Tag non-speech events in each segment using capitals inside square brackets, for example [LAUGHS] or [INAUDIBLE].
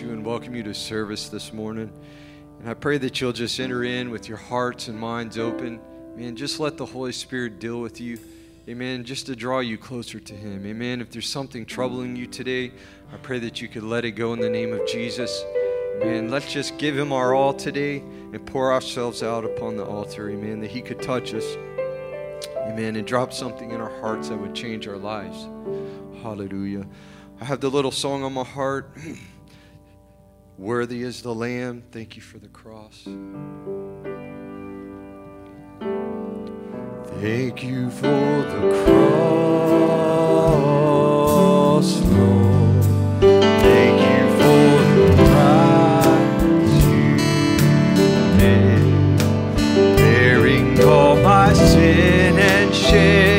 you and welcome you to service this morning. And I pray that you'll just enter in with your hearts and minds open. Man, just let the Holy Spirit deal with you. Amen. Just to draw you closer to Him. Amen. If there's something troubling you today, I pray that you could let it go in the name of Jesus. Man, let's just give Him our all today and pour ourselves out upon the altar. Amen. That He could touch us. Amen. And drop something in our hearts that would change our lives. Hallelujah. I have the little song on my heart. [CLEARS THROAT] Worthy is the Lamb. Thank you for the cross. Thank you for the cross, Lord. Thank you for the price you paid, bearing all my sin and shame.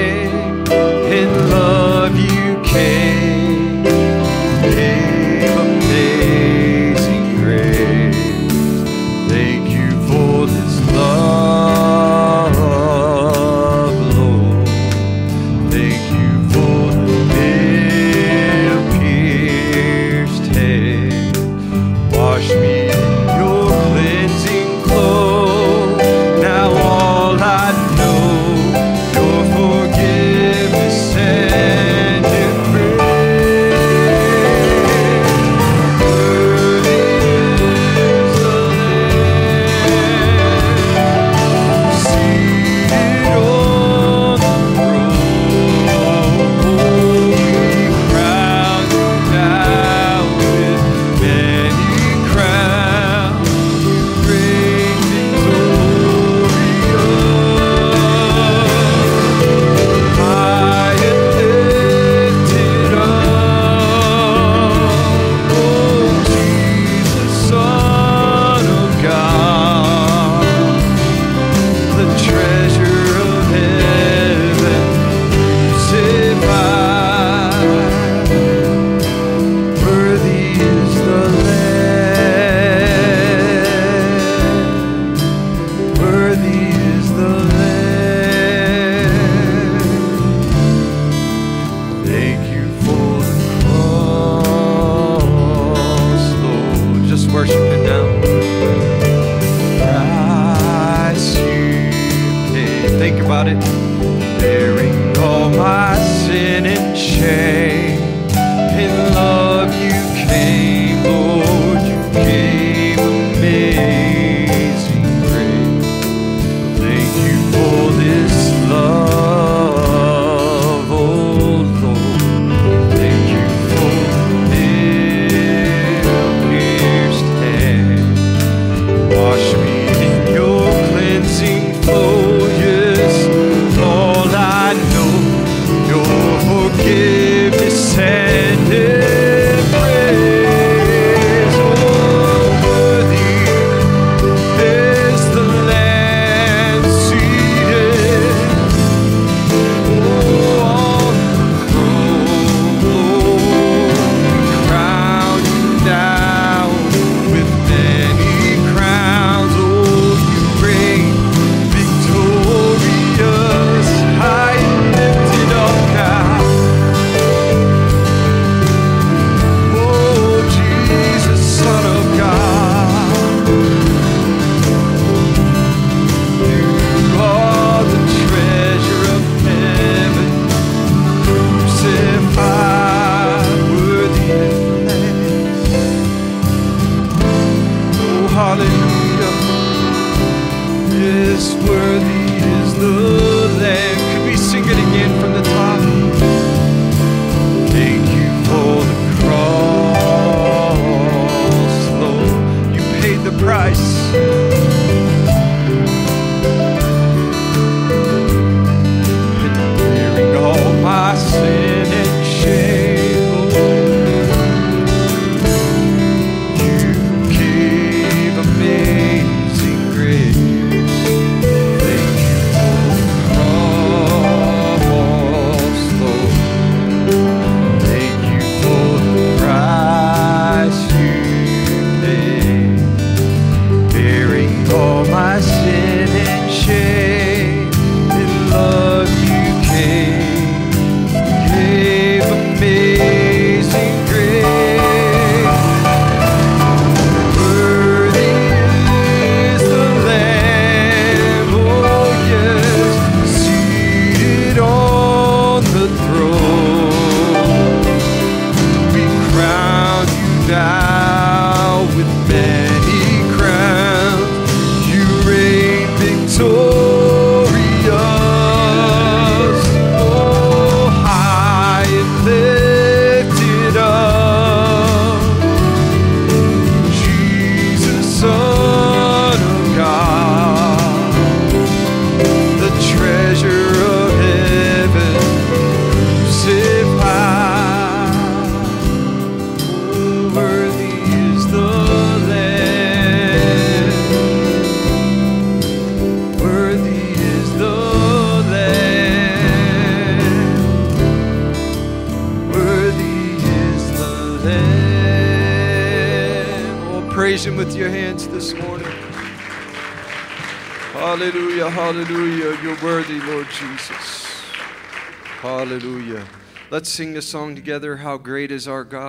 Great is our God,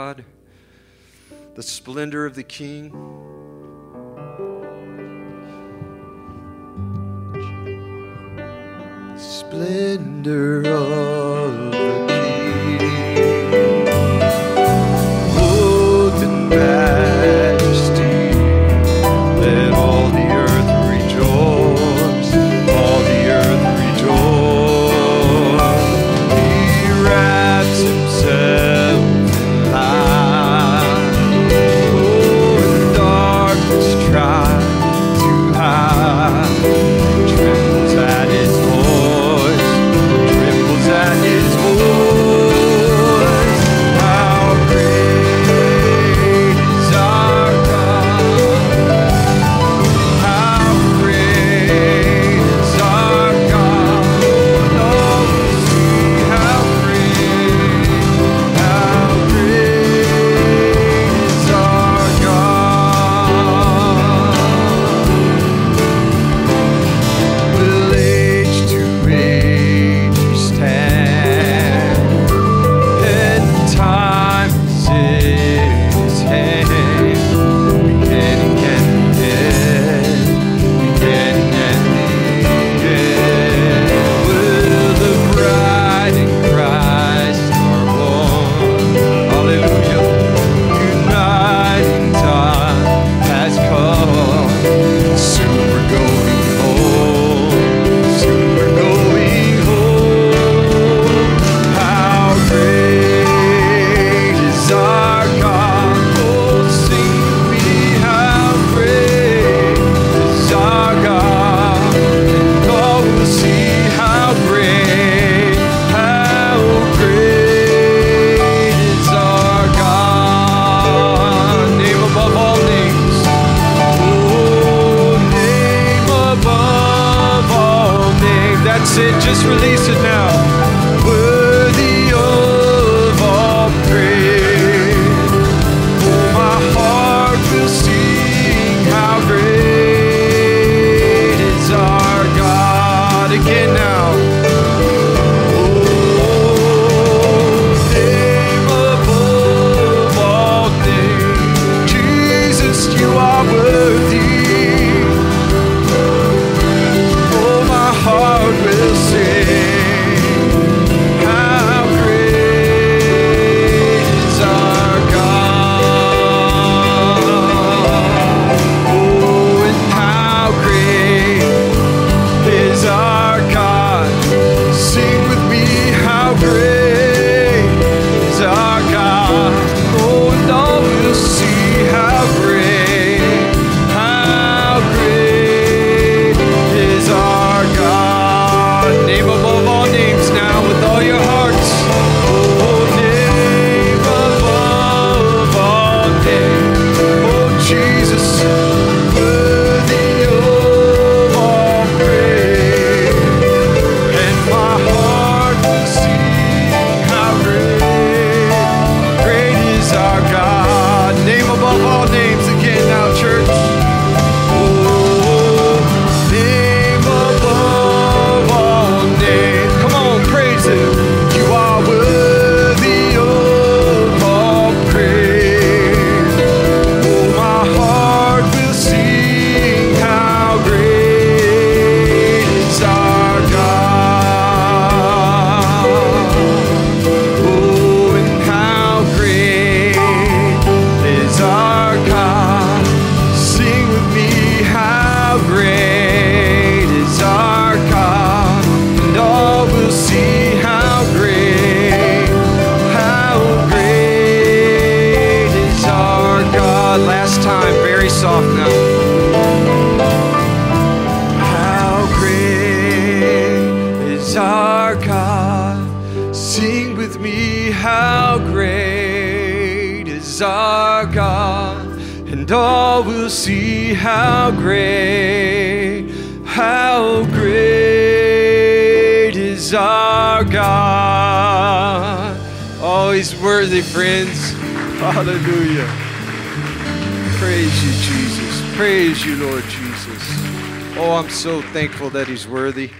that He's worthy.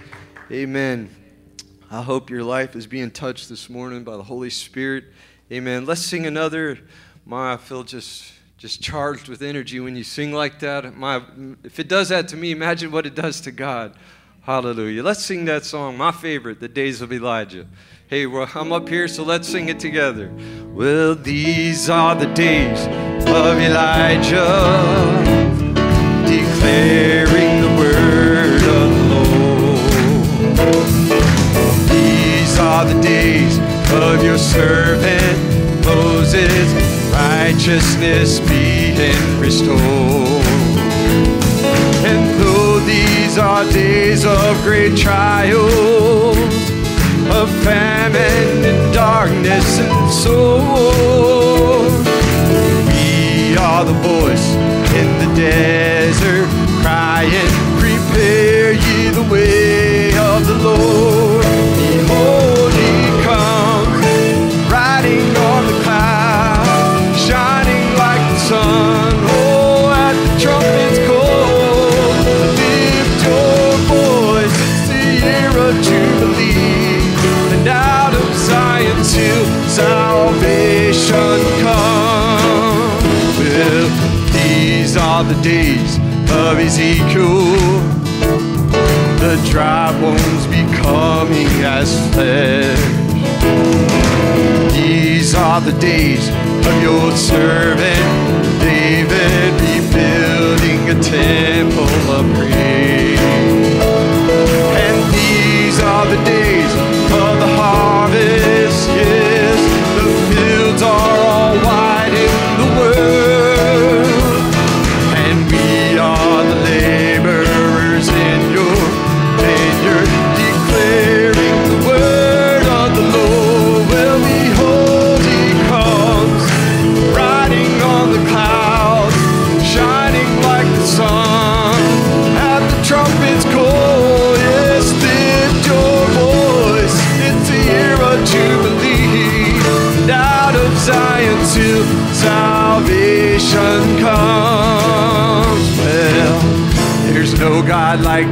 Amen. I hope your life is being touched this morning by the Holy Spirit. Amen. Let's sing another. My, I feel just just charged with energy when you sing like that. My, if it does that to me, imagine what it does to God. Hallelujah. Let's sing that song, my favorite, The Days of Elijah. Hey, well, I'm up here, so let's sing it together. Well, these are the days of Elijah, declaring are the days of your servant Moses righteousness being restored. And though these are days of great trials, of famine and darkness and sorrow, we are the voice in the desert crying, Prepare ye the way of the Lord. Salvation comes. Well, these are the days of Ezekiel. The dry bones becoming as flesh. These are the days of your servant David rebuilding a temple of praise.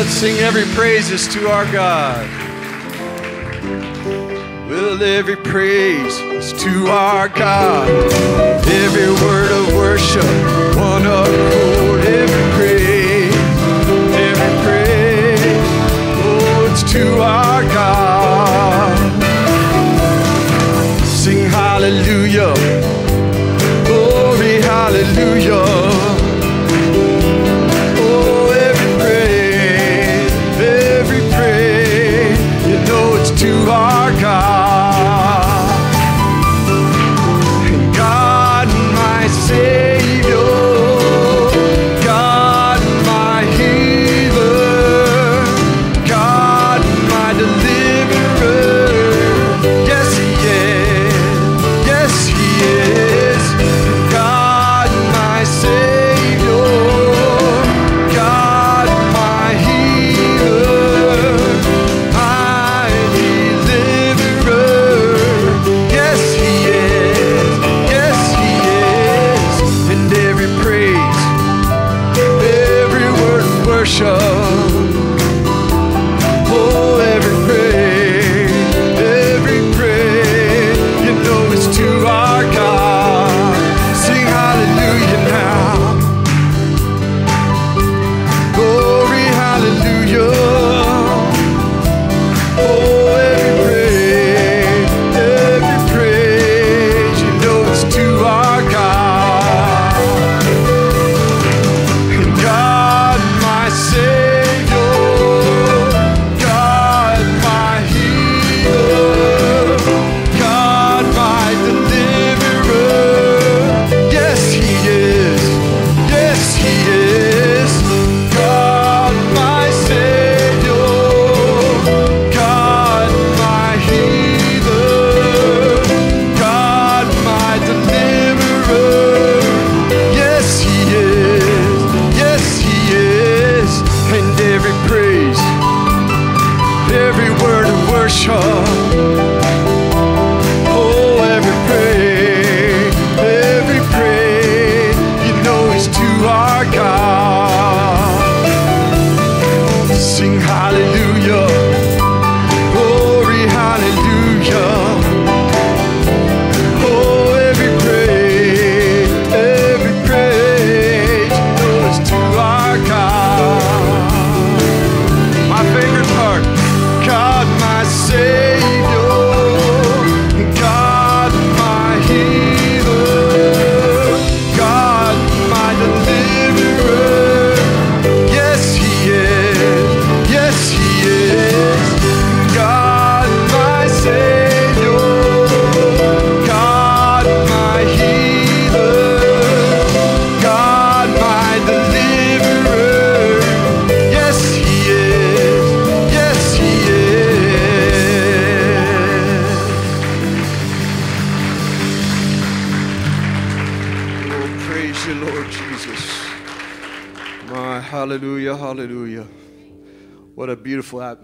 Let's sing every praises to our God. Well, every praise is to our God. Every word of worship, one accord. Every praise, every praise, oh, it's to our God. Sing hallelujah, glory, hallelujah.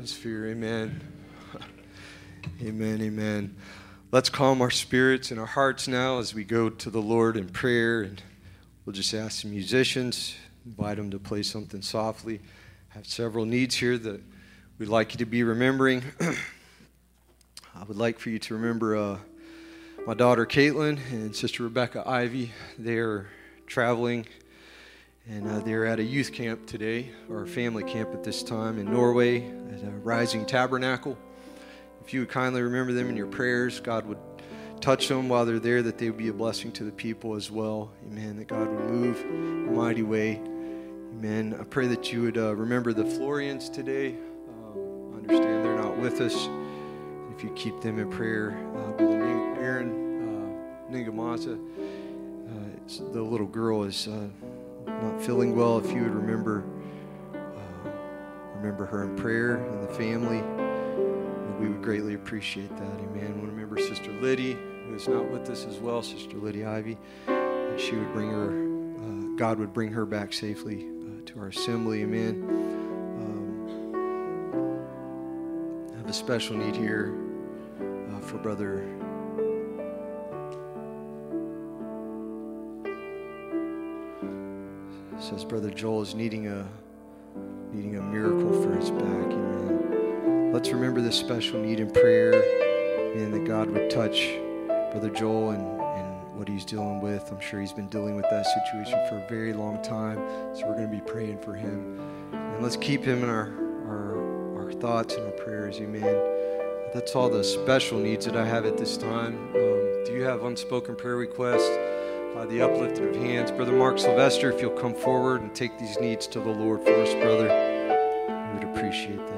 Atmosphere. Amen. [LAUGHS] Amen, amen. Let's calm our spirits and our hearts now as we go to the Lord in prayer. And we'll just ask the musicians, invite them to play something softly. I have several needs here that we'd like you to be remembering. [CLEARS THROAT] I would like for you to remember uh, my daughter Caitlin and sister Rebecca Ivy. They are traveling and uh, they're at a youth camp today, or a family camp at this time in Norway at a Rising Tabernacle. If you would kindly remember them in your prayers, God would touch them while they're there, that they would be a blessing to the people as well. Amen. That God would move in a mighty way. Amen. I pray that you would uh, remember the Florians today. Um, understand they're not with us. If you keep them in prayer, uh, Brother Aaron uh, uh, the little girl is uh, not feeling well. If you would remember, uh, remember her in prayer and the family we would greatly appreciate that. Amen. To remember Sister Liddy, who is not with us as well, Sister Liddy Ivy. She would bring her, uh, God would bring her back safely uh, to our assembly. Amen. Um, I have a special need here uh, for Brother. Says Brother Joel is needing a needing a miracle for his back. Amen. Let's remember this special need in prayer and that God would touch Brother Joel and, and what he's dealing with. I'm sure he's been dealing with that situation for a very long time. So we're going to be praying for him. And let's keep him in our, our, our thoughts and our prayers. Amen. That's all the special needs that I have at this time. Um, do you have unspoken prayer requests? By the uplifted of hands. Brother Mark Sylvester, if you'll come forward and take these needs to the Lord for us, brother, we would appreciate that.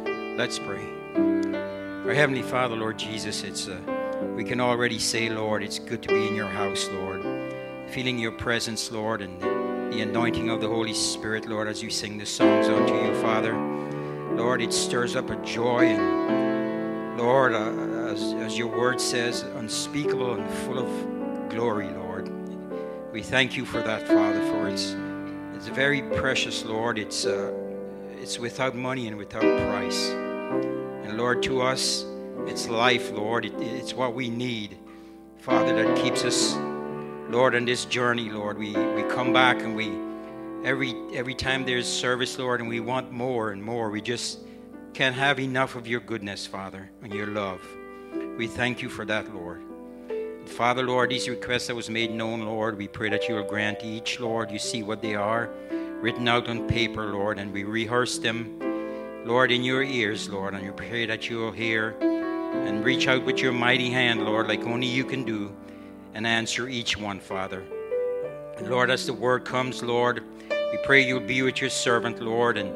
Amen. Let's pray. Our Heavenly Father, Lord Jesus, it's uh, we can already say, Lord, it's good to be in your house, Lord. Feeling your presence, Lord, and the, the anointing of the Holy Spirit, Lord, as you sing the songs unto you, Father. Lord, it stirs up a joy and, Lord, uh, as, as your word says, unspeakable and full of glory, Lord. We thank you for that, Father, for it's, it's very precious, Lord. It's, uh, it's without money and without price. And Lord, to us, it's life, Lord. It, it's what we need, Father, that keeps us, Lord, on this journey, Lord. We, we come back and we, every, every time there's service, Lord, and we want more and more. We just can't have enough of your goodness, Father, and your love. We thank you for that, Lord. Father, Lord, these requests that was made known, Lord, we pray that you will grant each, Lord. You see what they are, written out on paper, Lord, and we rehearse them Lord, in your ears, Lord, and we pray that you will hear and reach out with your mighty hand, Lord, like only you can do, and answer each one, Father. And Lord, as the word comes, Lord, we pray you'll be with your servant, Lord, and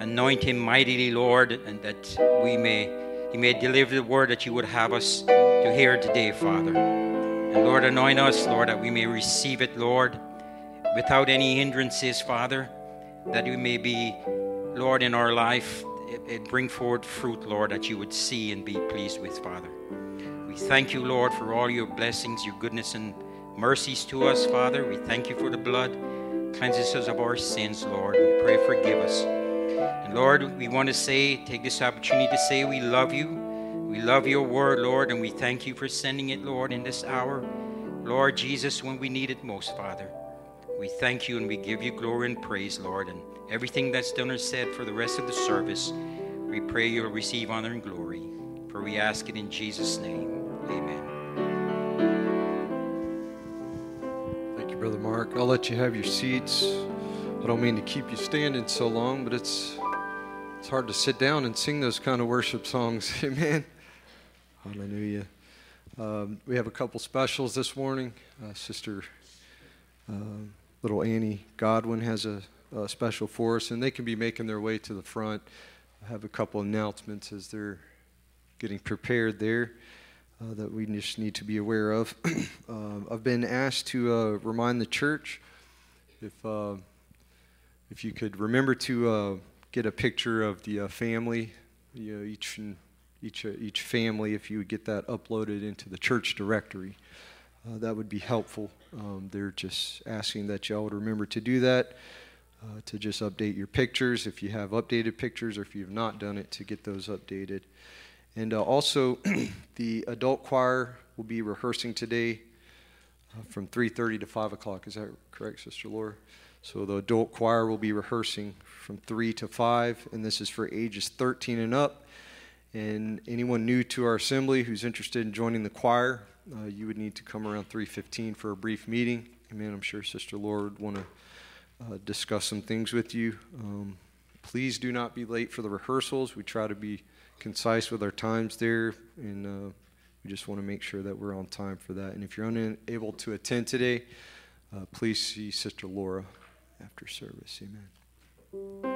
anoint him mightily, Lord, and that we may he may deliver the word that you would have us to hear today, Father. And Lord, anoint us, Lord, that we may receive it, Lord, without any hindrances, Father, that we may be Lord, in our life, it bring forward fruit, Lord, that you would see and be pleased with, Father. We thank you, Lord, for all your blessings, your goodness, and mercies to us, Father. We thank you for the blood. Cleanses us of our sins, Lord. We pray, forgive us. And Lord, we want to say, take this opportunity to say we love you. We love your word, Lord, and we thank you for sending it, Lord, in this hour. Lord Jesus, when we need it most, Father. We thank you and we give you glory and praise, Lord. And everything that's done or said for the rest of the service, we pray you'll receive honor and glory. For we ask it in Jesus' name. Amen. Brother Mark. I'll let you have your seats. I don't mean to keep you standing so long, but it's it's hard to sit down and sing those kind of worship songs. [LAUGHS] Amen. Hallelujah. Um, we have a couple specials this morning. Uh, Sister uh, little Annie Godwin has a uh, special force, and they can be making their way to the front. I have a couple announcements as they're getting prepared there uh, that we just need to be aware of. [CLEARS THROAT] uh, I've been asked to uh, remind the church if uh, if you could remember to uh, get a picture of the family, you know, each each, each family, if you would get that uploaded into the church directory, uh, that would be helpful. Um, they're just asking that y'all would remember to do that, uh, to just update your pictures if you have updated pictures or if you have not done it, to get those updated. And uh, also, [CLEARS THROAT] the adult choir will be rehearsing today uh, from 3.30 to 5 o'clock. Is that correct, Sister Laura? So the adult choir will be rehearsing from 3 to 5, and this is for ages 13 and up. And anyone new to our assembly who's interested in joining the choir, uh, you would need to come around 3.15 for a brief meeting. Amen. I'm sure Sister Laura would want to uh, discuss some things with you. Um, please do not be late for the rehearsals. We try to be concise with our times there, and uh, we just want to make sure that we're on time for that. And if you're unable to attend today, uh, please see Sister Laura after service. Amen.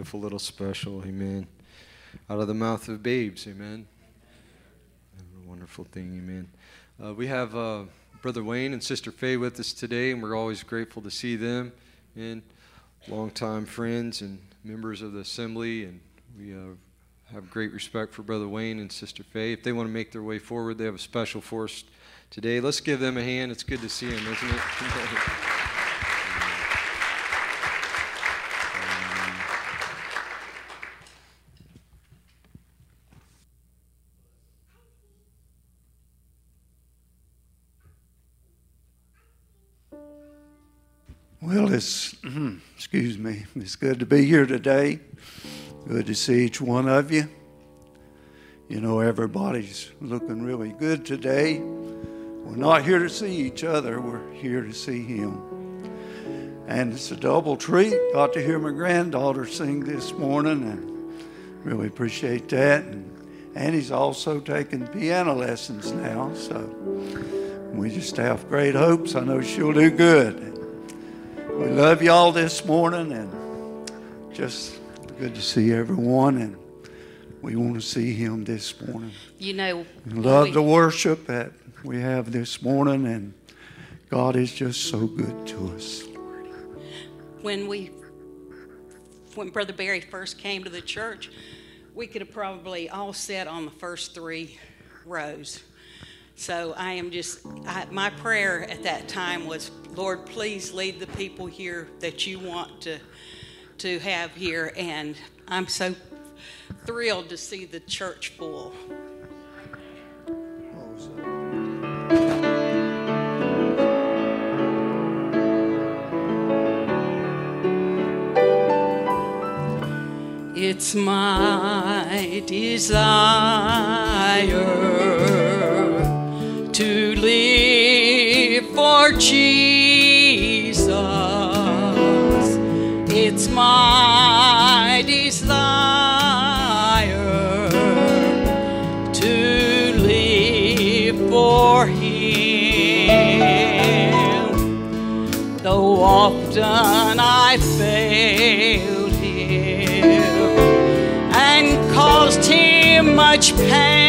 Beautiful little special. Amen. Out of the mouth of babes. Amen. A wonderful thing. Amen. Uh, we have uh, Brother Wayne and Sister Faye with us today, and we're always grateful to see them. And longtime friends and members of the assembly, and we uh, have great respect for Brother Wayne and Sister Faye. If they want to make their way forward, they have a special for us today. Let's give them a hand. It's good to see them, isn't it? [LAUGHS] Well, it's, excuse me, it's good to be here today. Good to see each one of you. You know, everybody's looking really good today. We're not here to see each other, we're here to see Him. And it's a double treat. Got to hear my granddaughter sing this morning, and really appreciate that. And Annie's also taking piano lessons now, so we just have great hopes. I know she'll do good. We love y'all this morning and just good to see everyone. And We want to see him this morning. You know, Love we- the worship that we have this morning, and God is just so good to us. when we when brother barry first came to the church we could have probably all sat on the first three rows so i am just I, my prayer at that time was lord please lead the people here that you want to to have here. And i'm so thrilled to see the church full. It's my desire live for Jesus. It's my desire to live for Him. Though often I failed him and caused him much pain,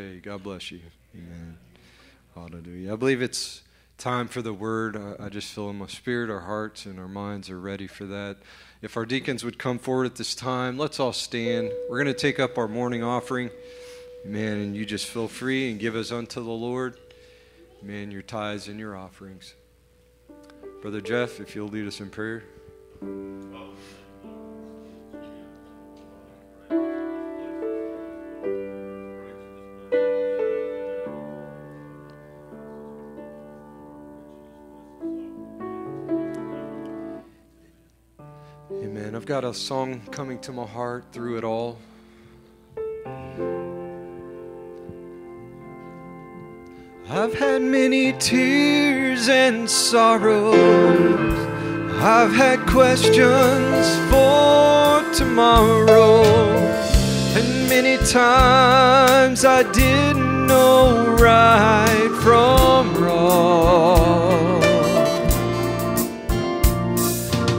Faye, God bless you. Amen. Hallelujah. I believe it's time for the word. I, I just feel in my spirit our hearts and our minds are ready for that. If our deacons would come forward at this time, let's all stand. We're going to take up our morning offering. Amen. And you just feel free and give us unto the Lord. Amen. Your tithes and your offerings. Brother Jeff, if you'll lead us in prayer. got a song coming to my heart through it all. I've had many tears and sorrows. I've had questions for tomorrow. And many times I didn't know right from wrong.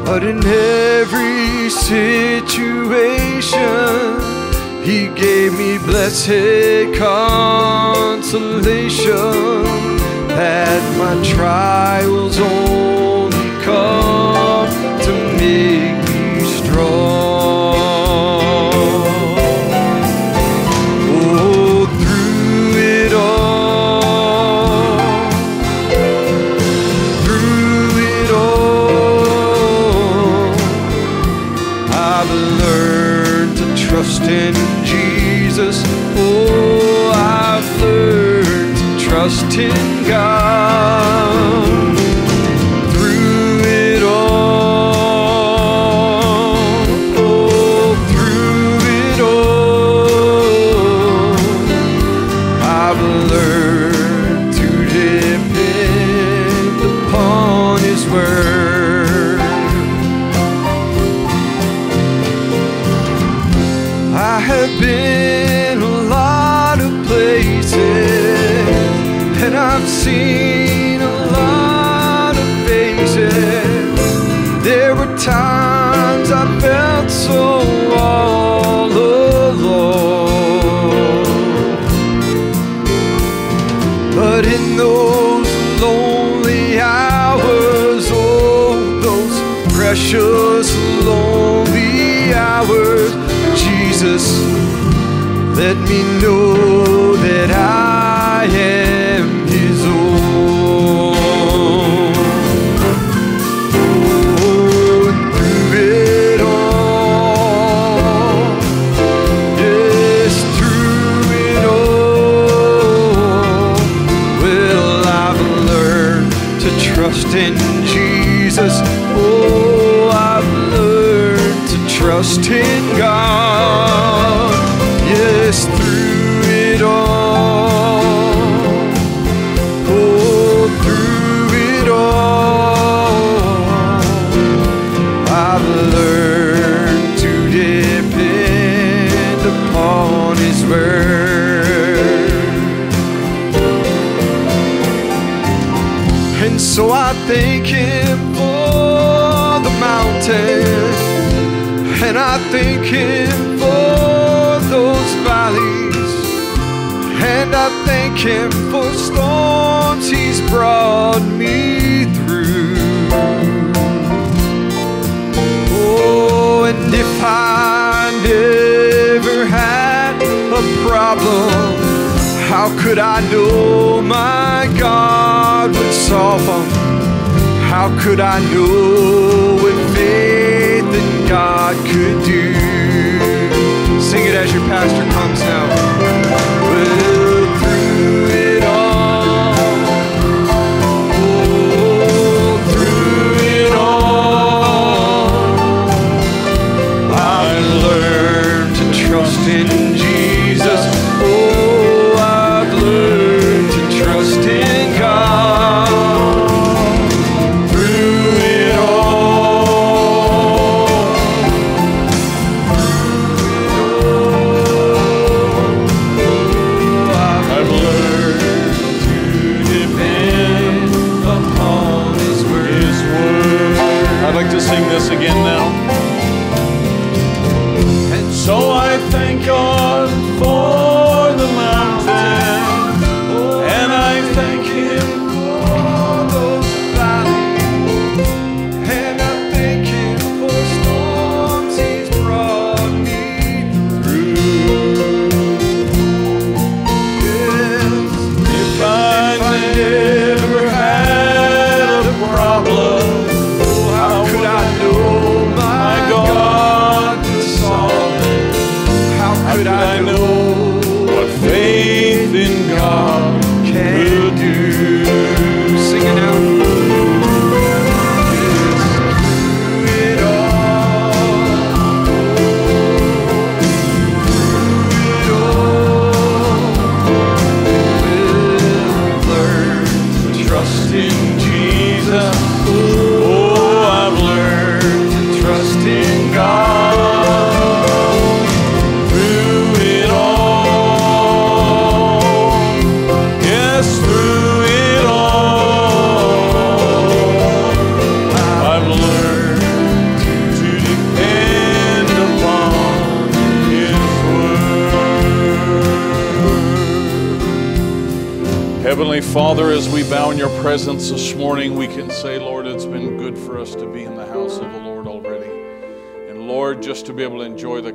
But in every situation. He gave me blessed consolation that my trials only come to make me strong. trust in Jesus. Oh, I've learned to trust in God. We know looking for storms he's brought me through. Oh, and if I never had a problem, how could I know my God would solve them? How could I know with faith that God could do? Sing it as your pastor.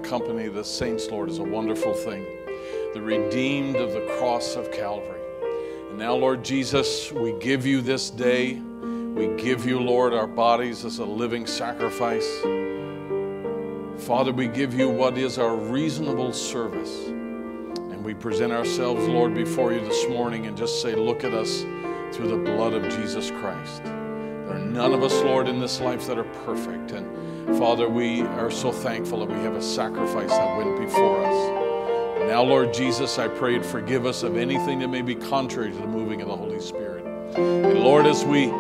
Company of the saints, Lord, is a wonderful thing. The redeemed of the cross of Calvary. And now, Lord Jesus, we give you this day. We give you, Lord, our bodies as a living sacrifice. Father, we give you what is our reasonable service. And we present ourselves, Lord, before you this morning and just say, Look at us through the blood of Jesus Christ. There are none of us, Lord, in this life that are perfect. And Father, we are so thankful that we have a sacrifice that went before us. Now, Lord Jesus, I pray and forgive us of anything that may be contrary to the moving of the Holy Spirit. And Lord, as we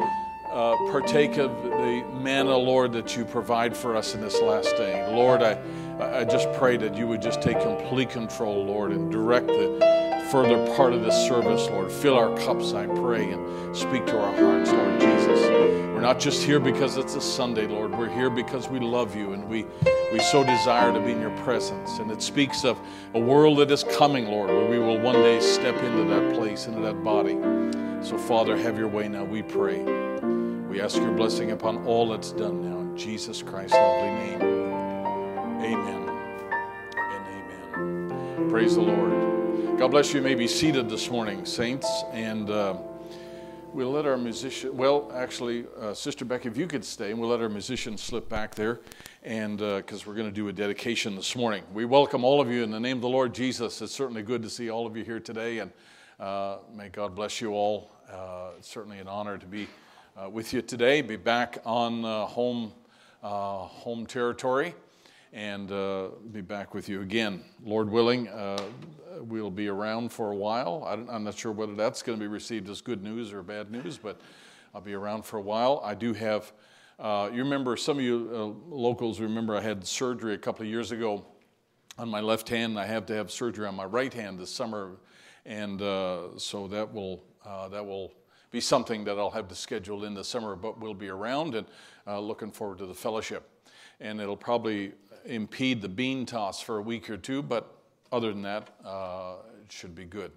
uh, partake of the manna, Lord, that you provide for us in this last day. Lord, I, I just pray that you would just take complete control, Lord, and direct the further part of this service, Lord. Fill our cups, I pray, and speak to our hearts, Lord Jesus. We're not just here because it's a Sunday, Lord. We're here because we love you and we, we so desire to be in your presence. And it speaks of a world that is coming, Lord, where we will one day step into that place, into that body. So, Father, have your way now, we pray. We ask your blessing upon all that's done now. In Jesus Christ's lovely name. Amen and amen. Praise the Lord. God bless you. you may be seated this morning, saints. And uh, we'll let our musician, well, actually, uh, Sister Becky, if you could stay, and we'll let our musician slip back there. And because uh, we're going to do a dedication this morning. We welcome all of you in the name of the Lord Jesus. It's certainly good to see all of you here today. And uh, may God bless you all. Uh, it's certainly an honor to be uh, with you today. Be back on home, home territory and be back with you again. Lord willing, we'll be around for a while. I'm not sure whether that's going to be received as good news or bad news, but I'll be around for a while. I do have, uh, you remember, some of you locals remember I had surgery a couple of years ago on my left hand. I have to have surgery on my right hand this summer, and so that will, that will be something that I'll have to schedule in the summer, but we'll be around and uh, looking forward to the fellowship. And it'll probably impede the bean toss for a week or two, but other than that, uh, it should be good.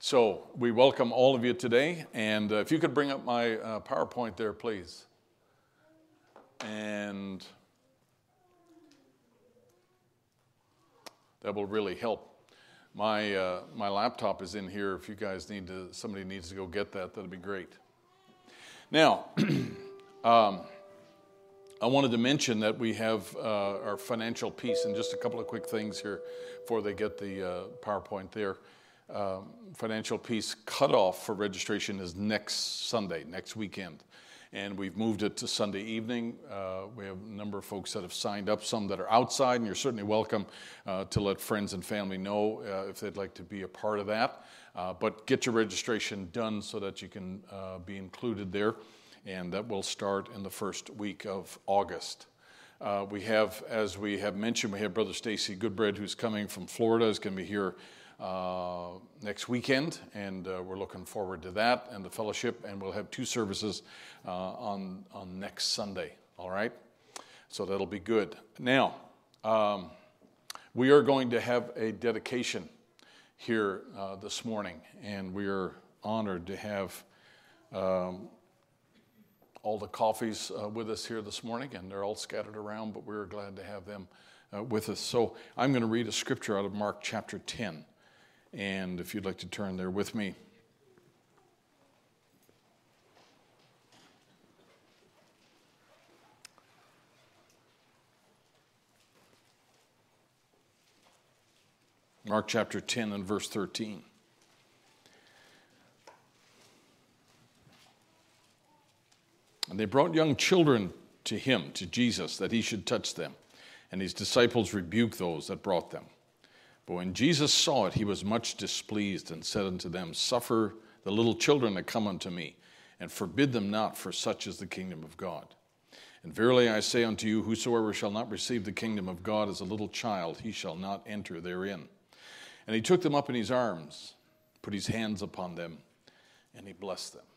So we welcome all of you today, and uh, if you could bring up my uh, PowerPoint there, please. And that will really help my, uh, my laptop is in here. If you guys need to, somebody needs to go get that, that'd be great. Now, [CLEARS THROAT] um, I wanted to mention that we have uh, our financial piece, and just a couple of quick things here before they get the uh, PowerPoint there. Um, financial piece cutoff for registration is next Sunday, next weekend and we've moved it to Sunday evening. Uh, we have a number of folks that have signed up, some that are outside, and you're certainly welcome uh, to let friends and family know uh, if they'd like to be a part of that. Uh, but get your registration done so that you can be included there, and that will start in the first week of August. Uh, we have, as we have mentioned, we have Brother Stacy Goodbread, who's coming from Florida, is going to be here uh, next weekend, and uh, we're looking forward to that and the fellowship. And we'll have two services uh, on on next Sunday. All right, so that'll be good. Now, um, we are going to have a dedication here uh, this morning, and we are honored to have. Um, all the coffees uh, with us here this morning, and they're all scattered around, but we're glad to have them uh, with us. So I'm going to read a scripture out of Mark chapter 10. And if you'd like to turn there with me. Mark chapter 10 and verse 13. And they brought young children to him, to Jesus, that he should touch them. And his disciples rebuked those that brought them. But when Jesus saw it, he was much displeased and said unto them, Suffer the little children to come unto me, and forbid them not, for such is the kingdom of God. And verily I say unto you, whosoever shall not receive the kingdom of God as a little child, he shall not enter therein. And he took them up in his arms, put his hands upon them, and he blessed them.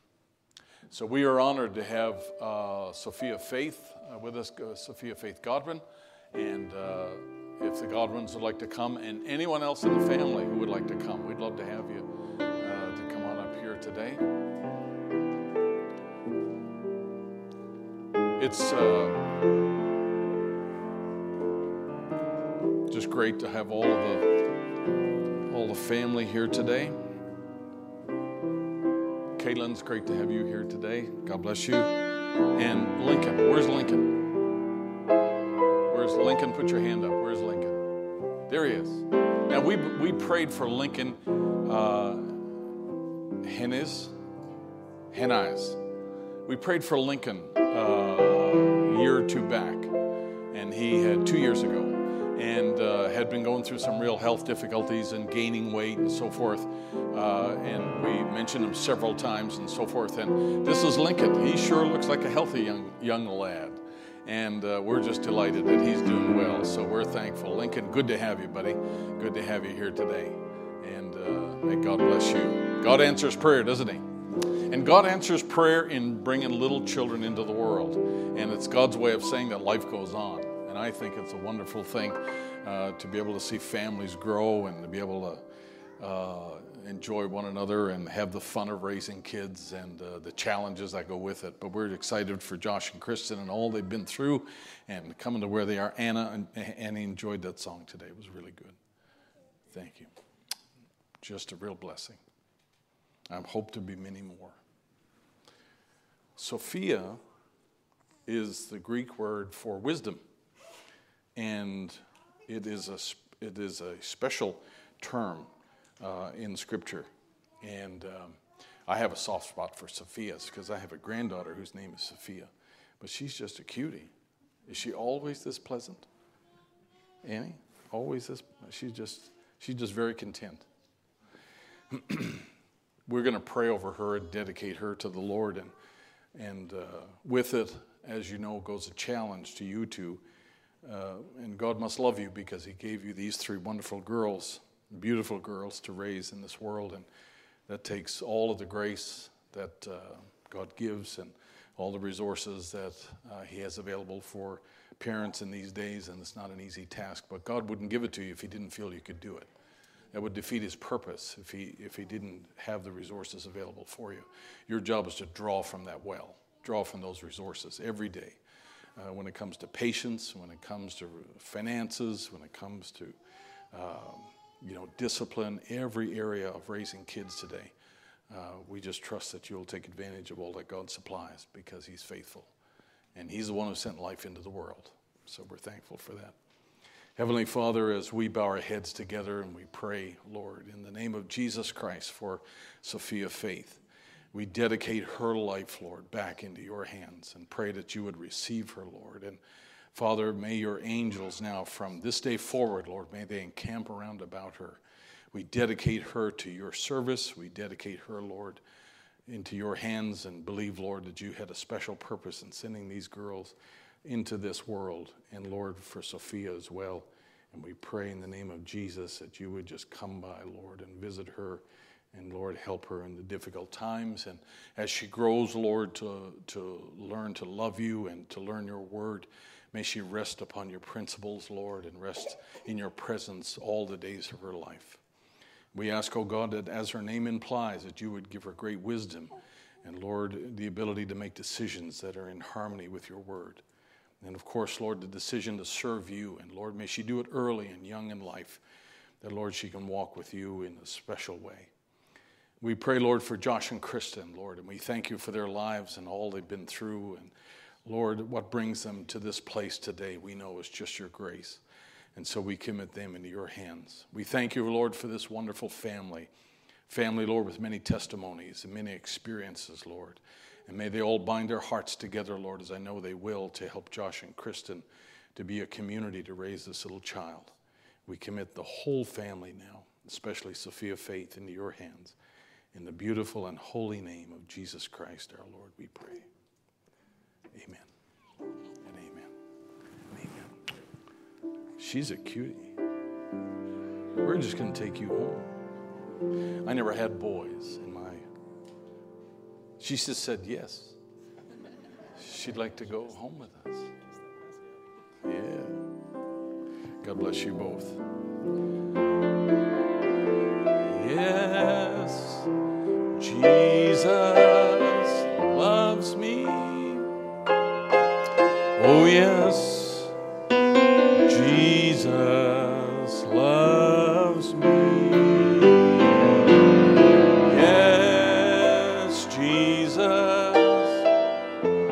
So we are honored to have uh, Sophia Faith uh, with us, uh, Sophia Faith Godwin, and uh, if the Godwins would like to come, and anyone else in the family who would like to come. We'd love to have you uh, to come on up here today. It's uh, just great to have all the all the family here today. Caitlin's great to have you here today. God bless you. And Lincoln, where's Lincoln? Where's Lincoln? Put your hand up. Where's Lincoln? There he is. Now we we prayed for Lincoln uh, Hennes. We prayed for Lincoln uh, a year or two back, and he had two years ago, and uh, had been going through some real health difficulties and gaining weight and so forth. Uh, and we mentioned him several times and so forth. And this is Lincoln. He sure looks like a healthy young young lad, and uh, we're just delighted that he's doing well. So we're thankful. Lincoln, good to have you, buddy. Good to have you here today, and uh, may God bless you. God answers prayer, doesn't He? And God answers prayer in bringing little children into the world. And it's God's way of saying that life goes on. And I think it's a wonderful thing uh, to be able to see families grow and to be able to uh, enjoy one another and have the fun of raising kids and uh, the challenges that go with it. But we're excited for Josh and Kristen and all they've been through and coming to where they are. Anna and Annie enjoyed that song today. It was really good. Thank you. Just a real blessing. I hope to be many more. Sophia is the Greek word for wisdom, and it is a, it is a special term uh, in Scripture. And um, I have a soft spot for Sophia's because I have a granddaughter whose name is Sophia, but she's just a cutie. Is she always this pleasant? Annie? Always this? She's just, she's just very content. [CLEARS THROAT] We're going to pray over her and dedicate her to the Lord. And, and uh, with it, as you know, goes a challenge to you two. Uh, and God must love you because He gave you these three wonderful girls, beautiful girls to raise in this world. And that takes all of the grace that uh, God gives and all the resources that uh, He has available for parents in these days. And it's not an easy task, but God wouldn't give it to you if He didn't feel you could do it. That would defeat His purpose if He, if he didn't have the resources available for you. Your job is to draw from that well, draw from those resources every day. Uh, when it comes to patience, when it comes to finances, when it comes to um, you know discipline, every area of raising kids today, uh, we just trust that you'll take advantage of all that God supplies because He's faithful, and He's the one who sent life into the world. So we're thankful for that. Heavenly Father, as we bow our heads together and we pray, Lord, in the name of Jesus Christ for Sophia Faith. We dedicate her life, Lord, back into your hands and pray that you would receive her, Lord. And Father, may your angels now, from this day forward, Lord, may they encamp around about her. We dedicate her to your service. We dedicate her, Lord, into your hands and believe, Lord, that you had a special purpose in sending these girls into this world. And Lord, for Sophia as well. And we pray in the name of Jesus that you would just come by, Lord, and visit her and Lord, help her in the difficult times. And as she grows, Lord, to, to learn to love you and to learn your word, may she rest upon your principles, Lord, and rest in your presence all the days of her life. We ask, O oh God, that as her name implies, that you would give her great wisdom and, Lord, the ability to make decisions that are in harmony with your word. And of course, Lord, the decision to serve you. And Lord, may she do it early and young in life, that, Lord, she can walk with you in a special way. We pray, Lord, for Josh and Kristen, Lord, and we thank you for their lives and all they've been through. And Lord, what brings them to this place today, we know is just your grace. And so we commit them into your hands. We thank you, Lord, for this wonderful family. Family, Lord, with many testimonies and many experiences, Lord. And may they all bind their hearts together, Lord, as I know they will, to help Josh and Kristen to be a community to raise this little child. We commit the whole family now, especially Sophia Faith, into your hands. In the beautiful and holy name of Jesus Christ, our Lord, we pray. Amen. And amen. Amen. She's a cutie. We're just going to take you home. I never had boys in my. She just said yes. She'd like to go home with us. Yeah. God bless you both. Jesus loves me. Oh, yes, Jesus loves me. Yes, Jesus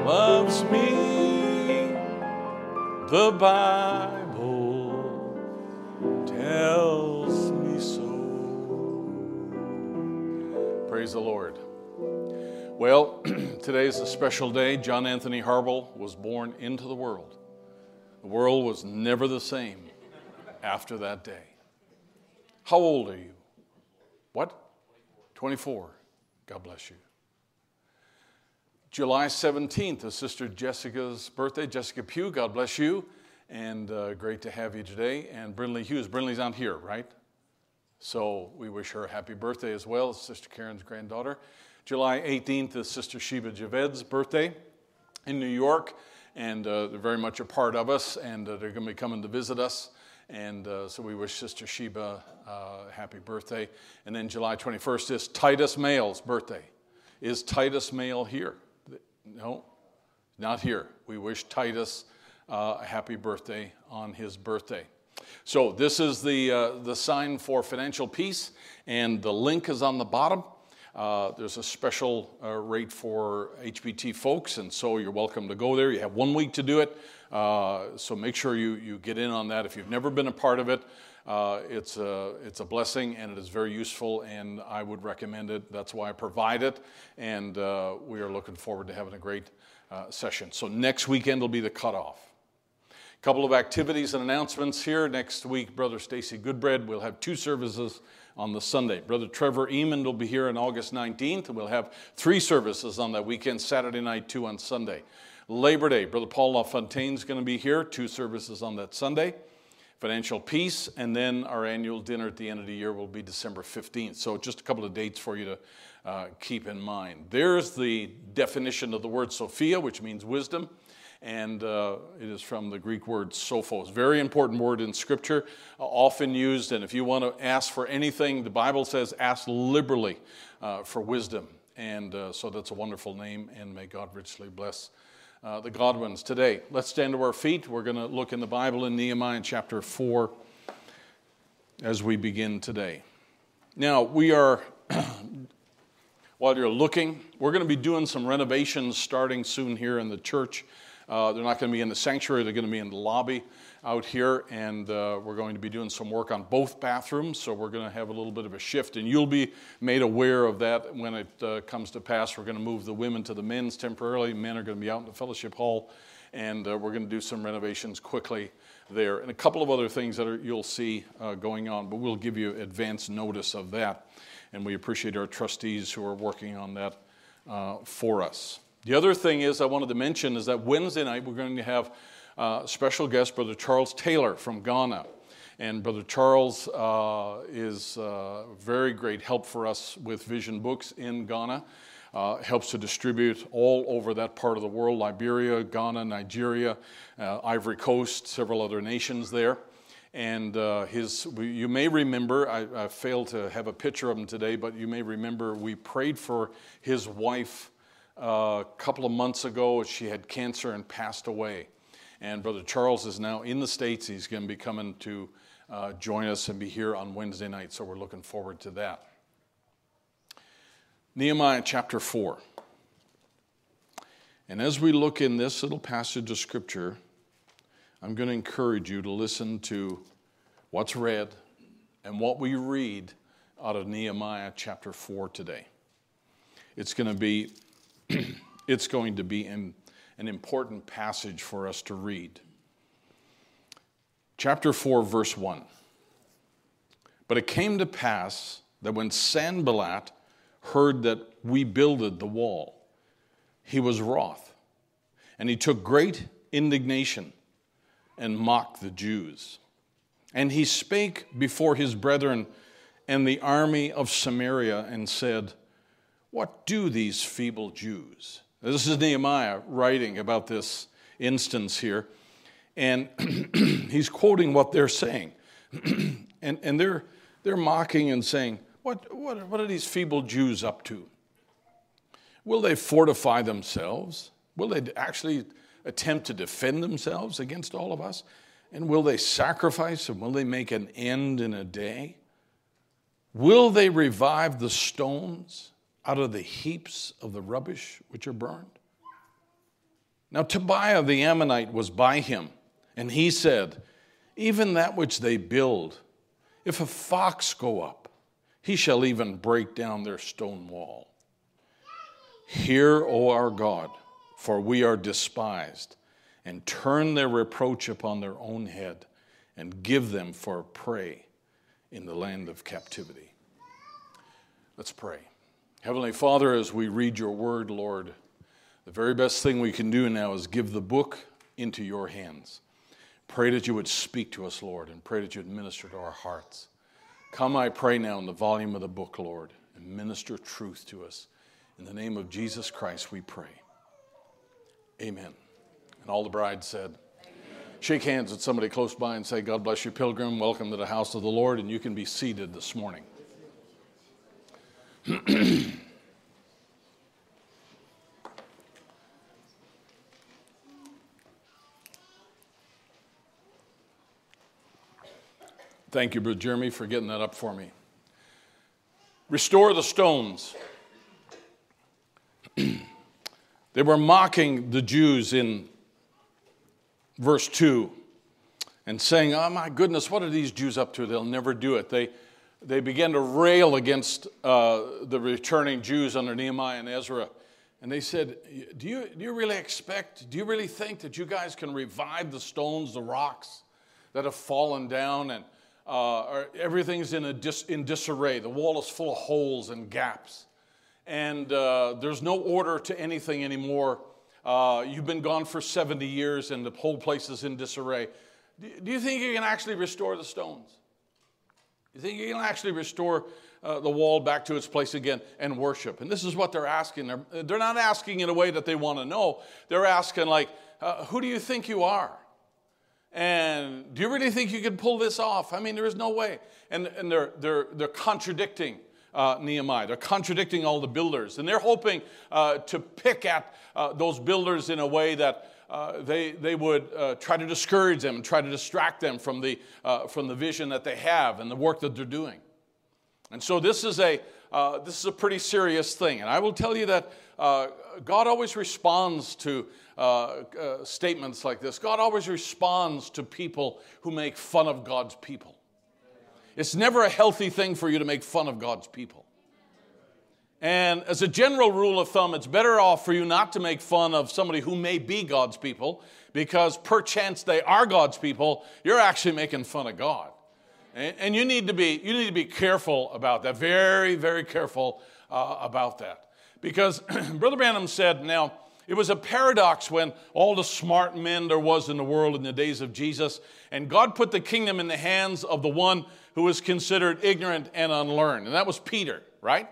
loves me. The Bible. Well, [CLEARS THROAT] today is a special day. John Anthony Harbaugh was born into the world. The world was never the same after that day. How old are you? What? 24. God bless you. July 17th is Sister Jessica's birthday. Jessica Pugh, God bless you. And uh, great to have you today. And Brinley Hughes. Brinley's on here, right? So we wish her a happy birthday as well, Sister Karen's granddaughter. July 18th is Sister Sheba Javed's birthday in New York, and uh, they're very much a part of us, and uh, they're going to be coming to visit us. And uh, so we wish Sister Sheba uh, happy birthday. And then July 21st is Titus Mail's birthday. Is Titus Mail here? No, not here. We wish Titus uh, a happy birthday on his birthday. So this is the, uh, the sign for financial peace, and the link is on the bottom. Uh, there's a special uh, rate for HBT folks, and so you're welcome to go there. You have one week to do it, uh, so make sure you, you get in on that. If you've never been a part of it, uh, it's, a, it's a blessing and it is very useful, and I would recommend it. That's why I provide it, and uh, we are looking forward to having a great session. So next weekend will be the cutoff. Couple of activities and announcements here. Next week, Brother Stacy Goodbread will have two services on the Sunday. Brother Trevor Eamon will be here on August 19th, and we'll have three services on that weekend, Saturday night, two on Sunday. Labor Day, Brother Paul LaFontaine is going to be here, two services on that Sunday. Financial Peace, and then our annual dinner at the end of the year will be December 15th. So, just a couple of dates for you to uh, keep in mind. There's the definition of the word Sophia, which means wisdom and uh, it is from the Greek word sophos. Very important word in Scripture, uh, often used. And if you want to ask for anything, the Bible says ask liberally uh, for wisdom. And uh, so that's a wonderful name, and may God richly bless uh, the Godwins today. Let's stand to our feet. We're going to look in the Bible in Nehemiah chapter 4 as we begin today. Now, we are. [CLEARS THROAT] while you're looking, we're going to be doing some renovations starting soon here in the church. Uh, they're not going to be in the sanctuary, they're going to be in the lobby out here, and uh, we're going to be doing some work on both bathrooms, so we're going to have a little bit of a shift, and you'll be made aware of that when it uh, comes to pass. We're going to move the women to the men's temporarily, men are going to be out in the fellowship hall, and uh, we're going to do some renovations quickly there, and a couple of other things that are, you'll see uh, going on, but we'll give you advance notice of that, and we appreciate our trustees who are working on that uh, for us. The other thing is I wanted to mention is that Wednesday night we're going to have uh, special guest Brother Charles Taylor from Ghana. And Brother Charles uh, is uh, very great help for us with Vision Books in Ghana. Uh, helps to distribute all over that part of the world Liberia, Ghana, Nigeria, uh, Ivory Coast, several other nations there. And uh, his, you may remember, I, I, failed to have a picture of him today, but you may remember we prayed for his wife a couple of months ago. She had cancer and passed away. And Brother Charles is now in the States. He's going to be coming to uh, join us and be here on Wednesday night, so we're looking forward to that. Nehemiah chapter 4. And as we look in this little passage of Scripture, I'm going to encourage you to listen to what's read and what we read out of Nehemiah chapter 4 today. It's going to be [CLEARS THROAT] it's going to be an, an important passage for us to read. Chapter 4, verse 1. But it came to pass that when Sanballat heard that we builded the wall, he was wroth, and he took great indignation and mocked the Jews. And he spake before his brethren and the army of Samaria and said, what do these feeble Jews? This is Nehemiah writing about this instance here, and [CLEARS THROAT] he's quoting what they're saying. [CLEARS THROAT] and and they're, they're mocking and saying, what, what, what are these feeble Jews up to? Will they fortify themselves? Will they actually attempt to defend themselves against all of us? And will they sacrifice and will they make an end in a day? Will they revive the stones? Out of the heaps of the rubbish which are burned? Now, Tobiah the Ammonite was by him, and he said, Even that which they build, if a fox go up, he shall even break down their stone wall. Hear, O our God, for we are despised, and turn their reproach upon their own head, and give them for prey in the land of captivity. Let's pray. Heavenly Father, as we read your word, Lord, the very best thing we can do now is give the book into your hands. Pray that you would speak to us, Lord, and pray that you would minister to our hearts. Come, I pray now, in the volume of the book, Lord, and minister truth to us. In the name of Jesus Christ, we pray. Amen. And all the bride said, Amen. Shake hands with somebody close by and say, God bless you, pilgrim. Welcome to the house of the Lord, and you can be seated this morning. [CLEARS THROAT] Thank you, Brother Jeremy, for getting that up for me. Restore the stones. [CLEARS THROAT] they were mocking the Jews in verse 2 and saying, Oh my goodness, what are these Jews up to? They'll never do it. They, they began to rail against uh, the returning Jews under Nehemiah and Ezra. And they said, do you, do you really expect, do you really think that you guys can revive the stones, the rocks that have fallen down and uh, everything's in, a dis, in disarray. The wall is full of holes and gaps. And uh, there's no order to anything anymore. Uh, you've been gone for 70 years and the whole place is in disarray. Do, do you think you can actually restore the stones? You think can actually restore uh, the wall back to its place again and worship? And this is what they're asking. They're, they're not asking in a way that they want to know. They're asking, like, uh, who do you think you are? And do you really think you can pull this off? I mean, there is no way. And, and they're, they're, they're contradicting uh, Nehemiah. They're contradicting all the builders. And they're hoping uh, to pick at uh, those builders in a way that uh, they, they would uh, try to discourage them and try to distract them from the, uh, from the vision that they have and the work that they're doing. And so this is a, this is a pretty serious thing. And I will tell you that God always responds to uh, uh, statements like this. God always responds to people who make fun of God's people. It's never a healthy thing for you to make fun of God's people. And as a general rule of thumb, it's better off for you not to make fun of somebody who may be God's people because perchance they are God's people, you're actually making fun of God. And you need to be, you need to be careful about that, very, very careful uh, about that. Because [CLEARS THROAT] Brother Branham said, now, it was a paradox when all the smart men there was in the world in the days of Jesus, and God put the kingdom in the hands of the one who was considered ignorant and unlearned, and that was Peter, right?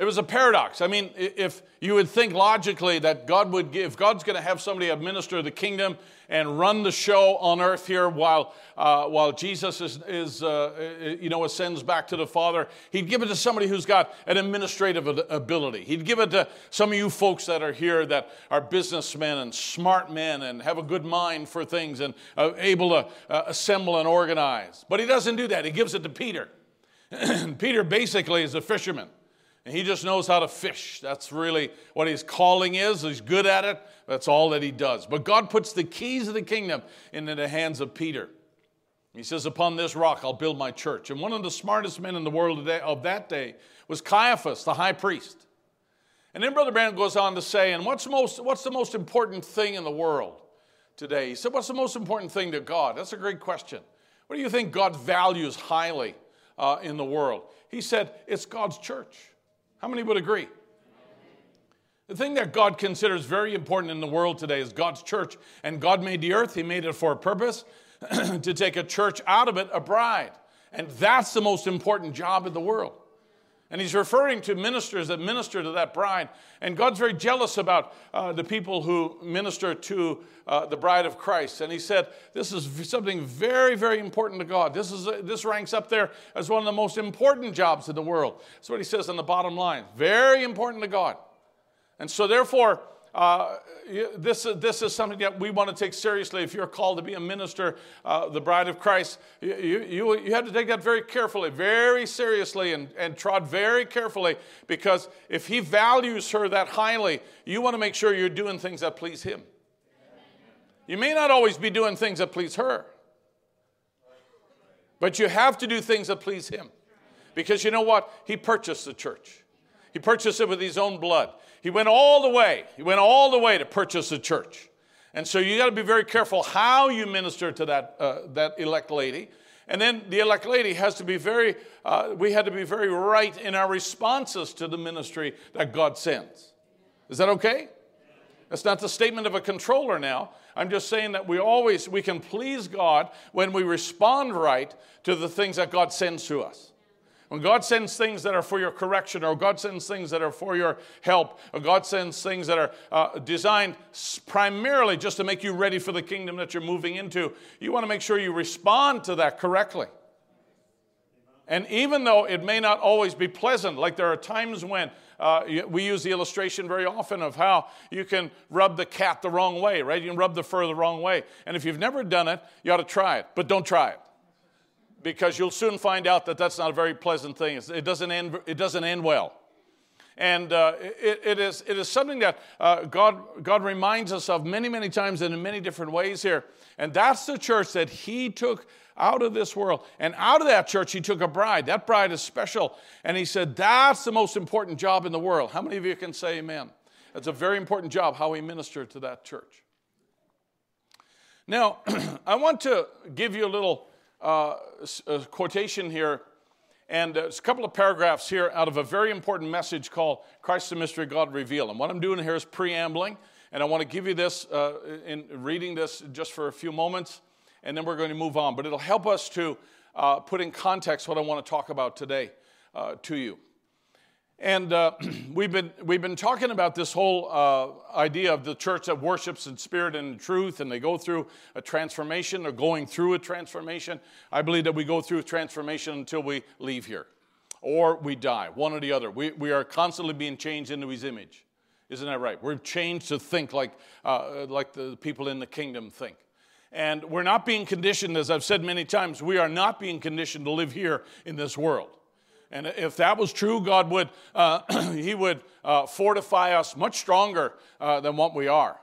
It was a paradox. I mean, if you would think logically that God would give, God's going to have somebody administer the kingdom and run the show on earth here while, uh, while Jesus is, is uh, you know, ascends back to the Father, He'd give it to somebody who's got an administrative ability. He'd give it to some of you folks that are here that are businessmen and smart men and have a good mind for things and uh, able to uh, assemble and organize. But He doesn't do that. He gives it to Peter. [CLEARS THROAT] Peter basically is a fisherman. And he just knows how to fish. That's really what his calling is. He's good at it. That's all that he does. But God puts the keys of the kingdom into the hands of Peter. He says, Upon this rock I'll build my church. And one of the smartest men in the world of that day was Caiaphas, the high priest. And then Brother Branham goes on to say, And what's, most, what's the most important thing in the world today? He said, What's the most important thing to God? That's a great question. What do you think God values highly uh, in the world? He said, It's God's church. How many would agree? The thing that God considers very important in the world today is God's church. And God made the earth, He made it for a purpose [CLEARS THROAT] to take a church out of it, a bride. And that's the most important job in the world. And he's referring to ministers that minister to that bride. And God's very jealous about uh, the people who minister to uh, the bride of Christ. And he said, This is something very, very important to God. This, is, uh, this ranks up there as one of the most important jobs in the world. That's what he says on the bottom line. Very important to God. And so, therefore, uh, this, this is something that we want to take seriously. If you're called to be a minister, uh, the bride of Christ, you, you, you have to take that very carefully, very seriously, and, and trod very carefully because if He values her that highly, you want to make sure you're doing things that please Him. You may not always be doing things that please her, but you have to do things that please Him. Because you know what? He purchased the church. He purchased it with his own blood. He went all the way. He went all the way to purchase a church. And so you got to be very careful how you minister to that, uh, that elect lady. And then the elect lady has to be very, uh, we had to be very right in our responses to the ministry that God sends. Is that okay? That's not the statement of a controller now. I'm just saying that we always, we can please God when we respond right to the things that God sends to us. When God sends things that are for your correction, or God sends things that are for your help, or God sends things that are uh, designed primarily just to make you ready for the kingdom that you're moving into, you want to make sure you respond to that correctly. And even though it may not always be pleasant, like there are times when uh, we use the illustration very often of how you can rub the cat the wrong way, right? You can rub the fur the wrong way. And if you've never done it, you ought to try it, but don't try it because you'll soon find out that that's not a very pleasant thing. It doesn't end, it doesn't end well. And uh, it, it, is, it is something that uh, God, God reminds us of many, many times and in many different ways here. And that's the church that He took out of this world. And out of that church, He took a bride. That bride is special. And He said, That's the most important job in the world. How many of you can say amen? That's a very important job how we minister to that church. Now, [CLEARS THROAT] I want to give you a little uh, a quotation here, and there's a couple of paragraphs here out of a very important message called Christ the Mystery God Revealed. And what I'm doing here is preambling, and I want to give you this uh, in reading this just for a few moments, and then we're going to move on. But it'll help us to uh, put in context what I want to talk about today uh, to you. And uh, [CLEARS THROAT] we've, been, we've been talking about this whole uh, idea of the church that worships in spirit and in truth, and they go through a transformation or going through a transformation. I believe that we go through a transformation until we leave here or we die, one or the other. We, we are constantly being changed into his image. Isn't that right? We're changed to think like, uh, like the people in the kingdom think. And we're not being conditioned, as I've said many times, we are not being conditioned to live here in this world. And if that was true, God would, uh, [CLEARS THROAT] He would uh, fortify us much stronger uh, than what we are.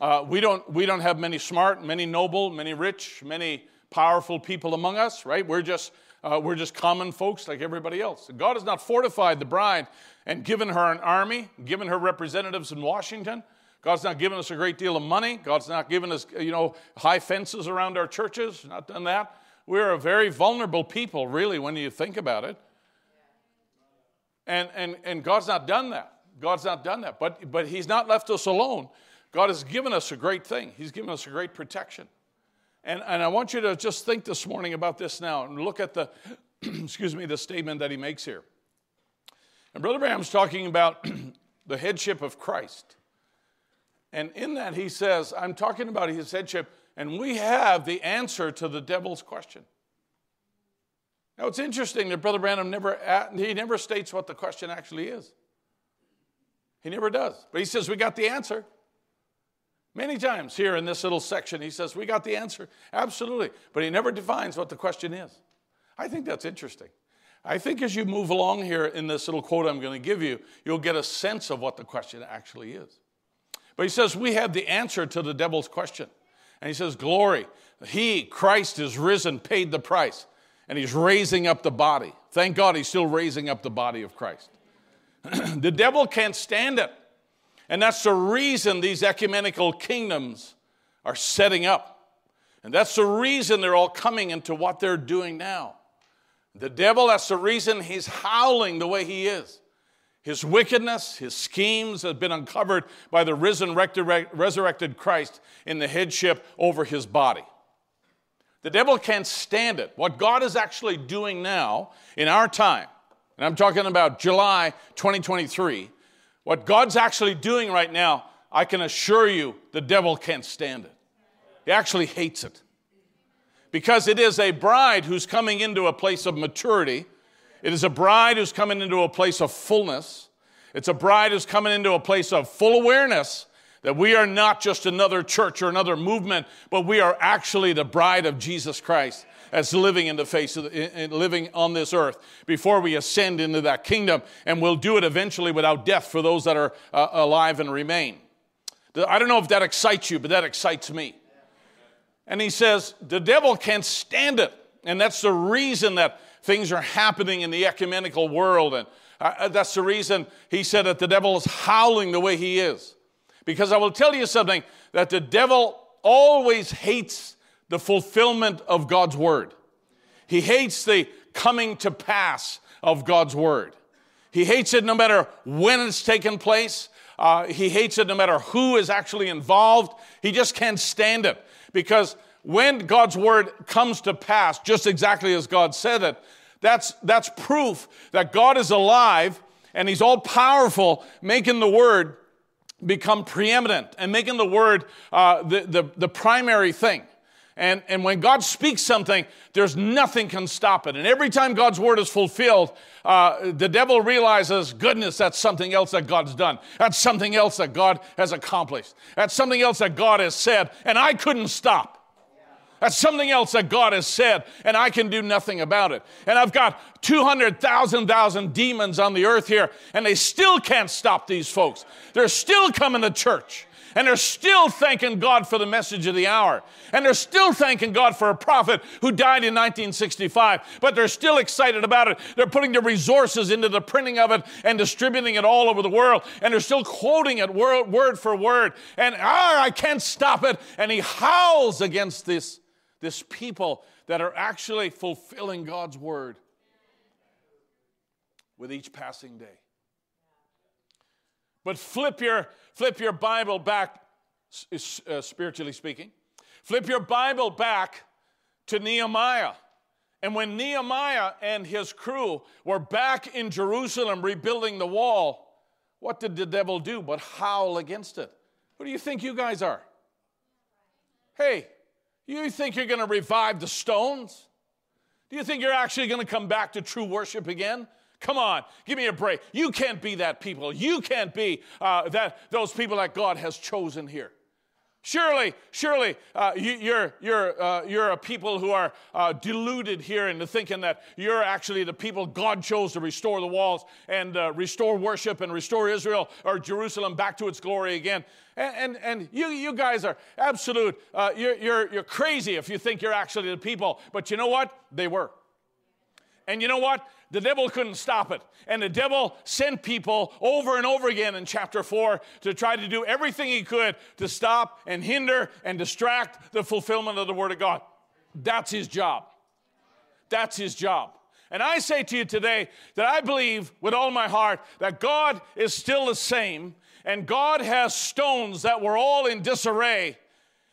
Uh, we, don't, we don't have many smart, many noble, many rich, many powerful people among us, right? We're just, uh, we're just common folks like everybody else. God has not fortified the bride and given her an army, given her representatives in Washington. God's not given us a great deal of money. God's not given us, you know, high fences around our churches. Not done that. We're a very vulnerable people, really, when you think about it. And, and, and God's not done that. God's not done that. But, but He's not left us alone. God has given us a great thing, He's given us a great protection. And, and I want you to just think this morning about this now and look at the, [CLEARS THROAT] excuse me, the statement that he makes here. And Brother Branham's talking about [CLEARS THROAT] the headship of Christ. And in that, he says, I'm talking about his headship, and we have the answer to the devil's question. Now it's interesting that Brother Branham never, he never states what the question actually is. He never does. But he says, We got the answer. Many times here in this little section, he says, We got the answer. Absolutely. But he never defines what the question is. I think that's interesting. I think as you move along here in this little quote I'm going to give you, you'll get a sense of what the question actually is. But he says, We have the answer to the devil's question. And he says, Glory. He, Christ, is risen, paid the price and he's raising up the body. Thank God he's still raising up the body of Christ. [CLEARS THROAT] the devil can't stand it. And that's the reason these ecumenical kingdoms are setting up. And that's the reason they're all coming into what they're doing now. The devil, that's the reason he's howling the way he is. His wickedness, his schemes have been uncovered by the risen, resurrected Christ in the headship over his body. The devil can't stand it. What God is actually doing now in our time, and I'm talking about July 2023, what God's actually doing right now, I can assure you the devil can't stand it. He actually hates it. Because it is a bride who's coming into a place of maturity. It is a bride who's coming into a place of fullness. It's a bride who's coming into a place of full awareness that we are not just another church or another movement, but we are actually the bride of Jesus Christ as living in the face of the, living on this earth before we ascend into that kingdom, and we'll do it eventually without death for those that are uh, alive and remain. I don't know if that excites you, but that excites me. And he says the devil can't stand it, and that's the reason that things are happening in the ecumenical world. And uh, that's the reason he said that the devil is howling the way he is. Because I will tell you something that the devil always hates the fulfillment of God's word. He hates the coming to pass of God's word. He hates it no matter when it's taken place. Uh, he hates it no matter who is actually involved. He just can't stand it because when God's word comes to pass, just exactly as God said it, that's, that's proof that God is alive and He's all powerful, making the word become preeminent and making the word uh, the, the, the primary thing. And, and when God speaks something, there's nothing can stop it. And every time God's word is fulfilled, uh, the devil realizes, goodness, that's something else that God's done. That's something else that God has accomplished. That's something else that God has said. And I couldn't stop. That's something else that God has said, and I can do nothing about it. And I've got 200,000 thousand demons on the earth here, and they still can't stop these folks. They're still coming to church. And they're still thanking God for the message of the hour. And they're still thanking God for a prophet who died in 1965. But they're still excited about it. They're putting their resources into the printing of it and distributing it all over the world. And they're still quoting it word, word for word. And ah, I can't stop it. And he howls against this this people that are actually fulfilling God's word with each passing day. But flip your, flip your Bible back, uh, spiritually speaking. Flip your Bible back to Nehemiah. And when Nehemiah and his crew were back in Jerusalem rebuilding the wall, what did the devil do but howl against it? Who do you think you guys are? Hey, you think you're going to revive the stones? Do you think you're actually going to come back to true worship again? Come on, give me a break. You can't be that people. You can't be uh, that those people that God has chosen here. Surely, surely, uh, you, are you're, you're, uh, you're a people who are uh, deluded here into thinking that you're actually the people God chose to restore the walls and uh, restore worship and restore Israel or Jerusalem back to its glory again. And, and, and you, you guys are absolute, uh, you're, you're, you're crazy if you think you're actually the people. But you know what? They were. And you know what? The devil couldn't stop it. And the devil sent people over and over again in chapter 4 to try to do everything he could to stop and hinder and distract the fulfillment of the Word of God. That's his job. That's his job. And I say to you today that I believe with all my heart that God is still the same, and God has stones that were all in disarray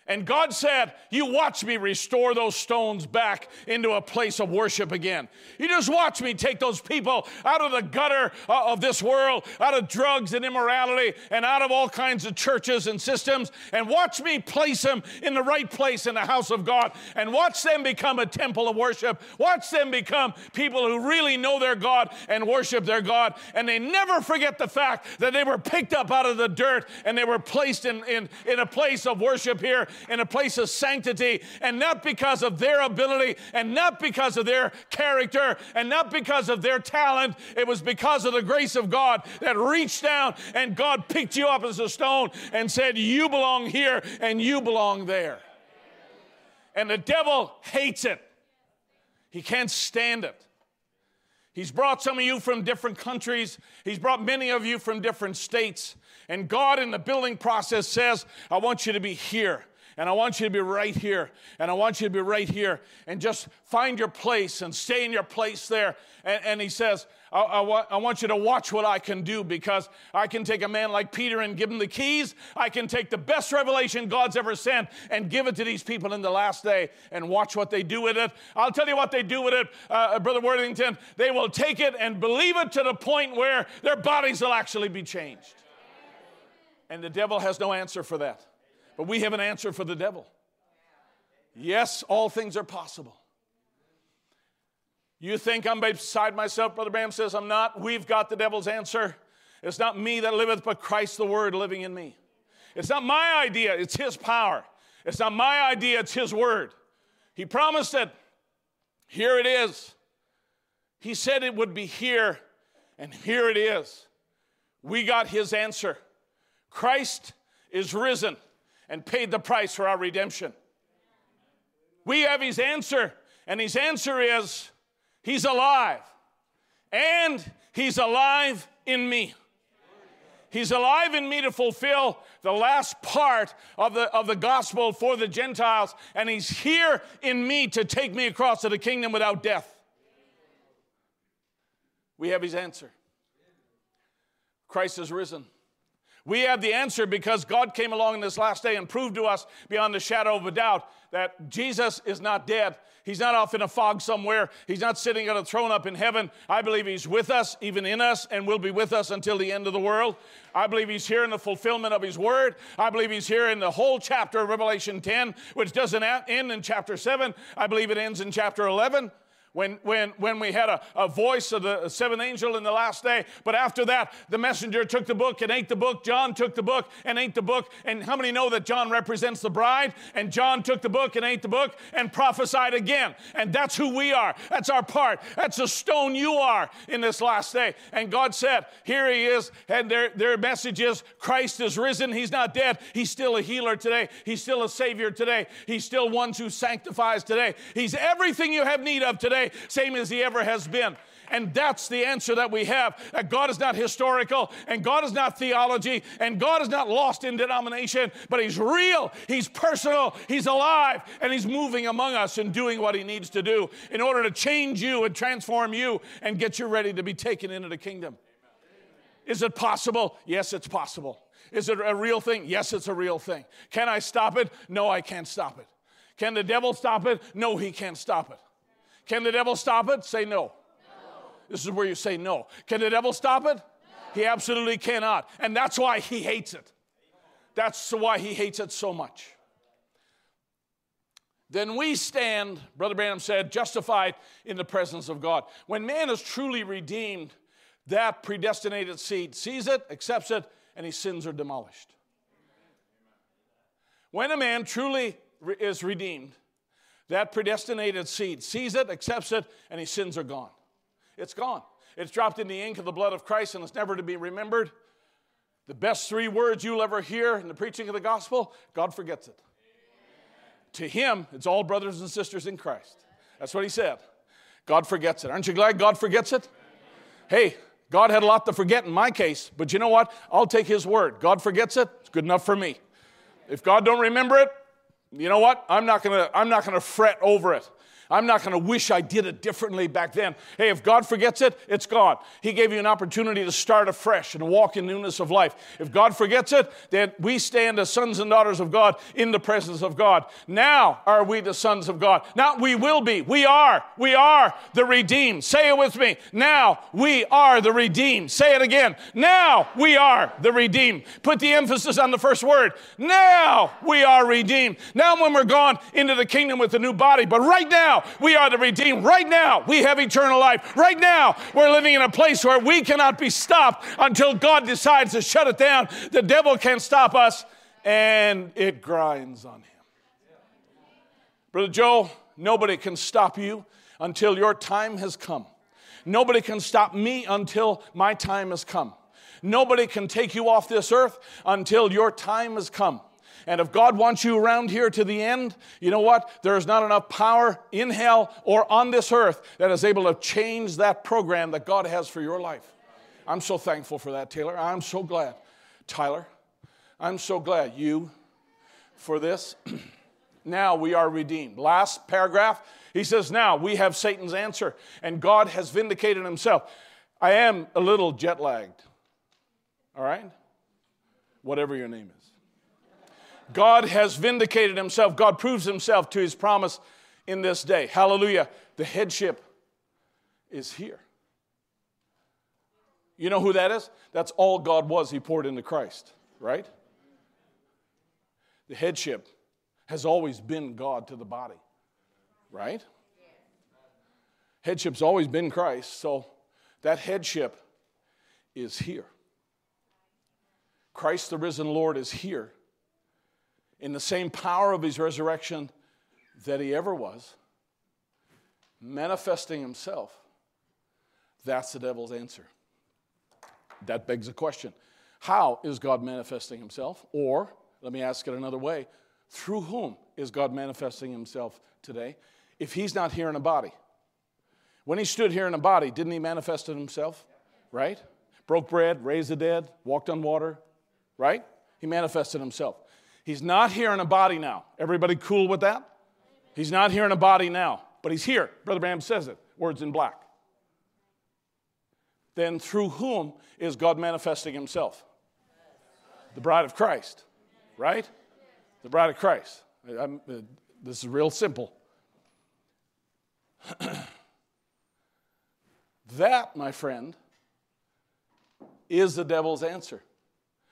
and God said, You watch me restore those stones back into a place of worship again. You just watch me take those people out of the gutter uh, of this world, out of drugs and immorality, and out of all kinds of churches and systems, and watch me place them in the right place in the house of God, and watch them become a temple of worship. Watch them become people who really know their God and worship their God. And they never forget the fact that they were picked up out of the dirt and they were placed in, in, in a place of worship here in a place of sanctity, and not because of their ability, and not because of their character, and not because of their talent. It was because of the grace of God that reached down and God picked you up as a stone and said, You belong here and you belong there. And the devil hates it, he can't stand it. He's brought some of you from different countries. He's brought many of you from different states. And God, in the building process, says, I want you to be here. And I want you to be right here. And I want you to be right here. And just find your place and stay in your place there. And, and he says, I, I, wa- I, want you to watch what I can do because I can take a man like Peter and give him the keys. I can take the best revelation God's ever sent and give it to these people in the last day and watch what they do with it. I'll tell you what they do with it, uh, Brother Worthington. They will take it and believe it to the point where their bodies will actually be changed. And the devil has no answer for that. But we have an answer for the devil. Yes, all things are possible. You think I'm beside myself, Brother Branham says I'm not. We've got the devil's answer. It's not me that liveth, but Christ the Word living in me. It's not my idea, it's His power. It's not my idea, it's His Word. He promised it. Here it is. He said it would be here, and here it is. We got His answer. Christ is risen and paid the price for our redemption. We have his answer, and his answer is He's alive. And He's alive in me. He's alive in me to fulfill the last part of the, of the gospel for the Gentiles, and He's here in me to take me across to the kingdom without death. We have His answer. Christ is risen. We have the answer because God came along in this last day and proved to us beyond the shadow of a doubt that Jesus is not dead. He's not off in a fog somewhere. He's not sitting on a throne up in heaven. I believe He's with us, even in us, and will be with us until the end of the world. I believe He's here in the fulfillment of His word. I believe He's here in the whole chapter of Revelation 10, which doesn't end in chapter 7. I believe it ends in chapter 11 when, when, when we had a, a voice of the seventh angel in the last day. But after that, the messenger took the book and ate the book. John took the book and ate the book. And how many know that John represents the bride? And John took the book and ate the book and prophesied again. And that's who we are. That's our part. That's the stone you are in this last day. And God said, Here he is. And their, their message is Christ is risen. He's not dead. He's still a healer today. He's still a savior today. He's still one who sanctifies today. He's everything you have need of today today, same as He ever has been. And that's the answer that we have that God is not historical, and God is not theology, and God is not lost in denomination, but He's real, He's personal, He's alive, and He's moving among us and doing what He needs to do in order to change you and transform you and get you ready to be taken into the kingdom. Is it possible? Yes, it's possible. Is it a real thing? Yes, it's a real thing. Can I stop it? No, I can't stop it. Can the devil stop it? No, he can't stop it. Can the devil stop it? Say no. no. This is where you say no. Can the devil stop it? No. He absolutely cannot. And that's why he hates it. That's why he hates it so much. Then we stand, Brother Branham said, justified in the presence of God. When man is truly redeemed, that predestinated seed sees it, accepts it, and his sins are demolished. When a man truly is redeemed, that predestinated seed sees it, accepts it, and his sins are gone. It's gone. It's dropped in the ink of the blood of Christ and it's never to be remembered. The best three words you'll ever hear in the preaching of the gospel God forgets it. To him, it's all brothers and sisters in Christ. That's what he said. God forgets it. Aren't you glad God forgets it? Hey, God had a lot to forget in my case, but you know what? I'll take his word. God forgets it. It's good enough for me. If God don't remember it, you know what? I'm not gonna, I'm not gonna fret over it. I'm not going to wish I did it differently back then. Hey, if God forgets it, it's gone. He gave you an opportunity to start afresh and walk in newness of life. If God forgets it, then we stand as sons and daughters of God in the presence of God. Now are we the sons of God. Not we will be. We are. We are the redeemed. Say it with me. Now we are the redeemed. Say it again. Now we are the redeemed. Put the emphasis on the first word. Now we are redeemed. Now when we're gone into the kingdom with a new body, but right now, we are the redeemed. Right now, we have eternal life. Right now, we're living in a place where we cannot be stopped until God decides to shut it down. The devil can't stop us, and it grinds on him. Brother Joe, nobody can stop you until your time has come. Nobody can stop me until my time has come. Nobody can take you off this earth until your time has come. And if God wants you around here to the end, you know what? There is not enough power in hell or on this earth that is able to change that program that God has for your life. I'm so thankful for that, Taylor. I'm so glad. Tyler, I'm so glad you for this. [CLEARS THROAT] now we are redeemed. Last paragraph, he says, Now we have Satan's answer, and God has vindicated himself. I am a little jet lagged, all right? Whatever your name is. God has vindicated himself. God proves himself to his promise in this day. Hallelujah. The headship is here. You know who that is? That's all God was, he poured into Christ, right? The headship has always been God to the body, right? Headship's always been Christ, so that headship is here. Christ the risen Lord is here in the same power of his resurrection that he ever was, manifesting himself, that's the devil's answer. That begs a question How is God manifesting himself? Or, let me ask it another way through whom is God manifesting himself today if he's not here in a body? When he stood here in a body, didn't he manifest it himself? Right? Broke bread, raised the dead, walked on water, right? He manifested himself. He's not here in a body now. Everybody cool with that? He's not here in a body now, but he's here. Brother Branham says it, words in black. Then through whom is God manifesting himself? The bride of Christ, right? The bride of Christ. I'm, uh, this is real simple. [CLEARS THROAT] that, my friend, is the devil's answer.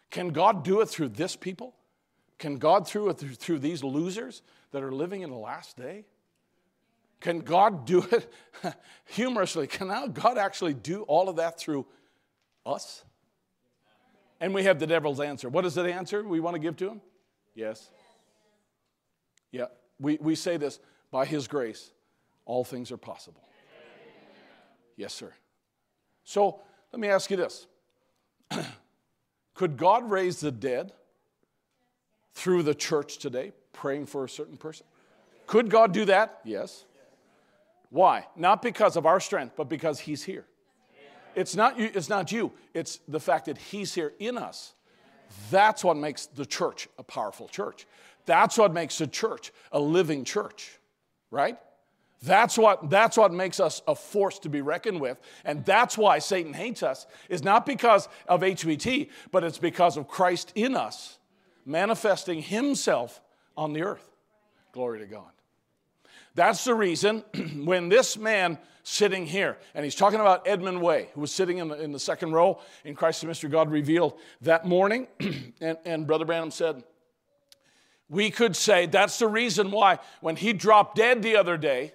Can God do it through this people? Can God through, through these losers that are living in the last day? Can God do it [LAUGHS] humorously? Can God actually do all of that through us? And we have the devil's answer. What is the answer we want to give to him? Yes. Yeah, we, we say this by his grace, all things are possible. Yes, sir. So let me ask you this [CLEARS THROAT] Could God raise the dead through the church today, praying for a certain person? Could God do that? Yes. Why? Not because of our strength, but because He's here. It's not you, it's not you. It's the fact that He's here in us. That's what makes the church a powerful church. That's what makes the church a living church, right? That's what, that's what makes us a force to be reckoned with. And that's why Satan hates us, is not because of HVT, but it's because of Christ in us manifesting himself on the earth. Glory to God. That's the reason [CLEARS THROAT] when this man sitting here, and he's talking about Edmund Way, who was sitting in the, in the second row in Christ the Mystery God revealed that morning, [CLEARS THROAT] and, and Brother Branham said, we could say that's the reason why when he dropped dead the other day,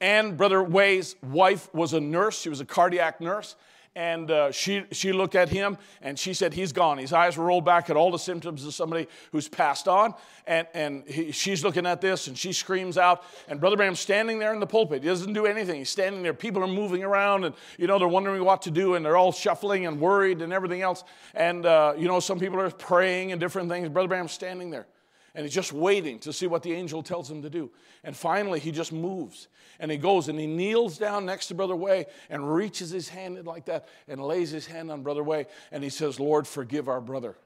and Brother Way's wife was a nurse, she was a cardiac nurse. And uh, she, she looked at him and she said, He's gone. His eyes were rolled back at all the symptoms of somebody who's passed on. And, and he, she's looking at this and she screams out. And Brother Branham's standing there in the pulpit. He doesn't do anything. He's standing there. People are moving around and, you know, they're wondering what to do and they're all shuffling and worried and everything else. And, uh, you know, some people are praying and different things. Brother Branham's standing there and he's just waiting to see what the angel tells him to do. And finally, he just moves and he goes and he kneels down next to Brother Way and reaches his hand like that and lays his hand on Brother Way and he says, Lord, forgive our brother.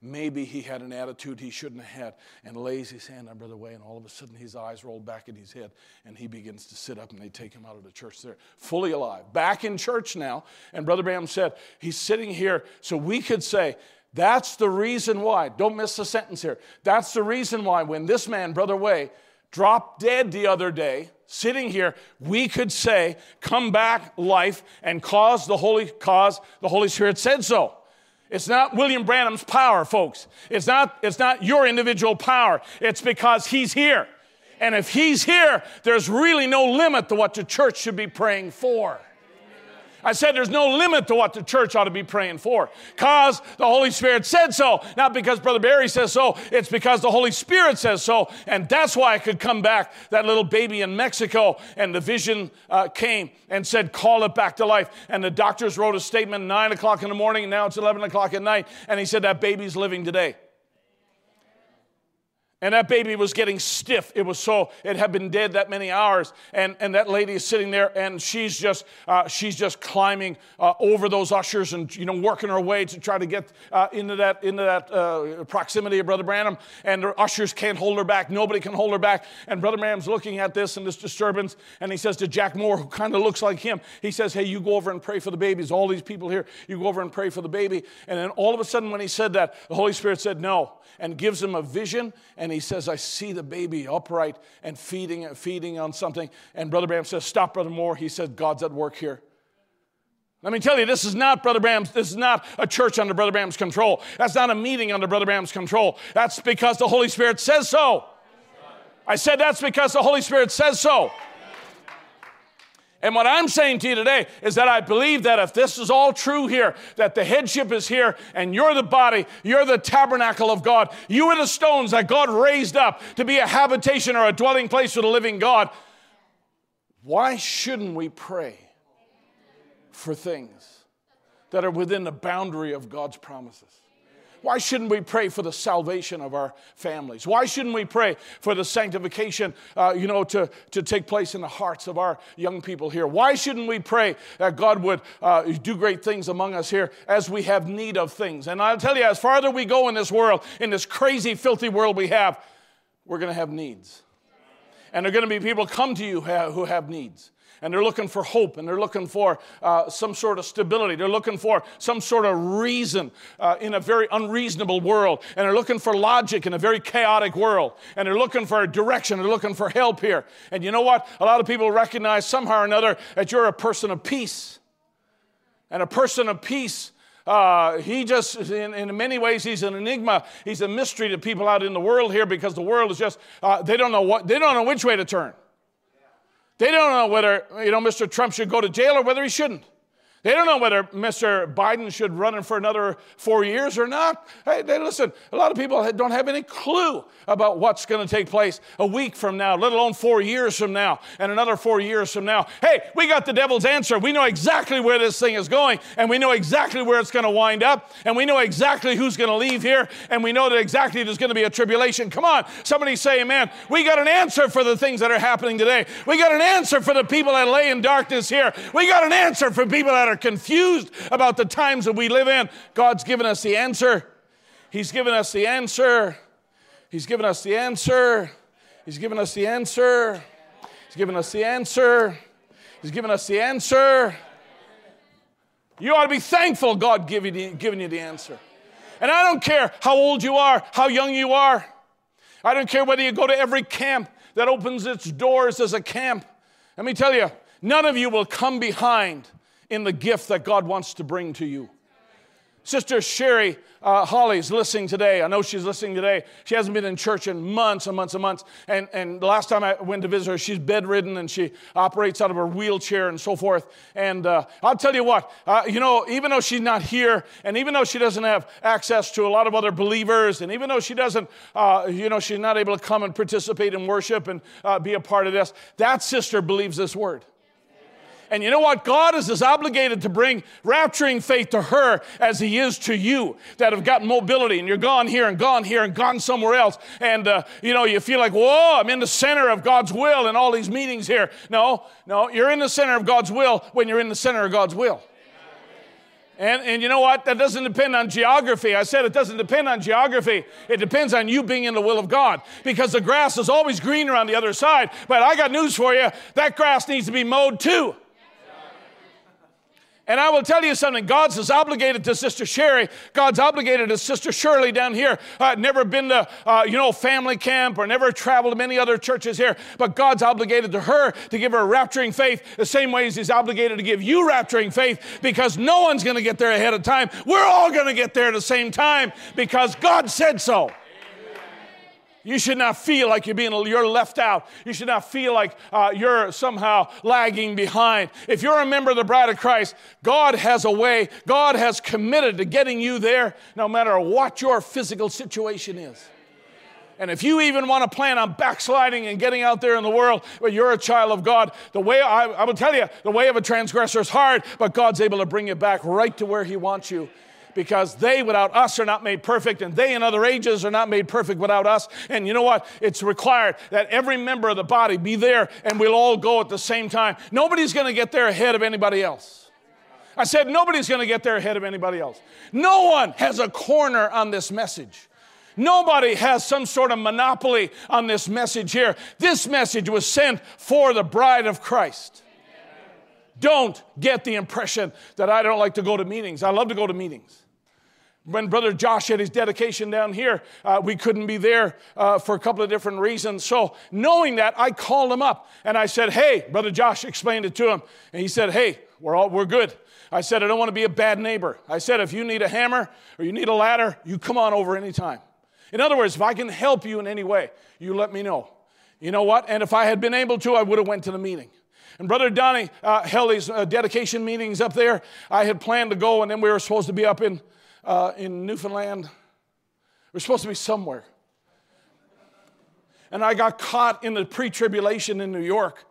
Maybe he had an attitude he shouldn't have had and lays his hand on Brother Way, and all of a sudden his eyes roll back in his head and he begins to sit up and they take him out of the church there, fully alive. Back in church now, and Brother Branham said, He's sitting here so we could say, that's the reason why. Don't miss the sentence here. That's the reason why when this man, Brother Way, dropped dead the other day, sitting here, we could say, come back life and cause the Holy cause the Holy Spirit said so. It's not William Branham's power, folks. It's not, it's not your individual power. It's because he's here. And if he's here, there's really no limit to what the church should be praying for. I said there's no limit to what the church ought to be praying for because the Holy Spirit said so. Not because Brother Barry says so, it's because the Holy Spirit says so. And that's why I could come back, that little baby in Mexico, and the vision uh, came and said, call it back to life. And the doctors wrote a statement 9 o'clock in the morning, and now it's 11 o'clock at night. And he said, that baby's living today. And that baby was getting stiff. It was so, it had been dead that many hours. And, and that lady is sitting there and she's just, uh, she's just climbing uh, over those ushers and, you know, working her way to try to get uh, into that, into that uh, proximity of Brother Branham. And the ushers can't hold her back. Nobody can hold her back. And Brother Branham's looking at this and this disturbance. And he says to Jack Moore, who kind of looks like him, he says, Hey, you go over and pray for the babies. All these people here, you go over and pray for the baby. And then all of a sudden, when he said that, the Holy Spirit said, No, and gives him a vision. And he says, I see the baby upright and feeding, feeding on something. And Brother Branham says, Stop, Brother Moore. He said, God's at work here. Let me tell you, this is not Brother Branham's, this is not a church under Brother Branham's control. That's not a meeting under Brother Branham's control. That's because the Holy Spirit says so. I said that's because the Holy Spirit says so. And what I'm saying to you today is that I believe that if this is all true here, that the headship is here and you're the body, you're the tabernacle of God, you are the stones that God raised up to be a habitation or a dwelling place for the living God, why shouldn't we pray for things that are within the boundary of God's promises? Why shouldn't we pray for the salvation of our families? Why shouldn't we pray for the sanctification, uh, you know, to, to take place in the hearts of our young people here? Why shouldn't we pray that God would uh, do great things among us here as we have need of things? And I'll tell you, as farther we go in this world, in this crazy, filthy world we have, we're going to have needs. And there are going to be people come to you who have needs and they're looking for hope and they're looking for uh, some sort of stability. They're looking for some sort of reason uh, in a very unreasonable world. And they're looking for logic in a very chaotic world. And they're looking for a direction. They're looking for help here. And you know what? A lot of people recognize somehow or another that you're a person of peace. And a person of peace uh, he just, in, in, many ways, he's an enigma. He's a mystery to people out in the world here because the world is just, uh, they don't know what, they don't know which way to turn. They don't know whether, you know, Mr. Trump should go to jail or whether he shouldn't. They don't know whether Mr. Biden should run for another four years or not. Hey, they, listen, a lot of people don't have any clue about what's going to take place a week from now, let alone four years from now and another four years from now. Hey, we got the devil's answer. We know exactly where this thing is going, and we know exactly where it's going to wind up, and we know exactly who's going to leave here, and we know that exactly there's going to be a tribulation. Come on, somebody say amen. We got an answer for the things that are happening today. We got an answer for the people that lay in darkness here. We got an answer for people that are are confused about the times that we live in, God's given us the answer. He's given us the answer. He's given us the answer. He's given us the answer. He's given us the answer. He's given us the answer. You ought to be thankful God giving you, giving you the answer. And I don't care how old you are, how young you are. I don't care whether you go to every camp that opens its doors as a camp. Let me tell you, none of you will come behind in the gift that God wants to bring to you. Sister Sherry uh, Holly's listening today. I know she's listening today. She hasn't been in church in months and months and months. And, and the last time I went to visit her, she's bedridden and she operates out of her wheelchair and so forth. And uh, I'll tell you what, uh, you know, even though she's not here, and even though she doesn't have access to a lot of other believers, and even though she doesn't, uh, you know, she's not able to come and participate in worship and uh, be a part of this, that sister believes this word. And you know what? God is as obligated to bring rapturing faith to her as He is to you that have gotten mobility and you're gone here and gone here and gone somewhere else. And, uh, you know, you feel like, whoa, I'm in the center of God's will in all these meetings here. No, no, you're in the center of God's will when you're in the center of God's will. And, and you know what? That doesn't depend on geography. I said it doesn't depend on geography. It depends on you being in the will of God. Because the grass is always greener on the other side. But I got news for you that grass needs to be mowed too. And I will tell you something God's as obligated to Sister Sherry, God's obligated to Sister Shirley down here. Uh, never been to, uh, you know, family camp or never traveled to many other churches here, but God's obligated to her to give her rapturing faith the same way as He's obligated to give you rapturing faith because no one's going to get there ahead of time. We're all going to get there at the same time because God said so. You should not feel like you're being you're left out. You should not feel like uh, you're somehow lagging behind. If you're a member of the bride of Christ, God has a way. God has committed to getting you there, no matter what your physical situation is. And if you even want to plan on backsliding and getting out there in the world, but you're a child of God, the way I, I will tell you, the way of a transgressor is hard, but God's able to bring you back right to where He wants you because they without us are not made perfect, and they in other ages are not made perfect without us. And you know what? It's required that every member of the body be there and we'll all go at the same time. Nobody's going to get there ahead of anybody else. I said, nobody's going to get there ahead of anybody else. No one has a corner on this message. Nobody has some sort of monopoly on this message here. This message was sent for the bride of Christ. Don't get the impression that I don't like to go to meetings. I love to go to meetings when Brother Josh had his dedication down here, uh, we couldn't be there uh, for a couple of different reasons. So, knowing that, I called him up and I said, Hey, Brother Josh explained it to him. And he said, Hey, we're, all, we're good. I said, I don't want to be a bad neighbor. I said, If you need a hammer or you need a ladder, you come on over anytime. In other words, if I can help you in any way, you let me know. You know what? And if I had been able to, I would have went to the meeting. And Brother Donnie uh, held these uh, dedication meetings up there. I had planned to go, and then we were supposed to be up in uh, in Newfoundland. We're supposed to be somewhere. And I got caught in the pre tribulation in New York.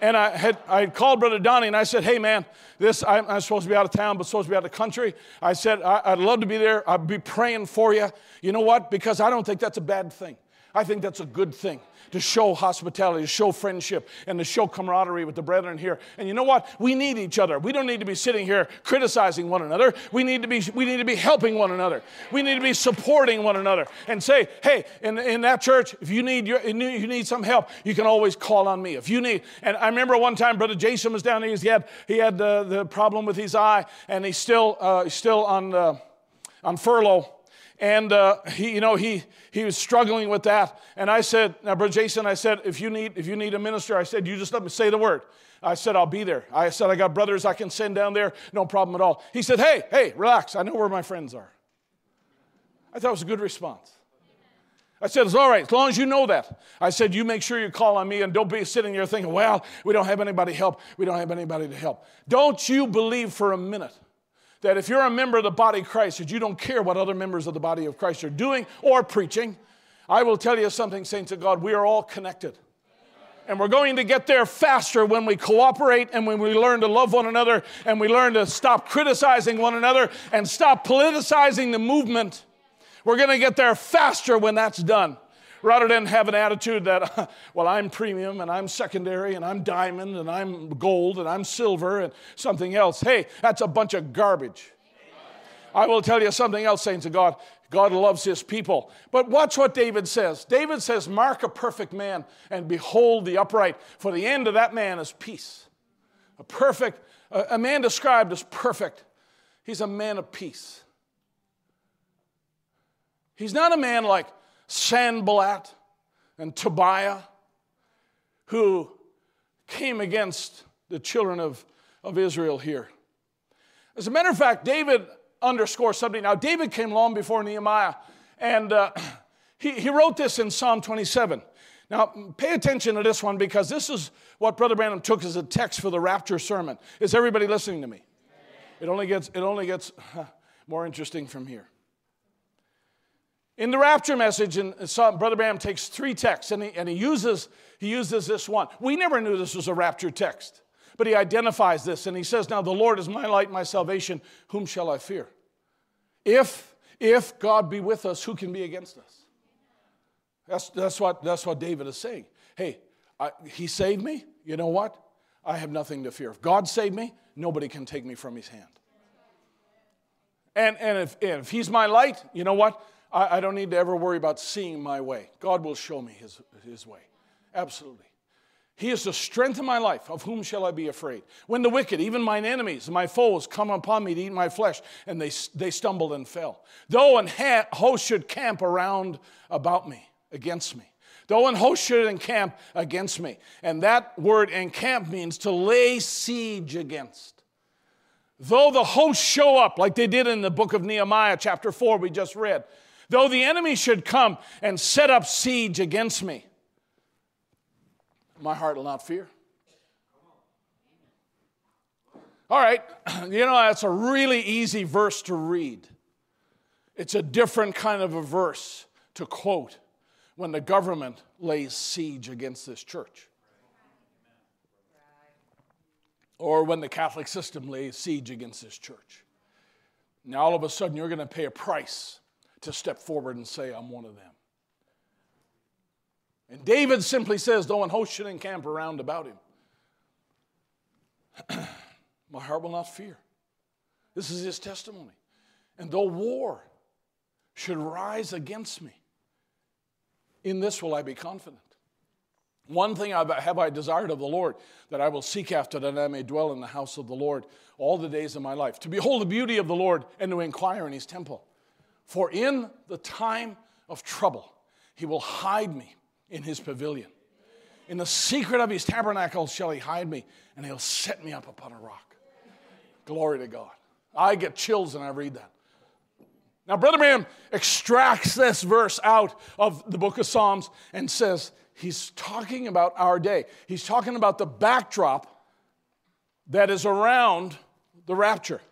and I had I had called Brother Donnie and I said, "Hey man, this I'm, I'm supposed to be out of town, but supposed to be out of the country." I said, I, "I'd love to be there. I'd be praying for you. You know what? Because I don't think that's a bad thing. I think that's a good thing to show hospitality, to show friendship, and to show camaraderie with the brethren here. And you know what? We need each other. We don't need to be sitting here criticizing one another. We need to be, we need to be helping one another. We need to be supporting one another and say, hey, in, in that church, if you need, your, you need some help, you can always call on me. If you need, and I remember one time Brother Jason was down there, he had, he had the, the problem with his eye, and he's still, uh, still on, uh, on furlough and uh, he, you know, he, he was struggling with that. And I said, now, Brother Jason, I said, if you need, if you need a minister, I said, you just let me say the word. I said, I'll be there. I said, I got brothers I can send down there, no problem at all. He said, hey, hey, relax. I know where my friends are. I thought it was a good response. I said, it's all right, as long as you know that. I said, you make sure you call on me and don't be sitting there thinking, well, we don't have anybody help. We don't have anybody to help. Don't you believe for a minute that if you're a member of the body of Christ, that you don't care what other members of the body of Christ are doing or preaching. I will tell you something, saints of God, we are all connected. And we're going to get there faster when we cooperate and when we learn to love one another and we learn to stop criticizing one another and stop politicizing the movement. We're going to get there faster when that's done rather than have an attitude that, [LAUGHS] well, I'm premium and I'm secondary and I'm diamond and I'm gold and I'm silver and something else. Hey, that's a bunch of garbage. I will tell you something else, saints of God. God loves his people. But watch what David says. David says, Mark a perfect man and behold the upright, for the end of that man is peace. A perfect, a man described as perfect. He's a man of peace. He's not a man like Sanballat and Tobiah, who came against the children of, of Israel here. As a matter of fact, David underscores something. Now, David came long before Nehemiah, and uh, [CLEARS THROAT] he, he wrote this in Psalm 27. Now, pay attention to this one because this is what Brother Branham took as a text for the rapture sermon. Is everybody listening to me? It only gets, it only gets [LAUGHS] more interesting from here. In the rapture message, and Brother Branham takes three texts and he, and he, uses, he uses this one. We never knew this was a rapture text, but he identifies this and he says, Now the Lord is my light, my salvation. Whom shall I fear? If, if God be with us, who can be against us? That's, that's, what, that's what David is saying. Hey, I, he saved me. You know what? I have nothing to fear. If God saved me, nobody can take me from his hand. And, and if, if he's my light, you know what? I, I don't need to ever worry about seeing my way. God will show me his, his way. Absolutely. He is the strength of my life. Of whom shall I be afraid? When the wicked, even mine enemies, my foes, come upon me to eat my flesh, and they, they stumbled and fell. Though an ha- host should camp around about me, against me. Though an host should encamp against me. And that word encamp means to lay siege against. Though the hosts show up, like they did in the book of Nehemiah, chapter 4, we just read, Though the enemy should come and set up siege against me, my heart will not fear. All right, [CLEARS THROAT] you know, that's a really easy verse to read. It's a different kind of a verse to quote when the government lays siege against this church. Or when the Catholic system lays siege against this church. Now, all of a sudden, you're going to pay a price to step forward and say, I'm one of them. And David simply says, though an host should encamp around about him, [CLEARS THROAT] my heart will not fear. This is his testimony. And though war should rise against me, in this will I be confident. One thing have I desired of the Lord, that I will seek after, that I may dwell in the house of the Lord all the days of my life, to behold the beauty of the Lord and to inquire in his temple. For in the time of trouble, he will hide me in his pavilion. In the secret of his tabernacle shall he hide me, and he'll set me up upon a rock. Glory to God. I get chills when I read that. Now, Brother Branham extracts this verse out of the book of Psalms and says he's talking about our day. He's talking about the backdrop that is around the rapture.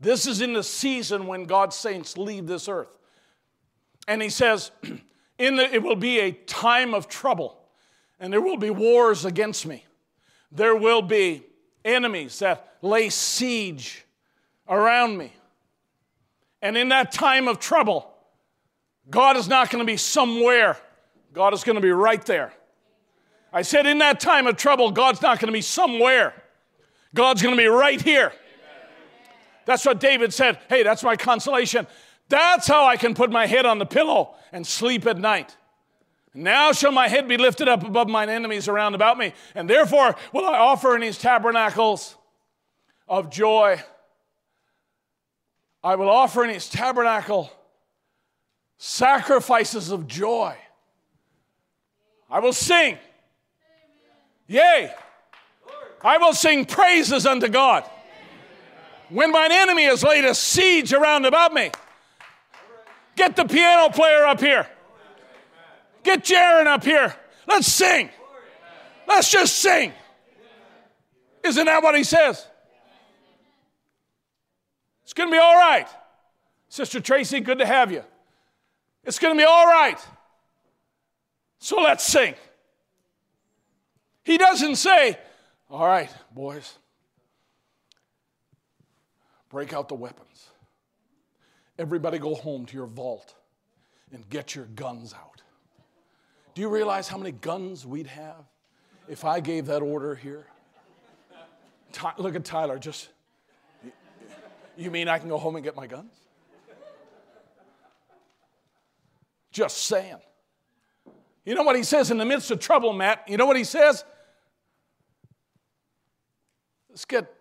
This is in the season when God's saints leave this earth. And he says, [CLEARS THROAT] in the, it will be a time of trouble. and there will be wars against me. There will be enemies that lay siege around me. And in that time of trouble, God is not going to be somewhere, God is going to be right there. I said, in that time of trouble, God's not going to be somewhere, God's going to be right here. That's what David said. Hey, that's my consolation. That's how I can put my head on the pillow and sleep at night. Now shall my head be lifted up above mine enemies around about me, and therefore will I offer in these tabernacles of joy. I will offer in his tabernacle sacrifices of joy. I will sing. Yea, I will sing praises unto God. When mine enemy has laid a siege around about me, get the piano player up here. Get Jaron up here. Let's sing. Let's just sing. Isn't that what he says? It's going to be all right. Sister Tracy, good to have you. It's going to be all right. So let's sing. He doesn't say, All right, boys, break out the weapons. Everybody go home to your vault and get your guns out. Do you realize how many guns we'd have if I gave that order here? Ty- look at Tyler, just, you mean I can go home and get my guns? Just saying. You know what he says in the midst of trouble, Matt? You know what he says? Let's get,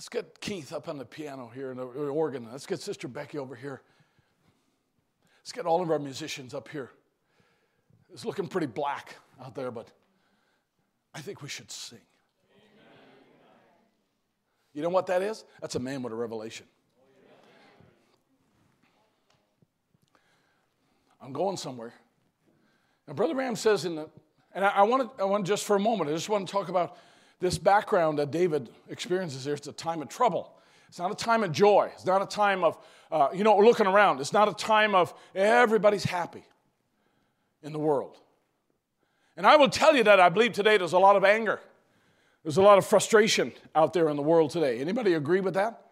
let's get Keith up on the piano here and the organ. Let's get Sister Becky over here. Let's get all of our musicians up here. It's looking pretty black out there, but I think we should sing. You know what that is? That's a man with a revelation. I'm going somewhere. And Brother Ram says in the, and I, I want to, I want just for a moment, I just want to talk about this background that David experiences here. It's a time of trouble. It's not a time of joy. It's not a time of, uh, you know, looking around. It's not a time of everybody's happy in the world. And I will tell you that I believe today there's a lot of anger. There's a lot of frustration out there in the world today. Anybody agree with that?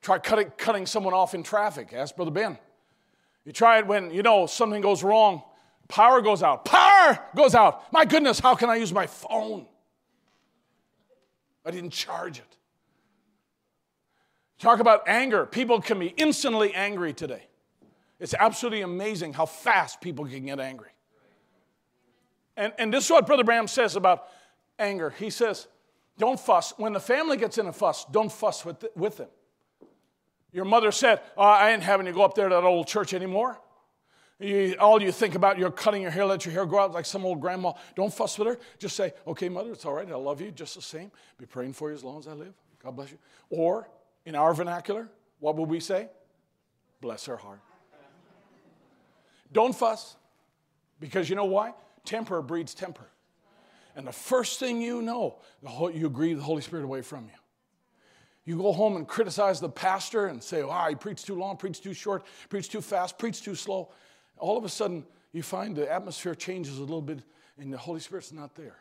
Try cutting, cutting someone off in traffic. Ask Brother Ben. You try it when, you know, something goes wrong. Power goes out. Power goes out. My goodness, how can I use my phone? I didn't charge it. Talk about anger. People can be instantly angry today. It's absolutely amazing how fast people can get angry. And, and this is what Brother Branham says about anger. He says, don't fuss. When the family gets in a fuss, don't fuss with, with them. Your mother said, oh, I ain't having you go up there to that old church anymore. You, all you think about, you're cutting your hair, let your hair grow out like some old grandma. Don't fuss with her. Just say, okay, mother, it's all right. I love you just the same. Be praying for you as long as I live. God bless you. Or in our vernacular, what would we say? Bless her heart. Don't fuss. Because you know why? Temper breeds temper. And the first thing you know, you grieve the Holy Spirit away from you. You go home and criticize the pastor and say, oh, he preached too long, preached too short, preached too fast, preached too slow. All of a sudden, you find the atmosphere changes a little bit and the Holy Spirit's not there.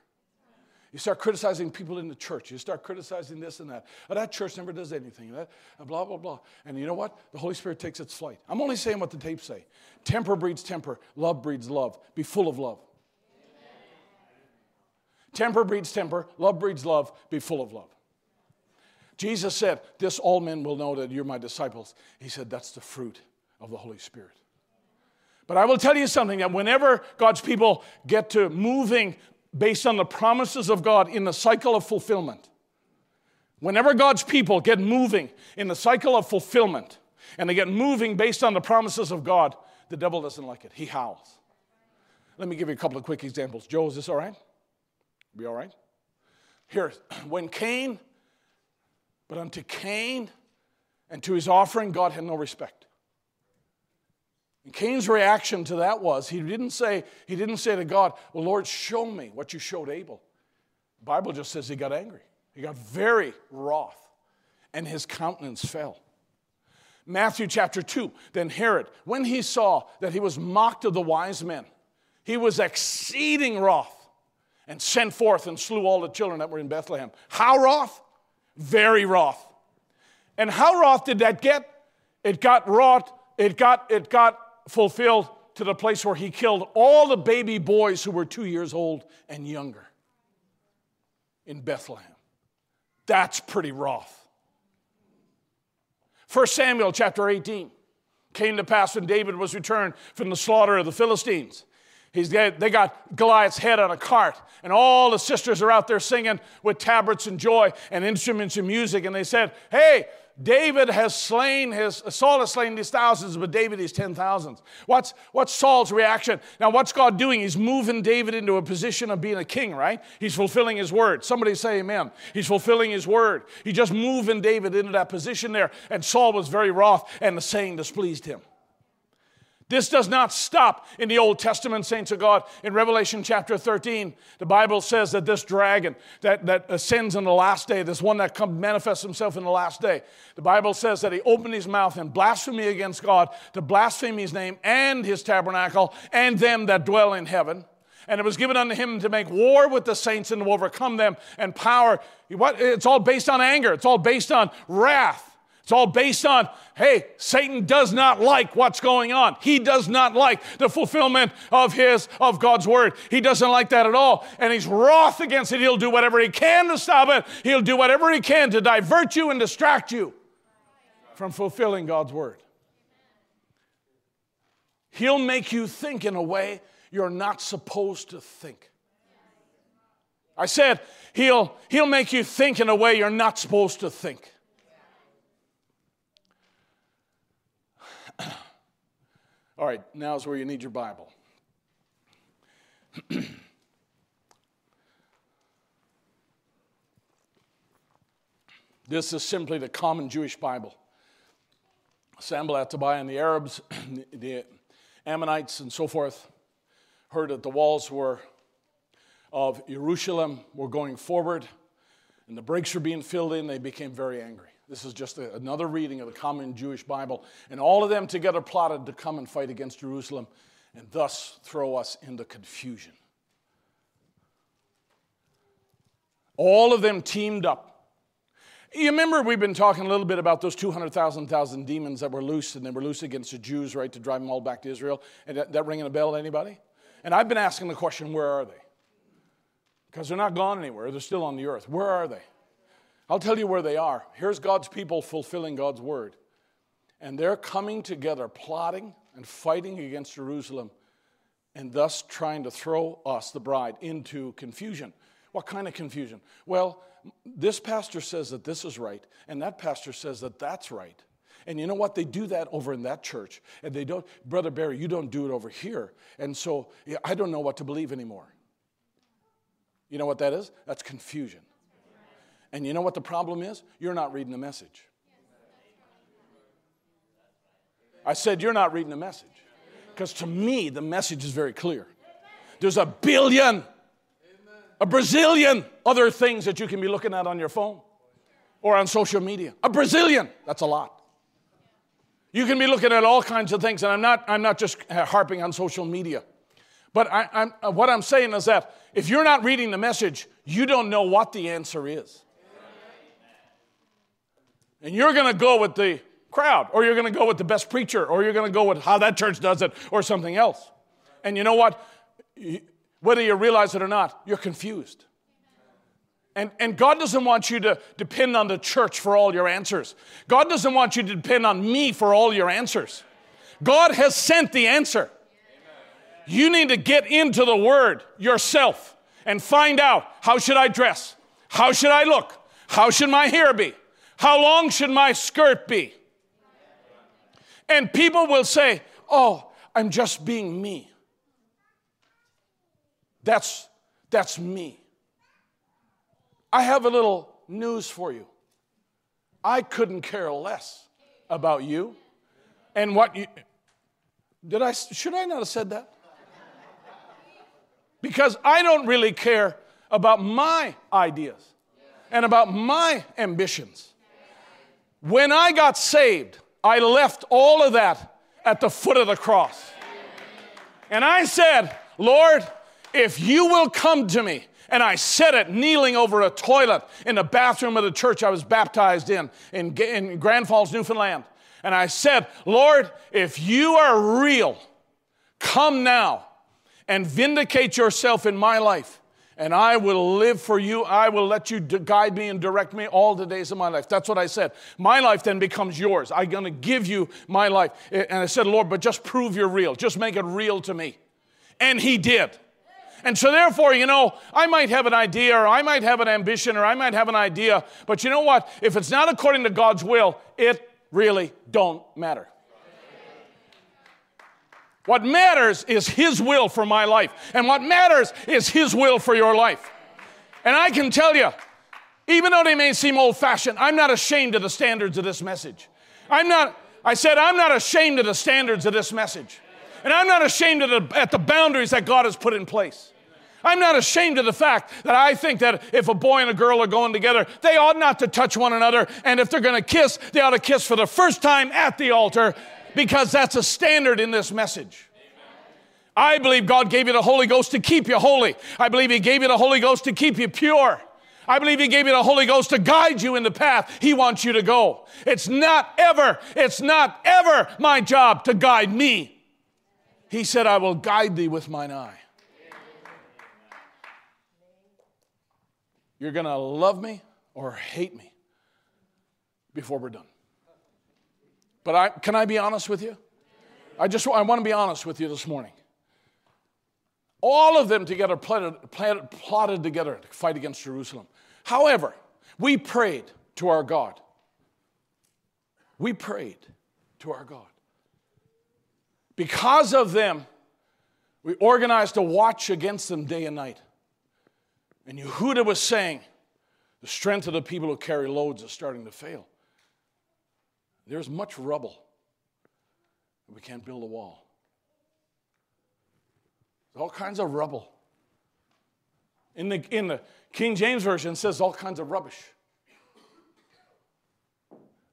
You start criticizing people in the church. You start criticizing this and that. Oh, that church never does anything. That, uh, blah, blah, blah. And you know what? The Holy Spirit takes its flight. I'm only saying what the tapes say. Temper breeds temper. Love breeds love. Be full of love. Temper breeds temper, love breeds love, be full of love. Jesus said, This all men will know that you're my disciples. He said, That's the fruit of the Holy Spirit. But I will tell you something that whenever God's people get to moving based on the promises of God in the cycle of fulfillment, whenever God's people get moving in the cycle of fulfillment and they get moving based on the promises of God, the devil doesn't like it. He howls. Let me give you a couple of quick examples. Joe, is this all right? Be all right? Here, [CLEARS THROAT] when Cain, but unto Cain and to his offering, God had no respect. And Cain's reaction to that was he didn't say, he didn't say to God, Well, Lord, show me what you showed Abel. The Bible just says he got angry. He got very wroth, and his countenance fell. Matthew chapter 2, then Herod, when he saw that he was mocked of the wise men, he was exceeding wroth and sent forth and slew all the children that were in Bethlehem. How wroth? Very wroth. And how wroth did that get? It got wrought, it got, it got fulfilled to the place where he killed all the baby boys who were two years old and younger in Bethlehem. That's pretty wroth. 1 Samuel chapter 18 came to pass when David was returned from the slaughter of the Philistines. He's they got Goliath's head on a cart, and all the sisters are out there singing with tabrets and joy and instruments and music. And they said, Hey, David has slain his, Saul has slain these thousands, but David is ten thousands. What's, what's Saul's reaction? Now, what's God doing? He's moving David into a position of being a king, right? He's fulfilling his word. Somebody say amen. He's fulfilling his word. He just moving David into that position there. And Saul was very wroth, and the saying displeased him. This does not stop in the Old Testament, saints of God. In Revelation chapter 13, the Bible says that this dragon that, that ascends in the last day, this one that comes manifests himself in the last day, the Bible says that he opened his mouth in blasphemy against God to blaspheme his name and his tabernacle and them that dwell in heaven. And it was given unto him to make war with the saints and to overcome them and power. It's all based on anger. It's all based on wrath. It's all based on, hey, Satan does not like what's going on. He does not like the fulfillment of his, of God's word. He doesn't like that at all. And he's wroth against it. He'll do whatever he can to stop it. He'll do whatever he can to divert you and distract you from fulfilling God's word. He'll make you think in a way you're not supposed to think. I said, he'll, he'll make you think in a way you're not supposed to think. All right, now is where you need your Bible. [CLEARS THROAT] this is simply the common Jewish Bible. Sanballat, Tobiah, and the Arabs, [CLEARS THROAT] the Ammonites, and so forth, heard that the walls were of Jerusalem were going forward, and the breaks were being filled in. They became very angry. This is just a, another reading of the common Jewish Bible. And all of them together plotted to come and fight against Jerusalem and thus throw us into confusion. All of them teamed up. You remember we've been talking a little bit about those 200,000 thousand demons that were loose, and they were loose against the Jews, right, to drive them all back to Israel. And that, that ringing a bell to anybody? And I've been asking the question, where are they? Because they're not gone anywhere. They're still on the earth. Where are they? I'll tell you where they are. Here's God's people fulfilling God's word. And they're coming together, plotting and fighting against Jerusalem, and thus trying to throw us, the bride, into confusion. What kind of confusion? Well, this pastor says that this is right, and that pastor says that that's right. And you know what? They do that over in that church. And they don't, Brother Barry, you don't do it over here. And so yeah, I don't know what to believe anymore. You know what that is? That's confusion. And you know what the problem is? You're not reading the message. I said, You're not reading the message. Because to me, the message is very clear. There's a billion, a Brazilian other things that you can be looking at on your phone or on social media. A Brazilian, that's a lot. You can be looking at all kinds of things, and I'm not, I'm not just harping on social media. But I, I'm, what I'm saying is that if you're not reading the message, you don't know what the answer is. And you're going to go with the crowd, or you're going to go with the best preacher, or you're going to go with how that church does it, or something else. And you know what? Whether you realize it or not, you're confused. And, and God doesn't want you to depend on the church for all your answers. God doesn't want you to depend on me for all your answers. God has sent the answer. You need to get into the Word yourself and find out how should I dress? How should I look? How should my hair be? How long should my skirt be? And people will say, Oh, I'm just being me. That's, that's me. I have a little news for you. I couldn't care less about you and what you. Did I, should I not have said that? Because I don't really care about my ideas and about my ambitions. When I got saved, I left all of that at the foot of the cross. And I said, Lord, if you will come to me, and I said it kneeling over a toilet in the bathroom of the church I was baptized in, in, in Grand Falls, Newfoundland. And I said, Lord, if you are real, come now and vindicate yourself in my life and I will live for you. I will let you guide me and direct me all the days of my life. That's what I said. My life then becomes yours. I'm going to give you my life. And I said, Lord, but just prove you're real. Just make it real to me. And He did. And so, therefore, you know, I might have an idea or I might have an ambition or I might have an idea, but you know what? If it's not according to God's will, it really don't matter. What matters is His will for my life. And what matters is His will for your life. And I can tell you, even though they may seem old fashioned, I'm not ashamed of the standards of this message. I'm not, I said, I'm not ashamed of the standards of this message. And I'm not ashamed of the, at the boundaries that God has put in place. I'm not ashamed of the fact that I think that if a boy and a girl are going together, they ought not to touch one another. And if they're going to kiss, they ought to kiss for the first time at the altar because that's a standard in this message. I believe God gave you the Holy Ghost to keep you holy. I believe He gave you the Holy Ghost to keep you pure. I believe He gave you the Holy Ghost to guide you in the path He wants you to go. It's not ever, it's not ever my job to guide me. He said, I will guide thee with mine eye. You're going to love me or hate me before we're done. But I, can I be honest with you? I just I want to be honest with you this morning. All of them together plotted, plotted, plotted together to fight against Jerusalem. However, we prayed to our God. We prayed to our God. Because of them, we organized a watch against them day and night. And Yehuda was saying, the strength of the people who carry loads is starting to fail. There's much rubble. We can't build a wall. There's all kinds of rubble. In the, in the King James Version, says all kinds of rubbish.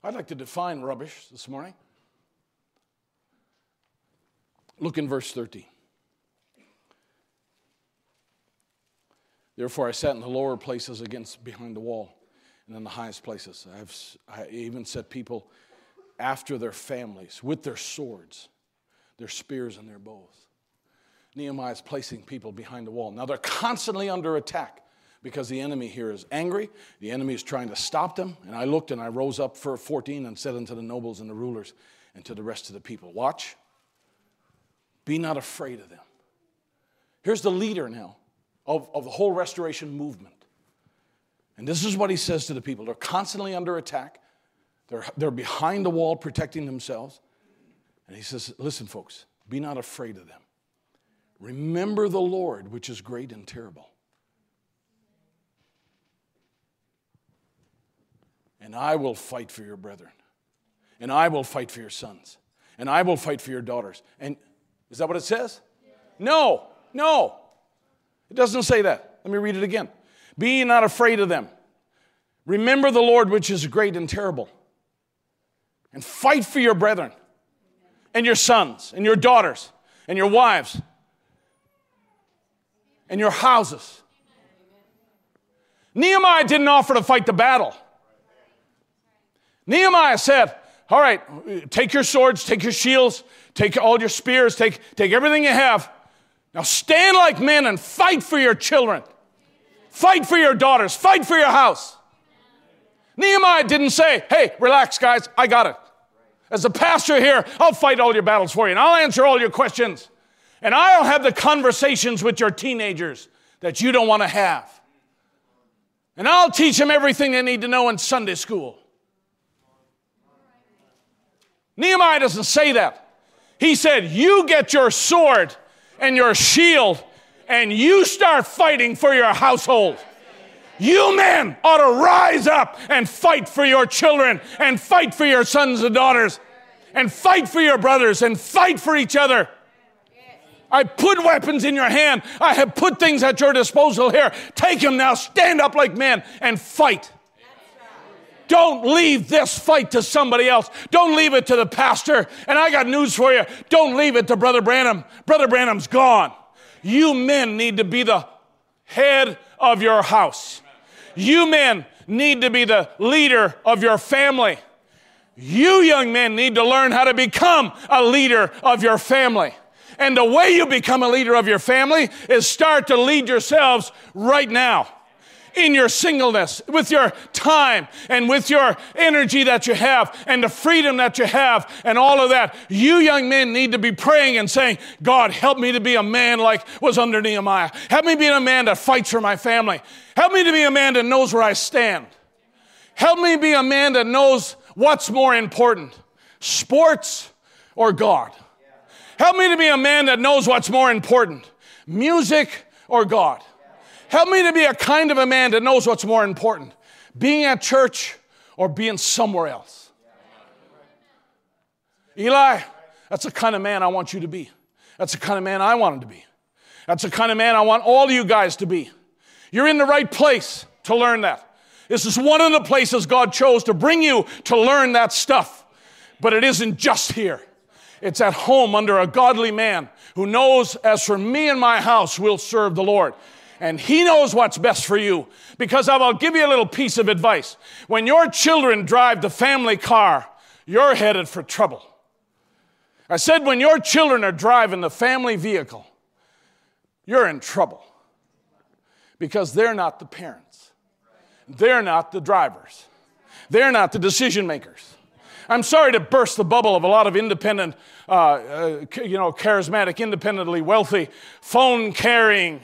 I'd like to define rubbish this morning. Look in verse 13. Therefore, I sat in the lower places against behind the wall, and in the highest places. I've I even set people after their families with their swords, their spears, and their bows. Nehemiah is placing people behind the wall. Now they're constantly under attack because the enemy here is angry. The enemy is trying to stop them. And I looked and I rose up for 14 and said unto the nobles and the rulers and to the rest of the people, Watch, be not afraid of them. Here's the leader now of, of the whole restoration movement. And this is what he says to the people they're constantly under attack, they're, they're behind the wall protecting themselves. And he says, Listen, folks, be not afraid of them. Remember the Lord, which is great and terrible. And I will fight for your brethren. And I will fight for your sons. And I will fight for your daughters. And is that what it says? No, no. It doesn't say that. Let me read it again. Be not afraid of them. Remember the Lord, which is great and terrible. And fight for your brethren and your sons and your daughters and your wives and your houses. Nehemiah didn't offer to fight the battle. Nehemiah said, All right, take your swords, take your shields, take all your spears, take, take everything you have. Now stand like men and fight for your children, fight for your daughters, fight for your house. Nehemiah didn't say, Hey, relax, guys, I got it. As a pastor here, I'll fight all your battles for you and I'll answer all your questions. And I'll have the conversations with your teenagers that you don't want to have. And I'll teach them everything they need to know in Sunday school. Nehemiah doesn't say that. He said, You get your sword and your shield and you start fighting for your household. You men ought to rise up and fight for your children and fight for your sons and daughters and fight for your brothers and fight for each other. I put weapons in your hand. I have put things at your disposal here. Take them now. Stand up like men and fight. Don't leave this fight to somebody else. Don't leave it to the pastor. And I got news for you. Don't leave it to Brother Branham. Brother Branham's gone. You men need to be the head of your house. You men need to be the leader of your family. You young men need to learn how to become a leader of your family. And the way you become a leader of your family is start to lead yourselves right now in your singleness, with your time and with your energy that you have and the freedom that you have and all of that. You young men need to be praying and saying, God, help me to be a man like was under Nehemiah. Help me be a man that fights for my family. Help me to be a man that knows where I stand. Help me be a man that knows what's more important, sports or God. Help me to be a man that knows what's more important, music or God. Help me to be a kind of a man that knows what's more important, being at church or being somewhere else. Eli, that's the kind of man I want you to be. That's the kind of man I wanted to be. That's the kind of man I want all you guys to be. You're in the right place to learn that. This is one of the places God chose to bring you to learn that stuff. But it isn't just here. It's at home under a godly man who knows, as for me and my house, we'll serve the Lord. And he knows what's best for you. Because I will give you a little piece of advice. When your children drive the family car, you're headed for trouble. I said, when your children are driving the family vehicle, you're in trouble. Because they're not the parents, they're not the drivers, they're not the decision makers. I'm sorry to burst the bubble of a lot of independent, uh, uh, you know, charismatic, independently wealthy, phone carrying,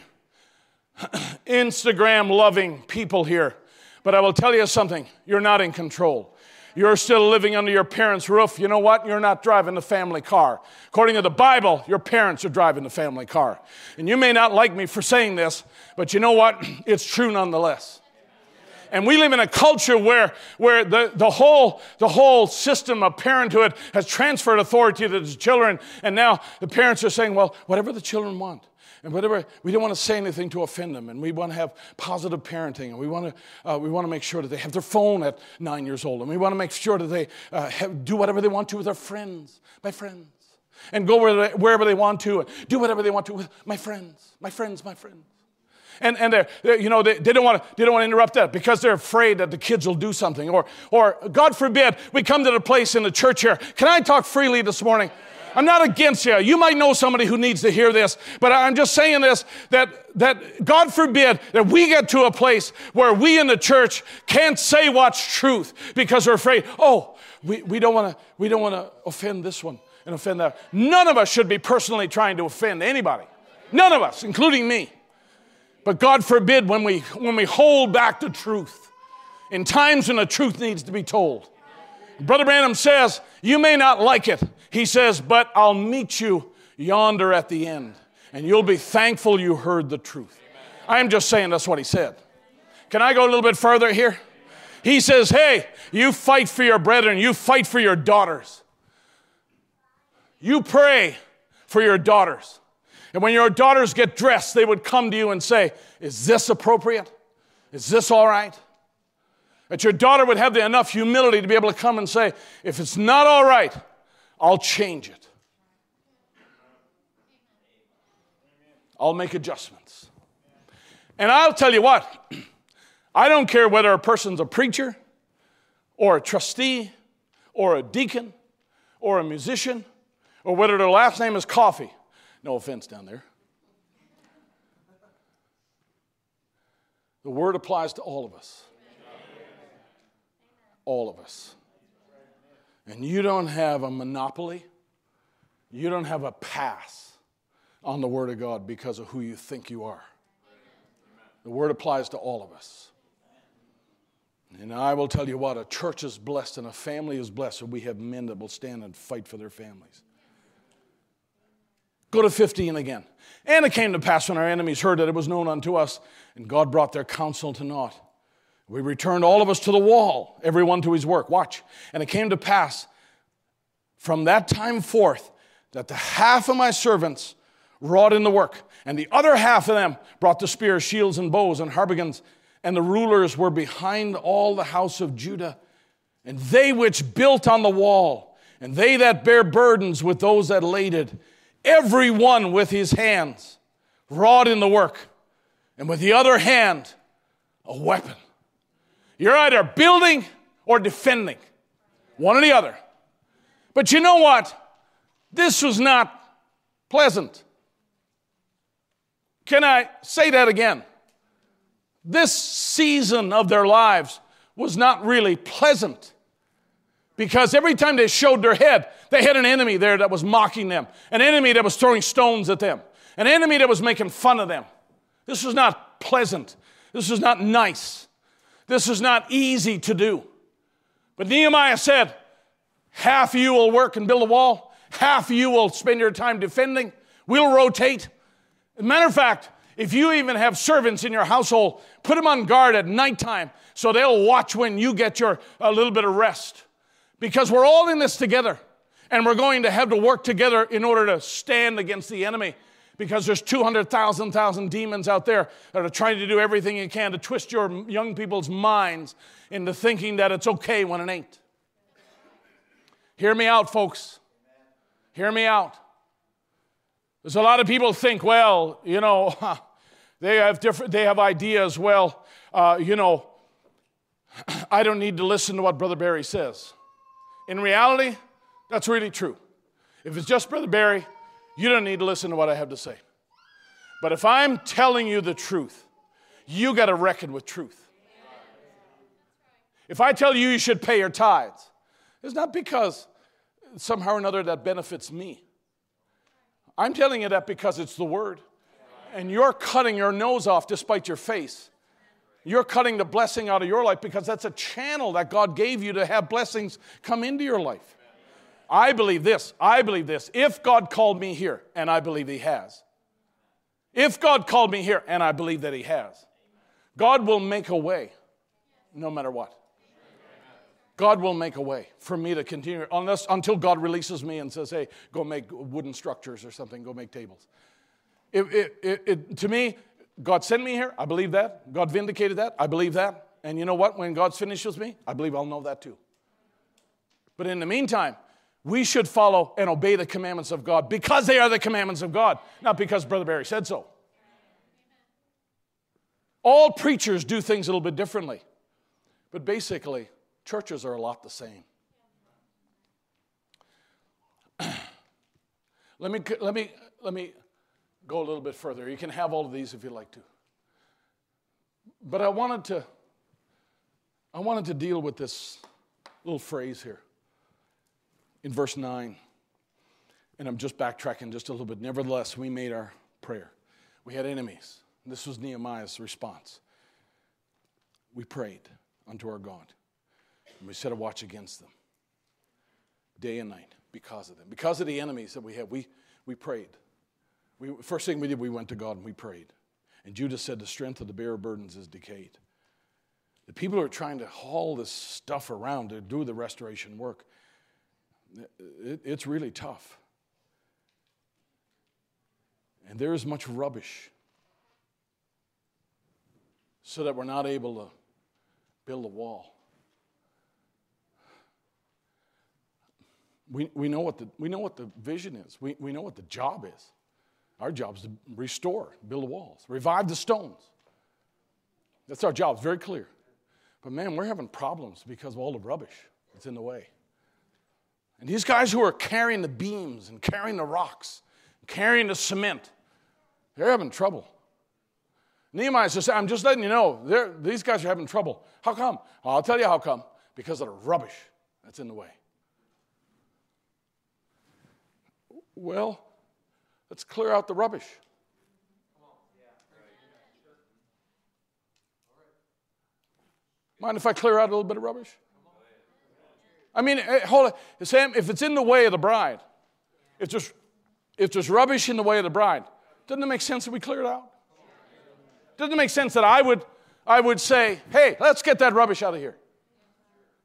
[CLEARS THROAT] Instagram loving people here. But I will tell you something you're not in control. You're still living under your parents' roof. You know what? You're not driving the family car. According to the Bible, your parents are driving the family car. And you may not like me for saying this, but you know what? [CLEARS THROAT] It's true nonetheless. And we live in a culture where, where the, the, whole, the whole system of parenthood has transferred authority to the children. And now the parents are saying, well, whatever the children want. And whatever, we don't want to say anything to offend them. And we want to have positive parenting. And we want to, uh, we want to make sure that they have their phone at nine years old. And we want to make sure that they uh, have, do whatever they want to with their friends, my friends. And go where they, wherever they want to and do whatever they want to with my friends, my friends, my friends. And, and they're, they're, you know, they, they, don't want to, they don't want to interrupt that because they're afraid that the kids will do something. Or, or, God forbid, we come to the place in the church here. Can I talk freely this morning? I'm not against you. You might know somebody who needs to hear this, but I'm just saying this that, that God forbid that we get to a place where we in the church can't say what's truth because we're afraid, oh, we, we don't want to we don't want to offend this one and offend that. None of us should be personally trying to offend anybody. None of us, including me. But God forbid when we, when we hold back the truth in times when the truth needs to be told. Brother Branham says, You may not like it. He says, But I'll meet you yonder at the end, and you'll be thankful you heard the truth. I'm just saying that's what he said. Can I go a little bit further here? He says, Hey, you fight for your brethren, you fight for your daughters. You pray for your daughters. And when your daughters get dressed, they would come to you and say, Is this appropriate? Is this all right? That your daughter would have enough humility to be able to come and say, If it's not all right, I'll change it. I'll make adjustments. And I'll tell you what, [CLEARS THROAT] I don't care whether a person's a preacher or a trustee or a deacon or a musician or whether their last name is Coffee. No offense down there. The word applies to all of us. All of us. And you don't have a monopoly, you don't have a pass on the Word of God because of who you think you are. The Word applies to all of us. And I will tell you what, a church is blessed and a family is blessed when we have men that will stand and fight for their families. Go to 15 again. And it came to pass when our enemies heard that it was known unto us, and God brought their counsel to naught. We returned all of us to the wall, everyone to his work. Watch. And it came to pass from that time forth that the half of my servants wrought in the work, and the other half of them brought the spears, shields, and bows, and habergeons, and the rulers were behind all the house of Judah. And they which built on the wall, and they that bear burdens with those that laid it, every one with his hands wrought in the work, and with the other hand, a weapon. You're either building or defending, one or the other. But you know what? This was not pleasant. Can I say that again? This season of their lives was not really pleasant because every time they showed their head, they had an enemy there that was mocking them, an enemy that was throwing stones at them, an enemy that was making fun of them. This was not pleasant. This was not nice. This is not easy to do. But Nehemiah said, Half of you will work and build a wall, half of you will spend your time defending. We'll rotate. As a matter of fact, if you even have servants in your household, put them on guard at nighttime so they'll watch when you get your a little bit of rest. Because we're all in this together and we're going to have to work together in order to stand against the enemy because there's 200,000 thousand demons out there that are trying to do everything you can to twist your young people's minds into thinking that it's okay when it ain't. Hear me out, folks. Hear me out. There's a lot of people think, well, you know, [LAUGHS] they have different, they have ideas. Well, uh, you know, [CLEARS THROAT] I don't need to listen to what Brother Barry says. In reality, that's really true. If it's just Brother Barry, you don't need to listen to what I have to say. But if I'm telling you the truth, you got to reckon with truth. If I tell you you should pay your tithes, it's not because somehow or another that benefits me. I'm telling you that because it's the word. And you're cutting your nose off despite your face. You're cutting the blessing out of your life because that's a channel that God gave you to have blessings come into your life. I believe this. I believe this. If God called me here, and I believe He has, if God called me here, and I believe that He has, God will make a way no matter what. God will make a way for me to continue unless until God releases me and says, "Hey, go make wooden structures or something. Go make tables." It, it, it, to me, God sent me here. I believe that. God vindicated that. I believe that. And you know what? When God finishes me, I believe I'll know that too. But in the meantime, we should follow and obey the commandments of God because they are the commandments of God, not because Brother Barry said so. All preachers do things a little bit differently, but basically, churches are a lot the same. [CLEARS THROAT] let, me, let, me, let me go a little bit further. You can have all of these if you like to. But I wanted to I wanted to deal with this little phrase here in verse 9. And I'm just backtracking just a little bit. Nevertheless, we made our prayer. We had enemies. This was Nehemiah's response. We prayed unto our God, and we set a watch against them day and night because of them. Because of the enemies that we had, we, we prayed. We, first thing we did, we went to God and we prayed. And Judah said, The strength of the bearer burdens is decayed. The people are trying to haul this stuff around to do the restoration work, it, it's really tough. And there is much rubbish so that we're not able to build a wall. We, we, know, what the, we know what the vision is, we, we know what the job is. Our job is to restore, build walls, revive the stones. That's our job, it's very clear. But man, we're having problems because of all the rubbish that's in the way. And these guys who are carrying the beams and carrying the rocks, carrying the cement, they're having trouble. Nehemiah says, I'm just letting you know, these guys are having trouble. How come? Well, I'll tell you how come. Because of the rubbish that's in the way. Well, let's clear out the rubbish. Mind if I clear out a little bit of rubbish? I mean, eh, hold on. Sam, if it's in the way of the bride, if there's, if there's rubbish in the way of the bride, doesn't it make sense that we clear it out? Doesn't it make sense that I would, I would say, hey, let's get that rubbish out of here?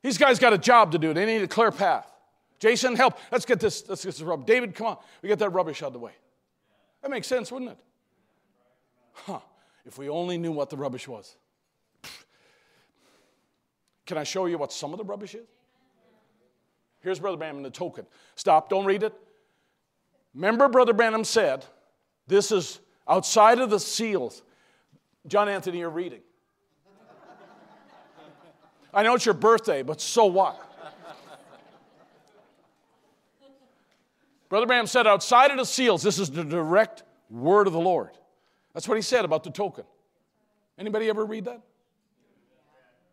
These guys got a job to do. They need a clear path. Jason, help. Let's get this, let's get this rubbish. David, come on. We get that rubbish out of the way. That makes sense, wouldn't it? Huh. If we only knew what the rubbish was. Can I show you what some of the rubbish is? Here's Brother Branham in the token. Stop, don't read it. Remember, Brother Branham said, This is outside of the seals, John Anthony, you're reading. I know it's your birthday, but so what? Brother Branham said, outside of the seals, this is the direct word of the Lord. That's what he said about the token. Anybody ever read that?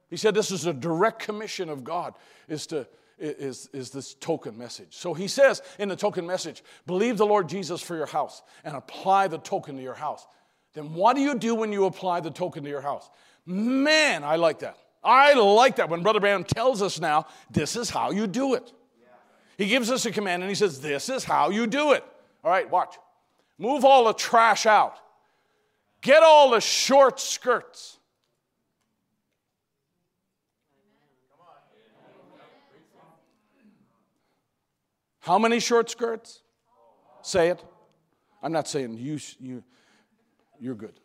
He said this is a direct commission of God is to is, is this token message. So he says in the token message, believe the Lord Jesus for your house and apply the token to your house. Then what do you do when you apply the token to your house? Man, I like that. I like that when Brother Branham tells us now, this is how you do it. He gives us a command and he says, This is how you do it. All right, watch. Move all the trash out, get all the short skirts. How many short skirts? Say it. I'm not saying you, you, you're good.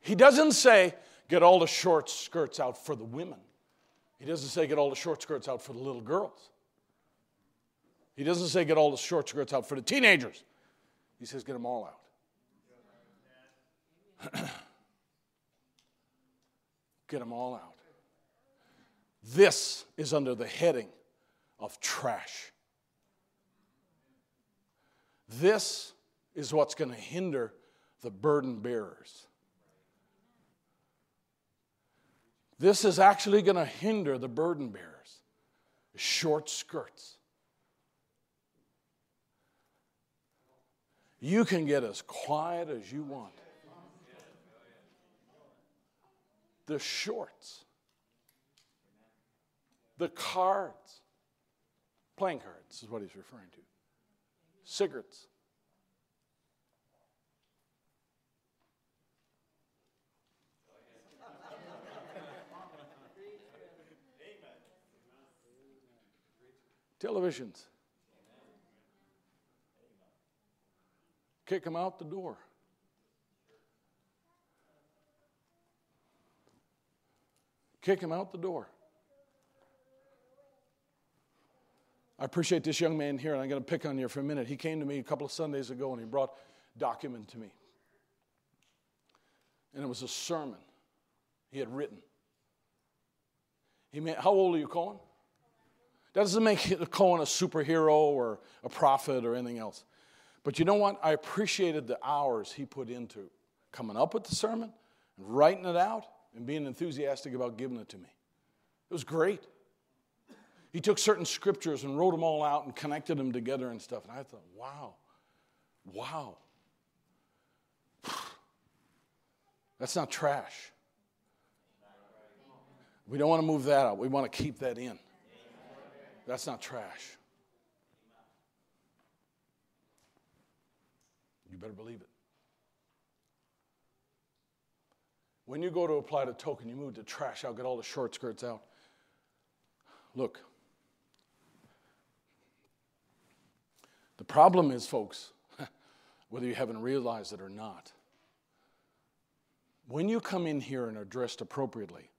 He doesn't say, get all the short skirts out for the women. He doesn't say, get all the short skirts out for the little girls. He doesn't say, get all the short skirts out for the teenagers. He says, get them all out. [CLEARS THROAT] get them all out. This is under the heading of trash. This is what's going to hinder the burden bearers. This is actually going to hinder the burden bearers. Short skirts. You can get as quiet as you want. The shorts the cards, playing cards is what he's referring to, cigarettes. Televisions. Kick them out the door. Kick him out the door. I appreciate this young man here, and I'm going to pick on you for a minute. He came to me a couple of Sundays ago and he brought document to me. And it was a sermon he had written. He made, how old are you, Cohen? That doesn't make [LAUGHS] Cohen a superhero or a prophet or anything else. But you know what? I appreciated the hours he put into coming up with the sermon and writing it out and being enthusiastic about giving it to me. It was great he took certain scriptures and wrote them all out and connected them together and stuff. And I thought, wow, wow. [SIGHS] That's not trash. We don't want to move that out. We want to keep that in. That's not trash. You better believe it. When you go to apply the token, you move the trash out, get all the short skirts out. Look, The problem is, folks, [LAUGHS] whether you haven't realized it or not, when you come in here and are dressed appropriately,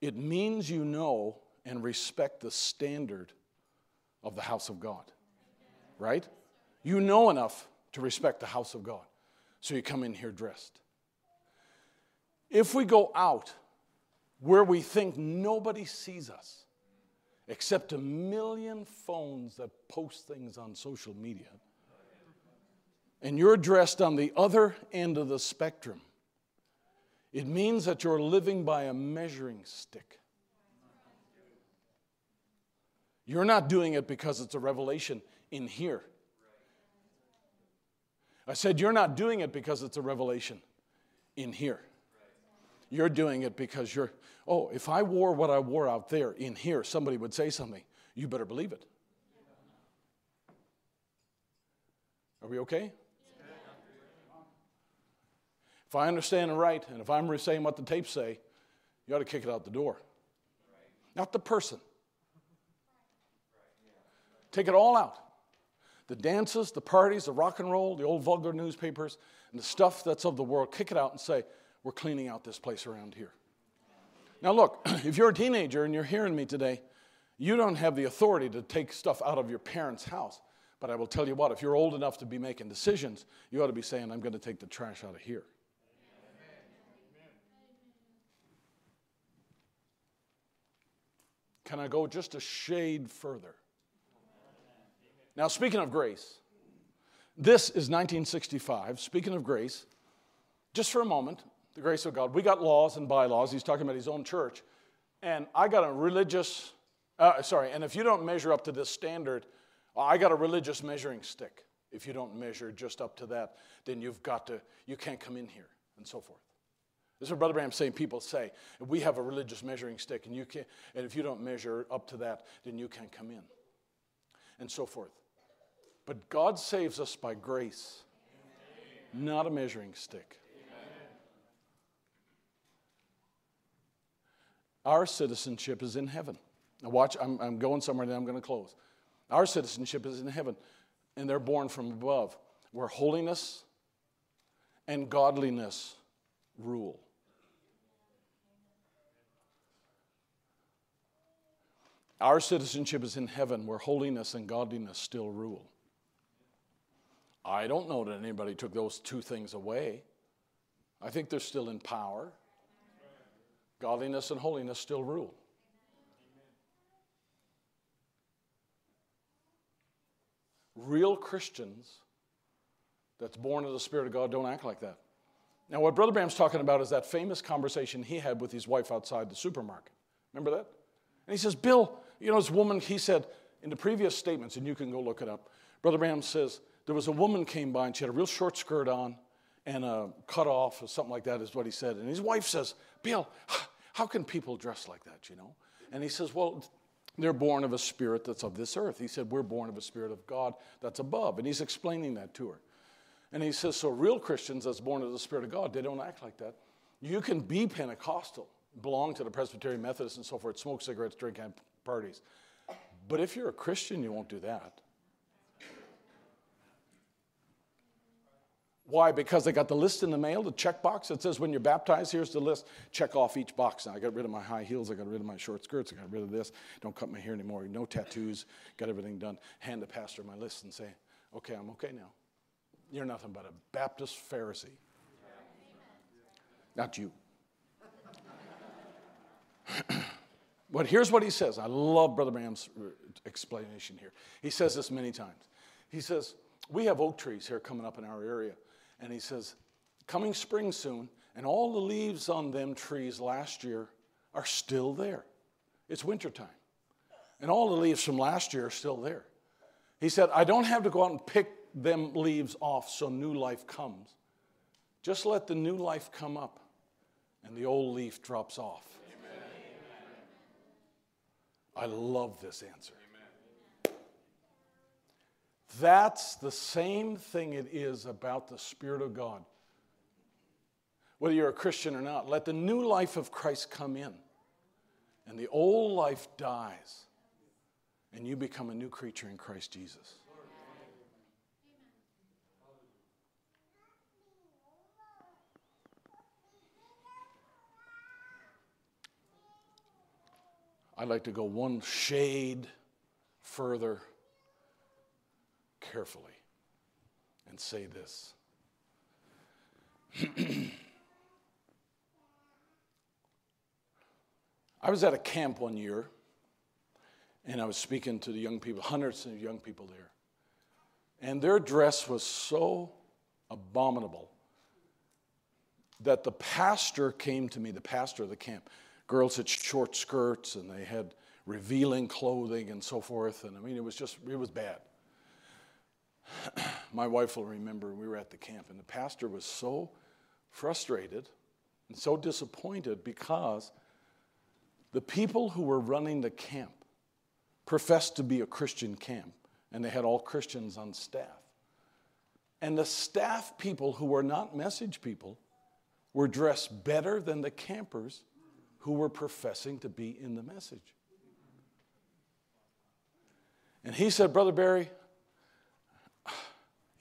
it means you know and respect the standard of the house of God. Right? You know enough to respect the house of God. So you come in here dressed. If we go out where we think nobody sees us, except a million phones that post things on social media. And you're dressed on the other end of the spectrum. It means that you're living by a measuring stick. You're not doing it because it's a revelation in here. I said, You're not doing it because it's a revelation in here. You're doing it because you're, oh, if I wore what I wore out there in here, somebody would say something. You better believe it. Are we okay? If I understand it right, and if I'm saying what the tapes say, you ought to kick it out the door. Not the person. Take it all out. The dances, the parties, the rock and roll, the old vulgar newspapers, and the stuff that's of the world, kick it out and say, we're cleaning out this place around here. Now, look, [CLEARS THROAT] if you're a teenager and you're hearing me today, you don't have the authority to take stuff out of your parents' house. But I will tell you what, if you're old enough to be making decisions, you ought to be saying, I'm going to take the trash out of here. Can I go just a shade further? Now, speaking of grace, this is 1965. Speaking of grace, just for a moment, the grace of God. We got laws and bylaws. He's talking about his own church. And I got a religious, uh, sorry, and if you don't measure up to this standard, I got a religious measuring stick. If you don't measure just up to that, then you've got to, you can't come in here, and so forth. This is what Brother Branham's saying. People say, we have a religious measuring stick, and you can't, and if you don't measure up to that, then you can't come in, and so forth. But God saves us by grace, not a measuring stick. Our citizenship is in heaven. Now, watch, I'm, I'm going somewhere, and I'm going to close. Our citizenship is in heaven, and they're born from above, where holiness and godliness rule. Our citizenship is in heaven, where holiness and godliness still rule. I don't know that anybody took those two things away. I think they're still in power. Godliness and holiness still rule. Real Christians that's born of the Spirit of God don't act like that. Now, what Brother Branham's talking about is that famous conversation he had with his wife outside the supermarket. Remember that? And he says, Bill, you know, this woman, he said in the previous statements, and you can go look it up, Brother Branham says, there was a woman came by and she had a real short skirt on and a cut off or something like that is what he said. And his wife says, Bill, how can people dress like that, you know? And he says, well, they're born of a spirit that's of this earth. He said, we're born of a spirit of God that's above. And he's explaining that to her. And he says, so real Christians that's born of the spirit of God, they don't act like that. You can be Pentecostal, belong to the Presbyterian Methodist and so forth, smoke cigarettes, drink at parties. But if you're a Christian, you won't do that. Why? Because they got the list in the mail, the checkbox that says when you're baptized, here's the list. Check off each box. Now, I got rid of my high heels, I got rid of my short skirts, I got rid of this. Don't cut my hair anymore. No tattoos. Got everything done. Hand the pastor my list and say, okay, I'm okay now. You're nothing but a Baptist Pharisee. Not you. [CLEARS THROAT] but here's what he says. I love Brother Branham's uh, explanation here. He says this many times. He says, We have oak trees here coming up in our area. And he says, Coming spring soon, and all the leaves on them trees last year are still there. It's wintertime. And all the leaves from last year are still there. He said, I don't have to go out and pick them leaves off so new life comes. Just let the new life come up, and the old leaf drops off. Amen. I love this answer. That's the same thing it is about the Spirit of God. Whether you're a Christian or not, let the new life of Christ come in, and the old life dies, and you become a new creature in Christ Jesus. I'd like to go one shade further carefully and say this. [CLEARS THROAT] I was at a camp one year and I was speaking to the young people, hundreds of young people there. And their dress was so abominable that the pastor came to me, the pastor of the camp. Girls had short skirts and they had revealing clothing and so forth. And I mean, it was just, it was bad. [CLEARS THROAT] my wife will remember we were at the camp, and the pastor was so frustrated and so disappointed because the people who were running the camp professed to be a Christian camp, and they had all Christians on staff. And the staff people who were not message people were dressed better than the campers who were professing to be in the message. And he said, Brother Barry,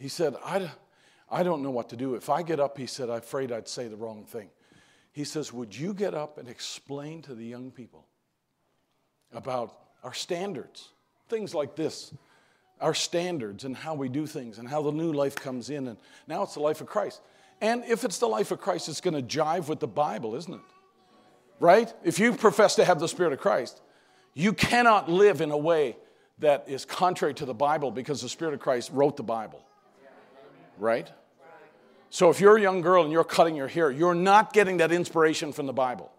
he said, I, I don't know what to do. If I get up, he said, I'm afraid I'd say the wrong thing. He says, Would you get up and explain to the young people about our standards? Things like this. our standards and how we do things and how the new life comes in. And now it's the life of Christ. And if it's the life of Christ, it's going to jive with the Bible, isn't it? Right? If you profess to have the Spirit of Christ, you cannot live in a way that is contrary to the Bible because the Spirit of Christ wrote the Bible. Right? So if you're a young girl and you're cutting your hair, you're not getting that inspiration from the Bible.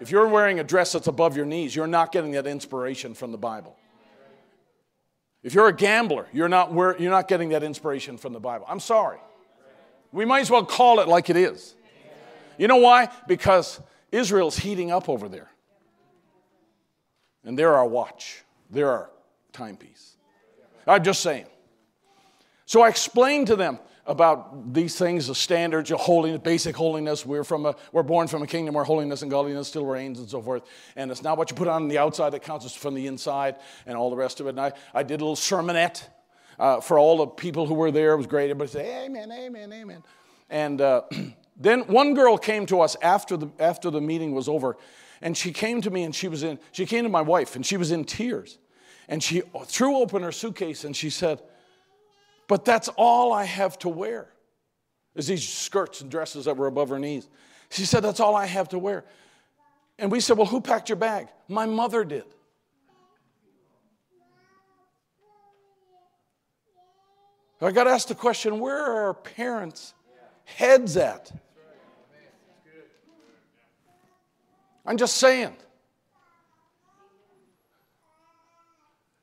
If you're wearing a dress that's above your knees, you're not getting that inspiration from the Bible. If you're a gambler, you're not, you're not getting that inspiration from the Bible. I'm sorry. We might as well call it like it is. You know why? Because Israel's heating up over there. And they're our watch, they're our timepiece. I'm just saying. So I explained to them about these things, the standards of holiness, basic holiness. We're, from a, we're born from a kingdom where holiness and godliness still reigns and so forth. And it's not what you put on the outside that counts, it's from the inside and all the rest of it. And I, I did a little sermonette uh, for all the people who were there. It was great. Everybody said, Amen, Amen, Amen. And uh, [CLEARS THROAT] then one girl came to us after the, after the meeting was over. And she came to me and she was in, she came to my wife and she was in tears. And she threw open her suitcase and she said, but that's all I have to wear is these skirts and dresses that were above her knees. She said, That's all I have to wear. And we said, Well, who packed your bag? My mother did. I got to ask the question where are our parents' heads at? I'm just saying.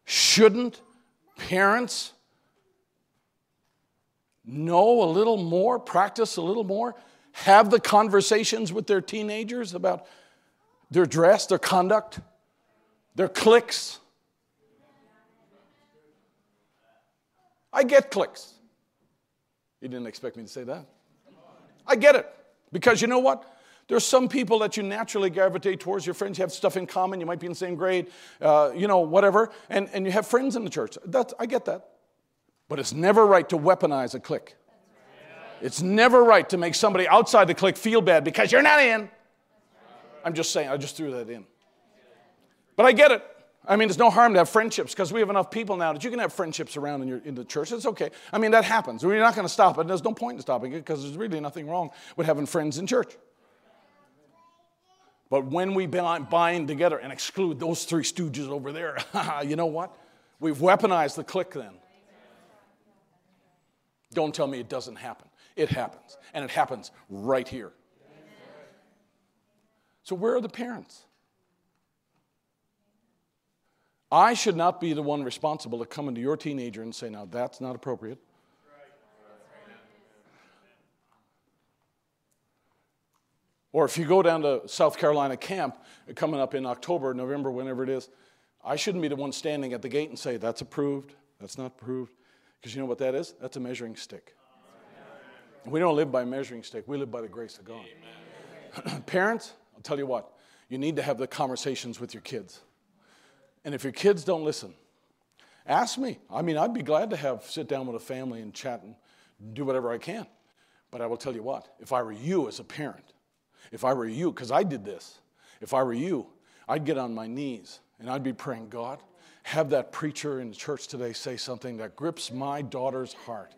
Shouldn't parents know a little more, practice a little more, have the conversations with their teenagers about their dress, their conduct, their cliques. I get cliques. You didn't expect me to say that. I get it. Because you know what? There's some people that you naturally gravitate towards. Your friends, you have stuff in common. You might be in the same grade, uh, you know, whatever. And, and you have friends in the church. That's, I get that. But it's never right to weaponize a clique. It's never right to make somebody outside the clique feel bad because you're not in. I'm just saying, I just threw that in. But I get it. I mean, there's no harm to have friendships because we have enough people now that you can have friendships around in, your, in the church. It's okay. I mean, that happens. We're not going to stop it. There's no point in stopping it because there's really nothing wrong with having friends in church. But when we bind together and exclude those three stooges over there, [LAUGHS] you know what? We've weaponized the clique then. Don't tell me it doesn't happen. It happens. And it happens right here. So, where are the parents? I should not be the one responsible to come into your teenager and say, now that's not appropriate. Or if you go down to South Carolina camp uh, coming up in October, November, whenever it is, I shouldn't be the one standing at the gate and say, that's approved, that's not approved. Because you know what that is? That's a measuring stick. We don't live by a measuring stick, we live by the grace of God. [CLEARS THROAT] Parents, I'll tell you what, you need to have the conversations with your kids. And if your kids don't listen, ask me. I mean, I'd be glad to have sit down with a family and chat and do whatever I can. But I will tell you what, if I were you as a parent, if I were you, because I did this, if I were you, I'd get on my knees and I'd be praying, God, have that preacher in the church today say something that grips my daughter's heart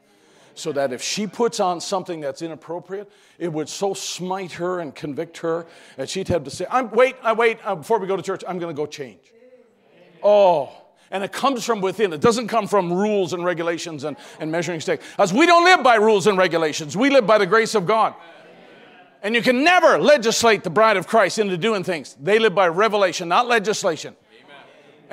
so that if she puts on something that's inappropriate, it would so smite her and convict her that she'd have to say, I'm, wait, I wait, uh, before we go to church, I'm going to go change. Oh, and it comes from within. It doesn't come from rules and regulations and, and measuring stick. As we don't live by rules and regulations, we live by the grace of God. And you can never legislate the bride of Christ into doing things. They live by revelation, not legislation.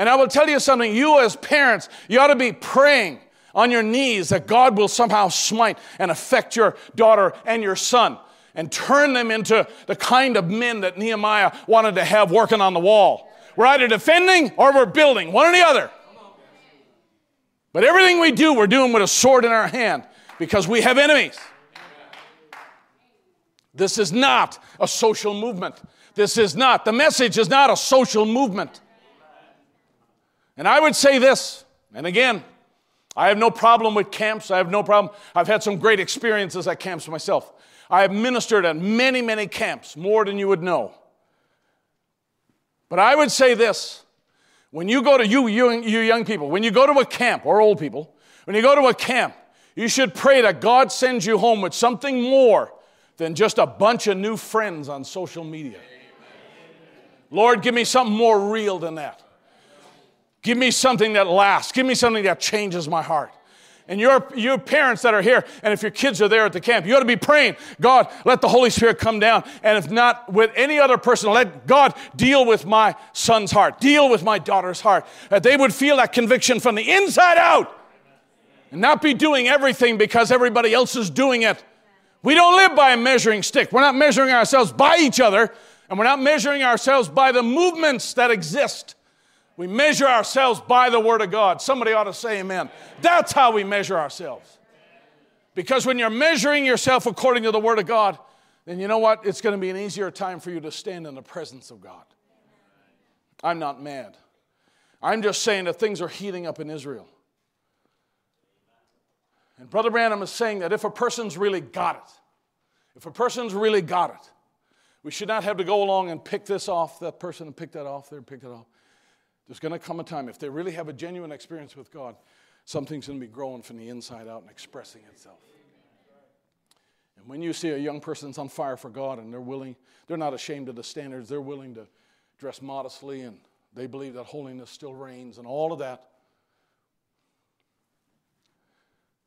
And I will tell you something, you as parents, you ought to be praying on your knees that God will somehow smite and affect your daughter and your son and turn them into the kind of men that Nehemiah wanted to have working on the wall. We're either defending or we're building, one or the other. But everything we do, we're doing with a sword in our hand because we have enemies. This is not a social movement. This is not, the message is not a social movement. And I would say this, and again, I have no problem with camps. I have no problem. I've had some great experiences at camps myself. I have ministered at many, many camps, more than you would know. But I would say this When you go to you, you, you young people, when you go to a camp, or old people, when you go to a camp, you should pray that God sends you home with something more than just a bunch of new friends on social media. Lord, give me something more real than that. Give me something that lasts. Give me something that changes my heart. And your, your parents that are here, and if your kids are there at the camp, you ought to be praying, God, let the Holy Spirit come down. And if not with any other person, let God deal with my son's heart, deal with my daughter's heart, that they would feel that conviction from the inside out and not be doing everything because everybody else is doing it. We don't live by a measuring stick. We're not measuring ourselves by each other, and we're not measuring ourselves by the movements that exist. We measure ourselves by the Word of God. Somebody ought to say amen. That's how we measure ourselves. Because when you're measuring yourself according to the Word of God, then you know what? It's going to be an easier time for you to stand in the presence of God. I'm not mad. I'm just saying that things are heating up in Israel. And Brother Branham is saying that if a person's really got it, if a person's really got it, we should not have to go along and pick this off that person and pick that off there and pick that off. There's going to come a time, if they really have a genuine experience with God, something's going to be growing from the inside out and expressing itself. And when you see a young person's on fire for God and they're willing, they're not ashamed of the standards, they're willing to dress modestly and they believe that holiness still reigns and all of that.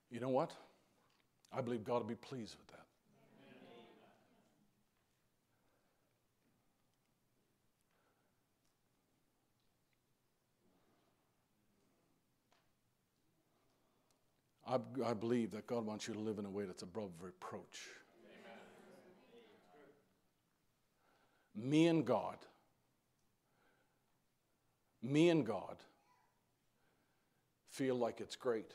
You know what? I believe God will be pleased with that. I, I believe that God wants you to live in a way that's above reproach. Amen. Me and God, me and God feel like it's great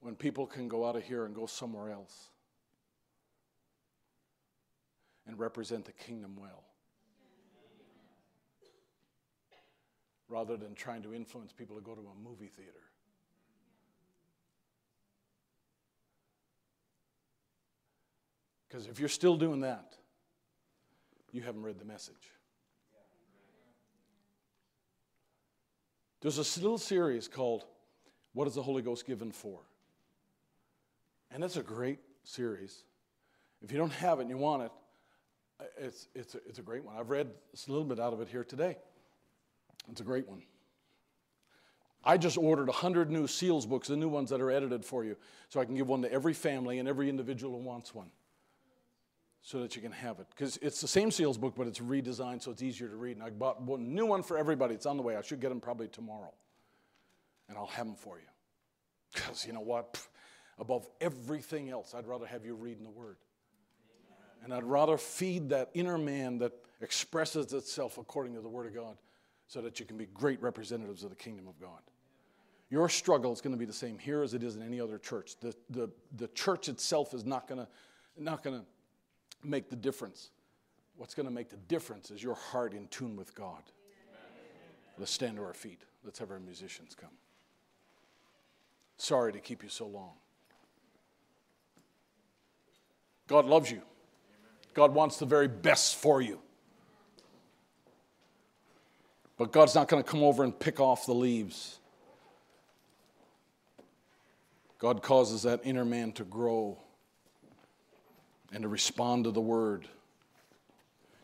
when people can go out of here and go somewhere else and represent the kingdom well. Rather than trying to influence people to go to a movie theater. Because if you're still doing that, you haven't read the message. There's a little series called What is the Holy Ghost Given For? And it's a great series. If you don't have it and you want it, it's, it's, a, it's a great one. I've read a little bit out of it here today. It's a great one. I just ordered 100 new SEALs books, the new ones that are edited for you, so I can give one to every family and every individual who wants one so that you can have it. Because it's the same SEALs book, but it's redesigned so it's easier to read. And I bought one new one for everybody. It's on the way. I should get them probably tomorrow. And I'll have them for you. Because you know what? above everything else, I'd rather have you reading the Word. And I'd rather feed that inner man that expresses itself according to the Word of God so that you can be great representatives of the kingdom of God. Your struggle is going to be the same here as it is in any other church. The, the, the church itself is not going to not going to make the difference. What's going to make the difference is your heart in tune with God. Let's stand to our feet. Let's have our musicians come. Sorry to keep you so long. God loves you. God wants the very best for you. But God's not going to come over and pick off the leaves. God causes that inner man to grow and to respond to the word,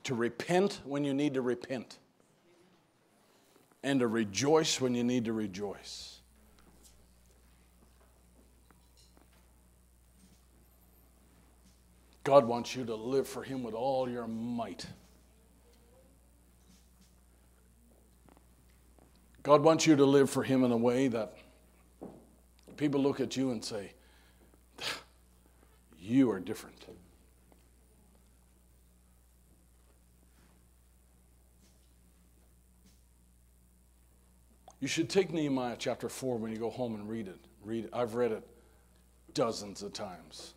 to repent when you need to repent, and to rejoice when you need to rejoice. God wants you to live for Him with all your might. God wants you to live for Him in a way that people look at you and say, You are different. You should take Nehemiah chapter 4 when you go home and read it. Read it. I've read it dozens of times,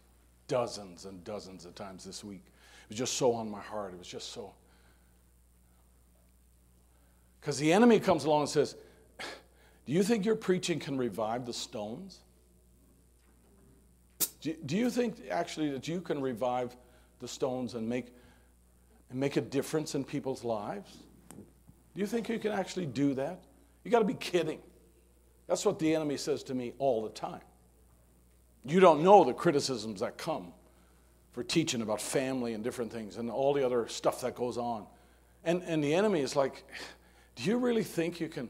dozens and dozens of times this week. It was just so on my heart. It was just so. Because the enemy comes along and says, Do you think your preaching can revive the stones? Do you think actually that you can revive the stones and make and make a difference in people's lives? Do you think you can actually do that? You got to be kidding. That's what the enemy says to me all the time. You don't know the criticisms that come for teaching about family and different things and all the other stuff that goes on. And, and the enemy is like, do you really think you can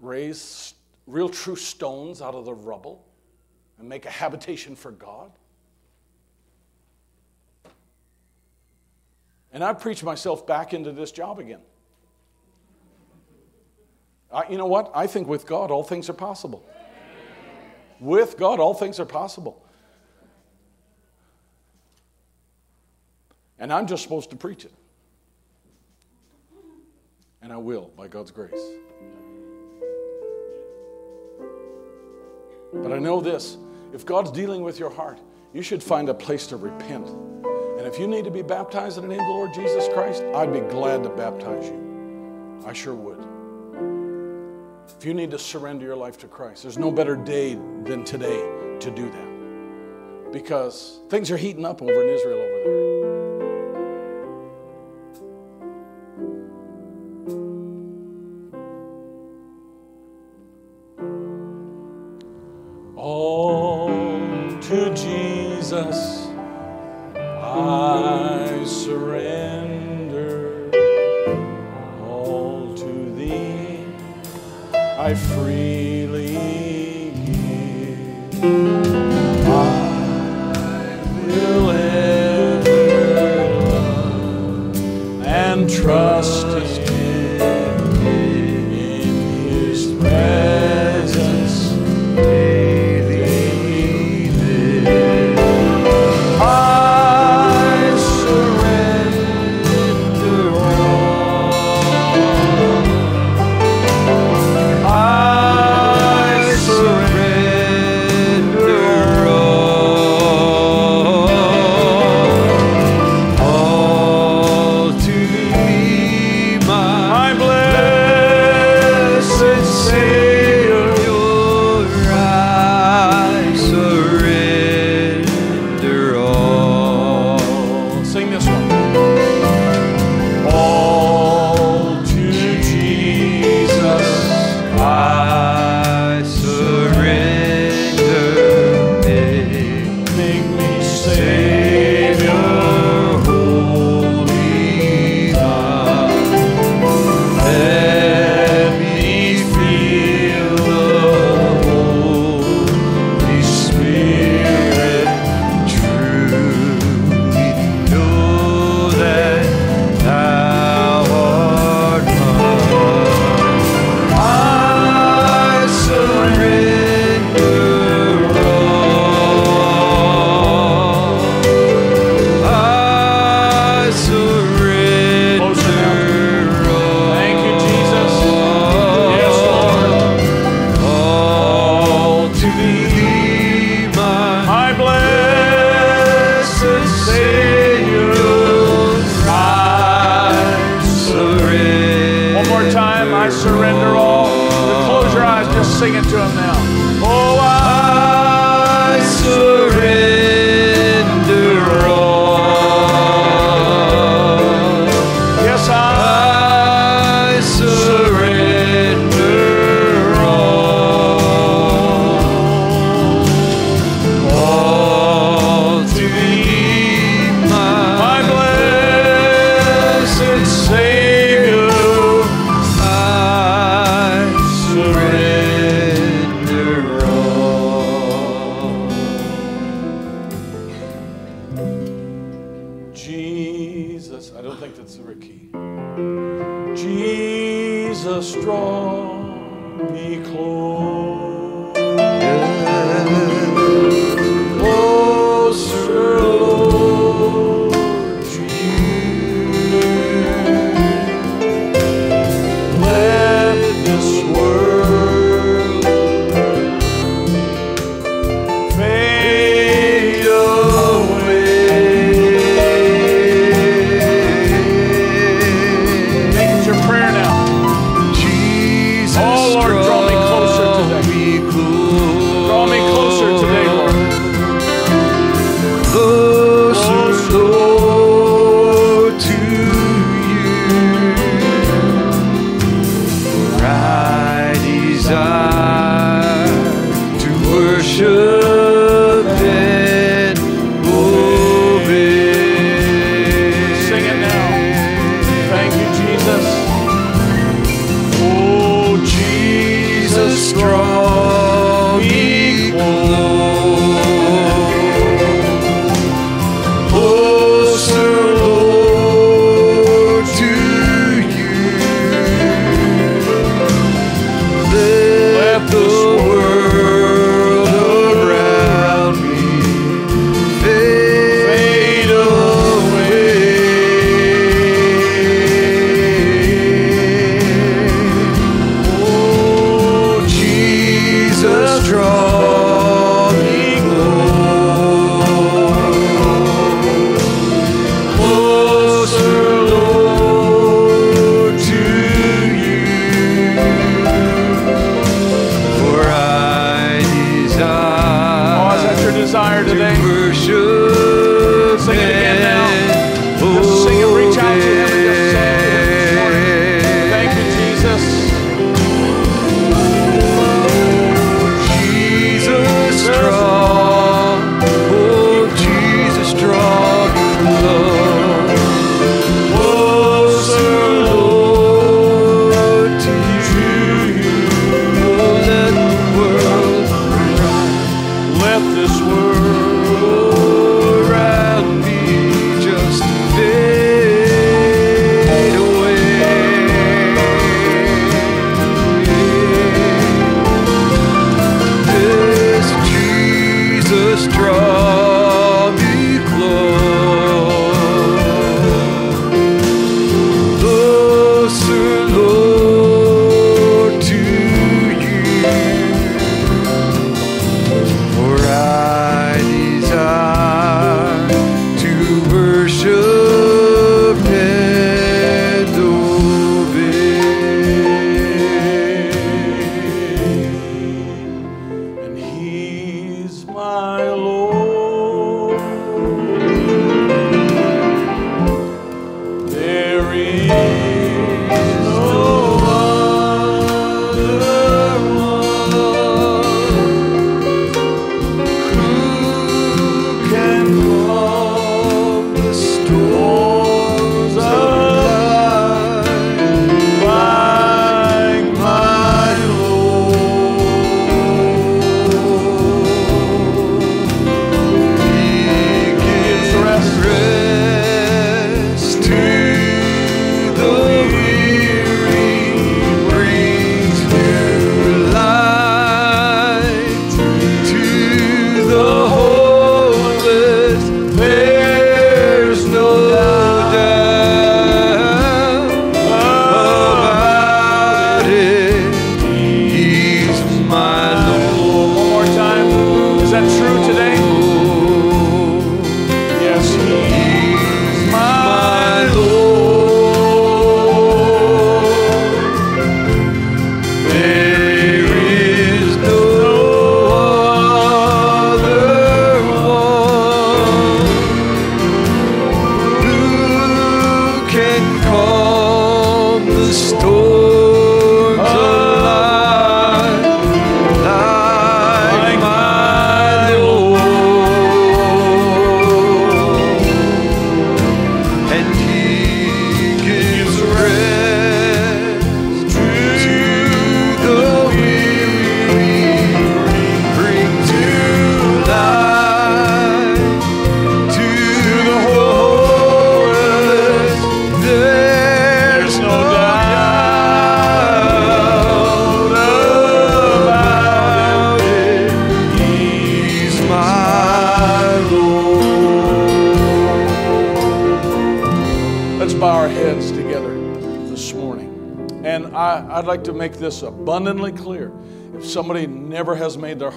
raise real true stones out of the rubble and make a habitation for God? And I preached myself back into this job again. I, you know what? I think with God, all things are possible. With God, all things are possible. And I'm just supposed to preach it. And I will, by God's grace. But I know this if God's dealing with your heart, you should find a place to repent. And if you need to be baptized in the name of the Lord Jesus Christ, I'd be glad to baptize you. I sure would. If you need to surrender your life to Christ, there's no better day than today to do that. Because things are heating up over in Israel over there.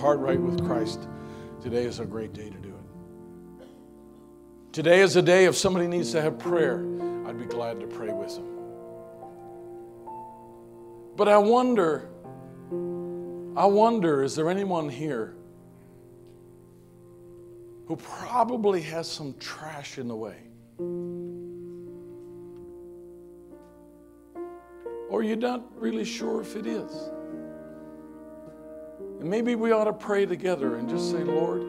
Heart right with Christ, today is a great day to do it. Today is a day if somebody needs to have prayer, I'd be glad to pray with them. But I wonder, I wonder, is there anyone here who probably has some trash in the way? Or you're not really sure if it is. Pray together and just say, Lord,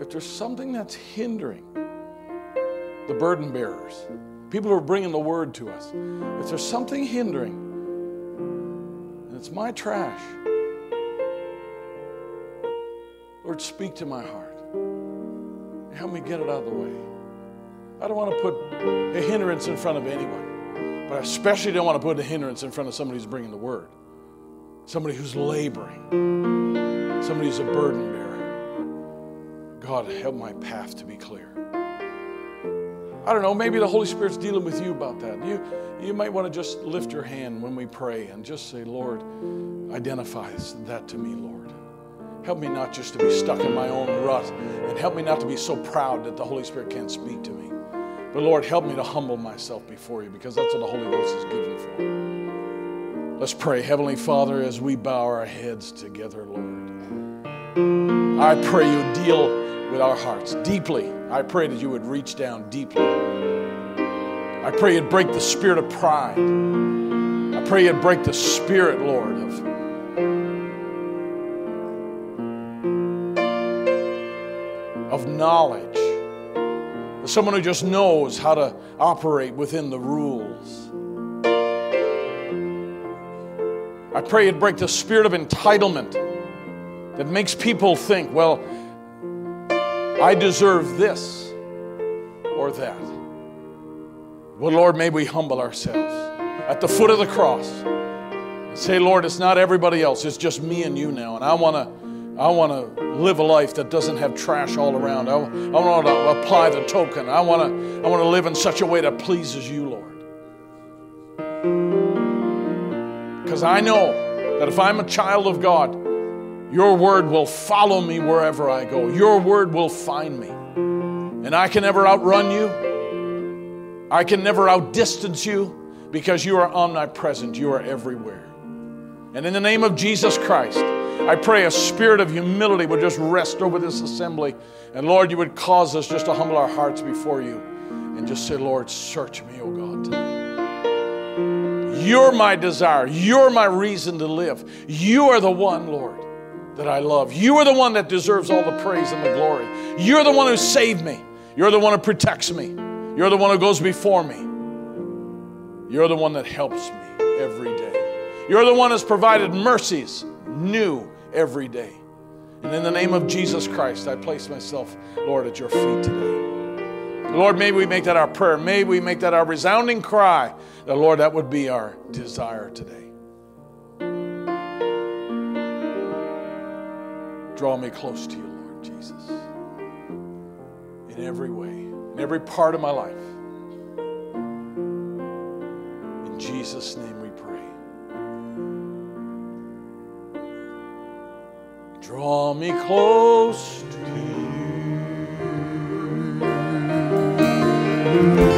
if there's something that's hindering the burden bearers, people who are bringing the word to us, if there's something hindering, and it's my trash, Lord, speak to my heart. Help me get it out of the way. I don't want to put a hindrance in front of anyone, but I especially don't want to put a hindrance in front of somebody who's bringing the word, somebody who's laboring, somebody who's a burden bearer. God, help my path to be clear. I don't know, maybe the Holy Spirit's dealing with you about that. You, you might want to just lift your hand when we pray and just say, Lord, identify that to me, Lord. Help me not just to be stuck in my own rut, and help me not to be so proud that the Holy Spirit can't speak to me. But Lord, help me to humble myself before you because that's what the Holy Ghost is given for. Let's pray. Heavenly Father, as we bow our heads together, Lord, I pray you deal with our hearts deeply. I pray that you would reach down deeply. I pray you'd break the spirit of pride. I pray you'd break the spirit, Lord, of of knowledge. Someone who just knows how to operate within the rules. I pray you'd break the spirit of entitlement that makes people think, well, I deserve this or that. Well, Lord, may we humble ourselves at the foot of the cross and say, Lord, it's not everybody else, it's just me and you now. And I want to. I want to live a life that doesn't have trash all around. I, I want to apply the token. I want to, I want to live in such a way that pleases you, Lord. Because I know that if I'm a child of God, your word will follow me wherever I go. Your word will find me. And I can never outrun you. I can never outdistance you because you are omnipresent. You are everywhere. And in the name of Jesus Christ, I pray a spirit of humility would just rest over this assembly. And Lord, you would cause us just to humble our hearts before you and just say, Lord, search me, O God. You're my desire. You're my reason to live. You are the one, Lord, that I love. You are the one that deserves all the praise and the glory. You're the one who saved me. You're the one who protects me. You're the one who goes before me. You're the one that helps me every day. You're the one who's provided mercies new every day. And in the name of Jesus Christ, I place myself, Lord, at your feet today. Lord, may we make that our prayer. May we make that our resounding cry. That, Lord, that would be our desire today. Draw me close to you, Lord Jesus, in every way, in every part of my life. In Jesus' name we pray. Draw me close to you.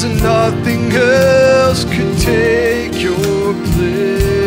Cause nothing else could take your place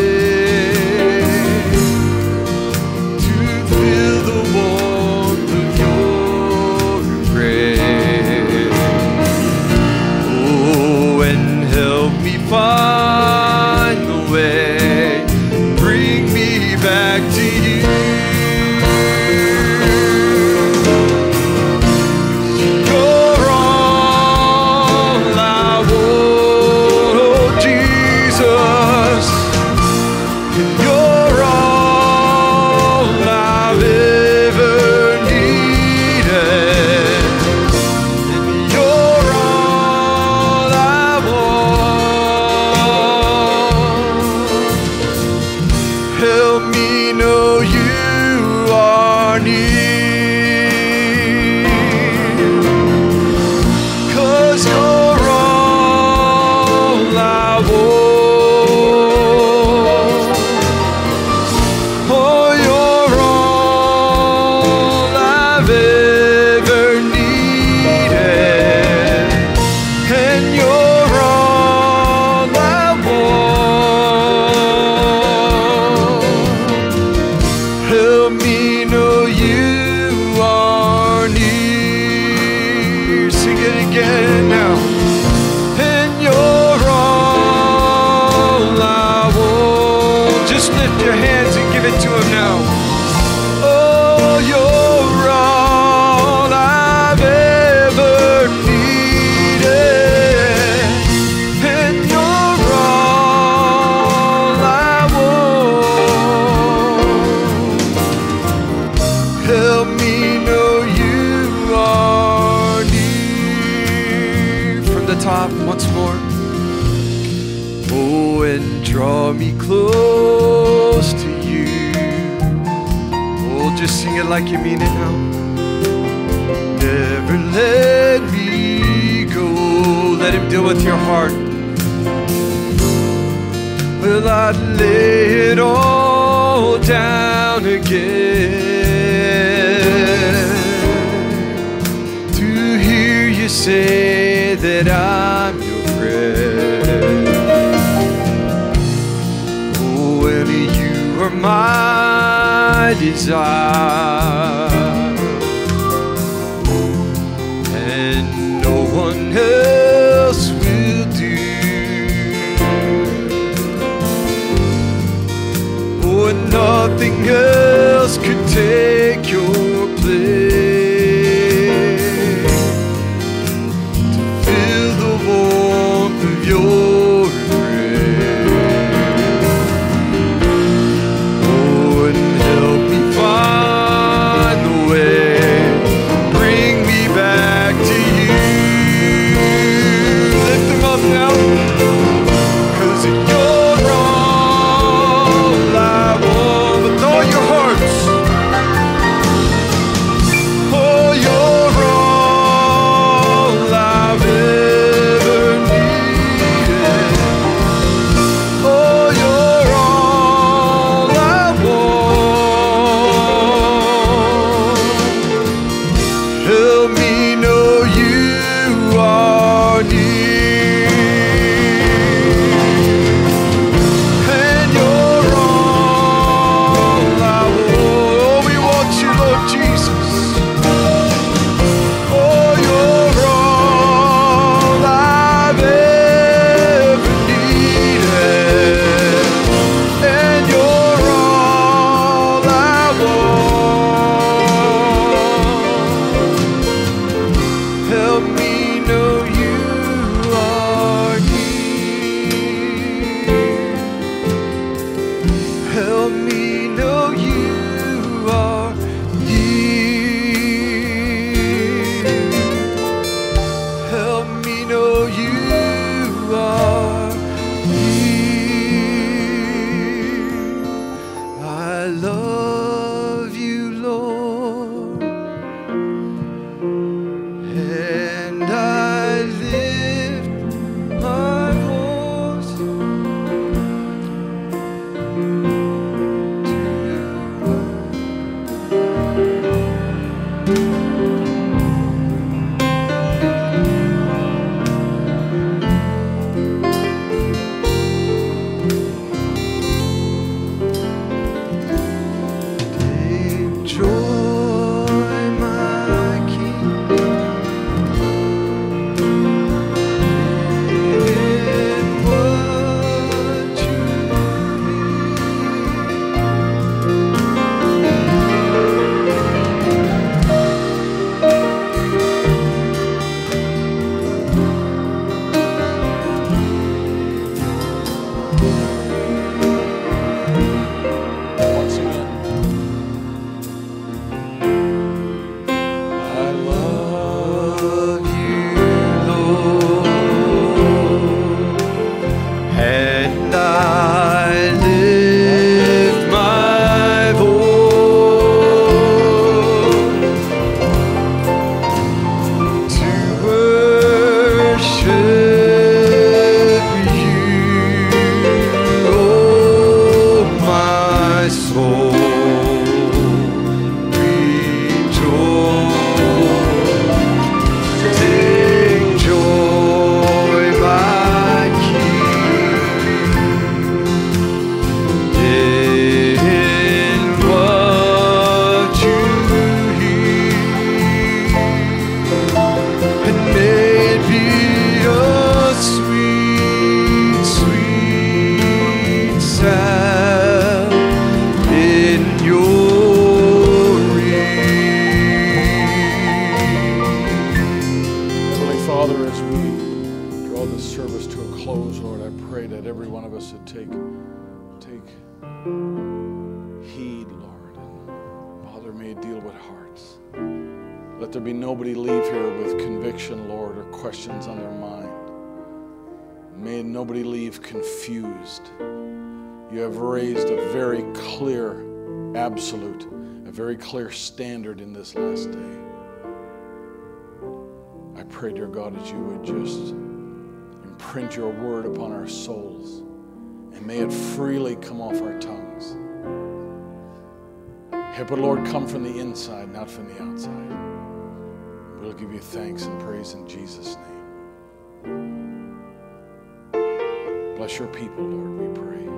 Bless your people, Lord, we pray.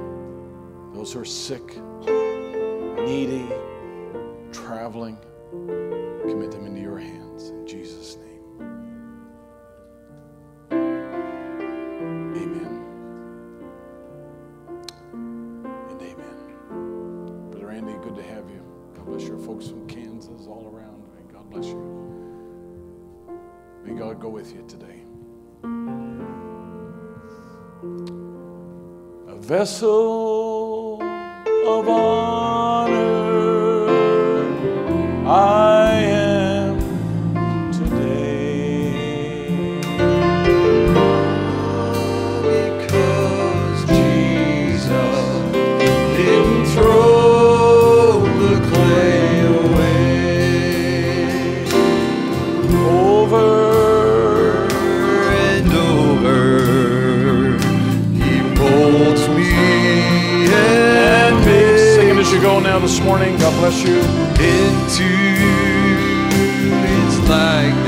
Those who are sick, needy, traveling, commit them into your hands in Jesus' name. Amen. And amen. Brother Andy, good to have you. God bless your folks from Kansas all around. May God bless you. May God go with you today vessel of honor. I this morning. God bless you. Into His light.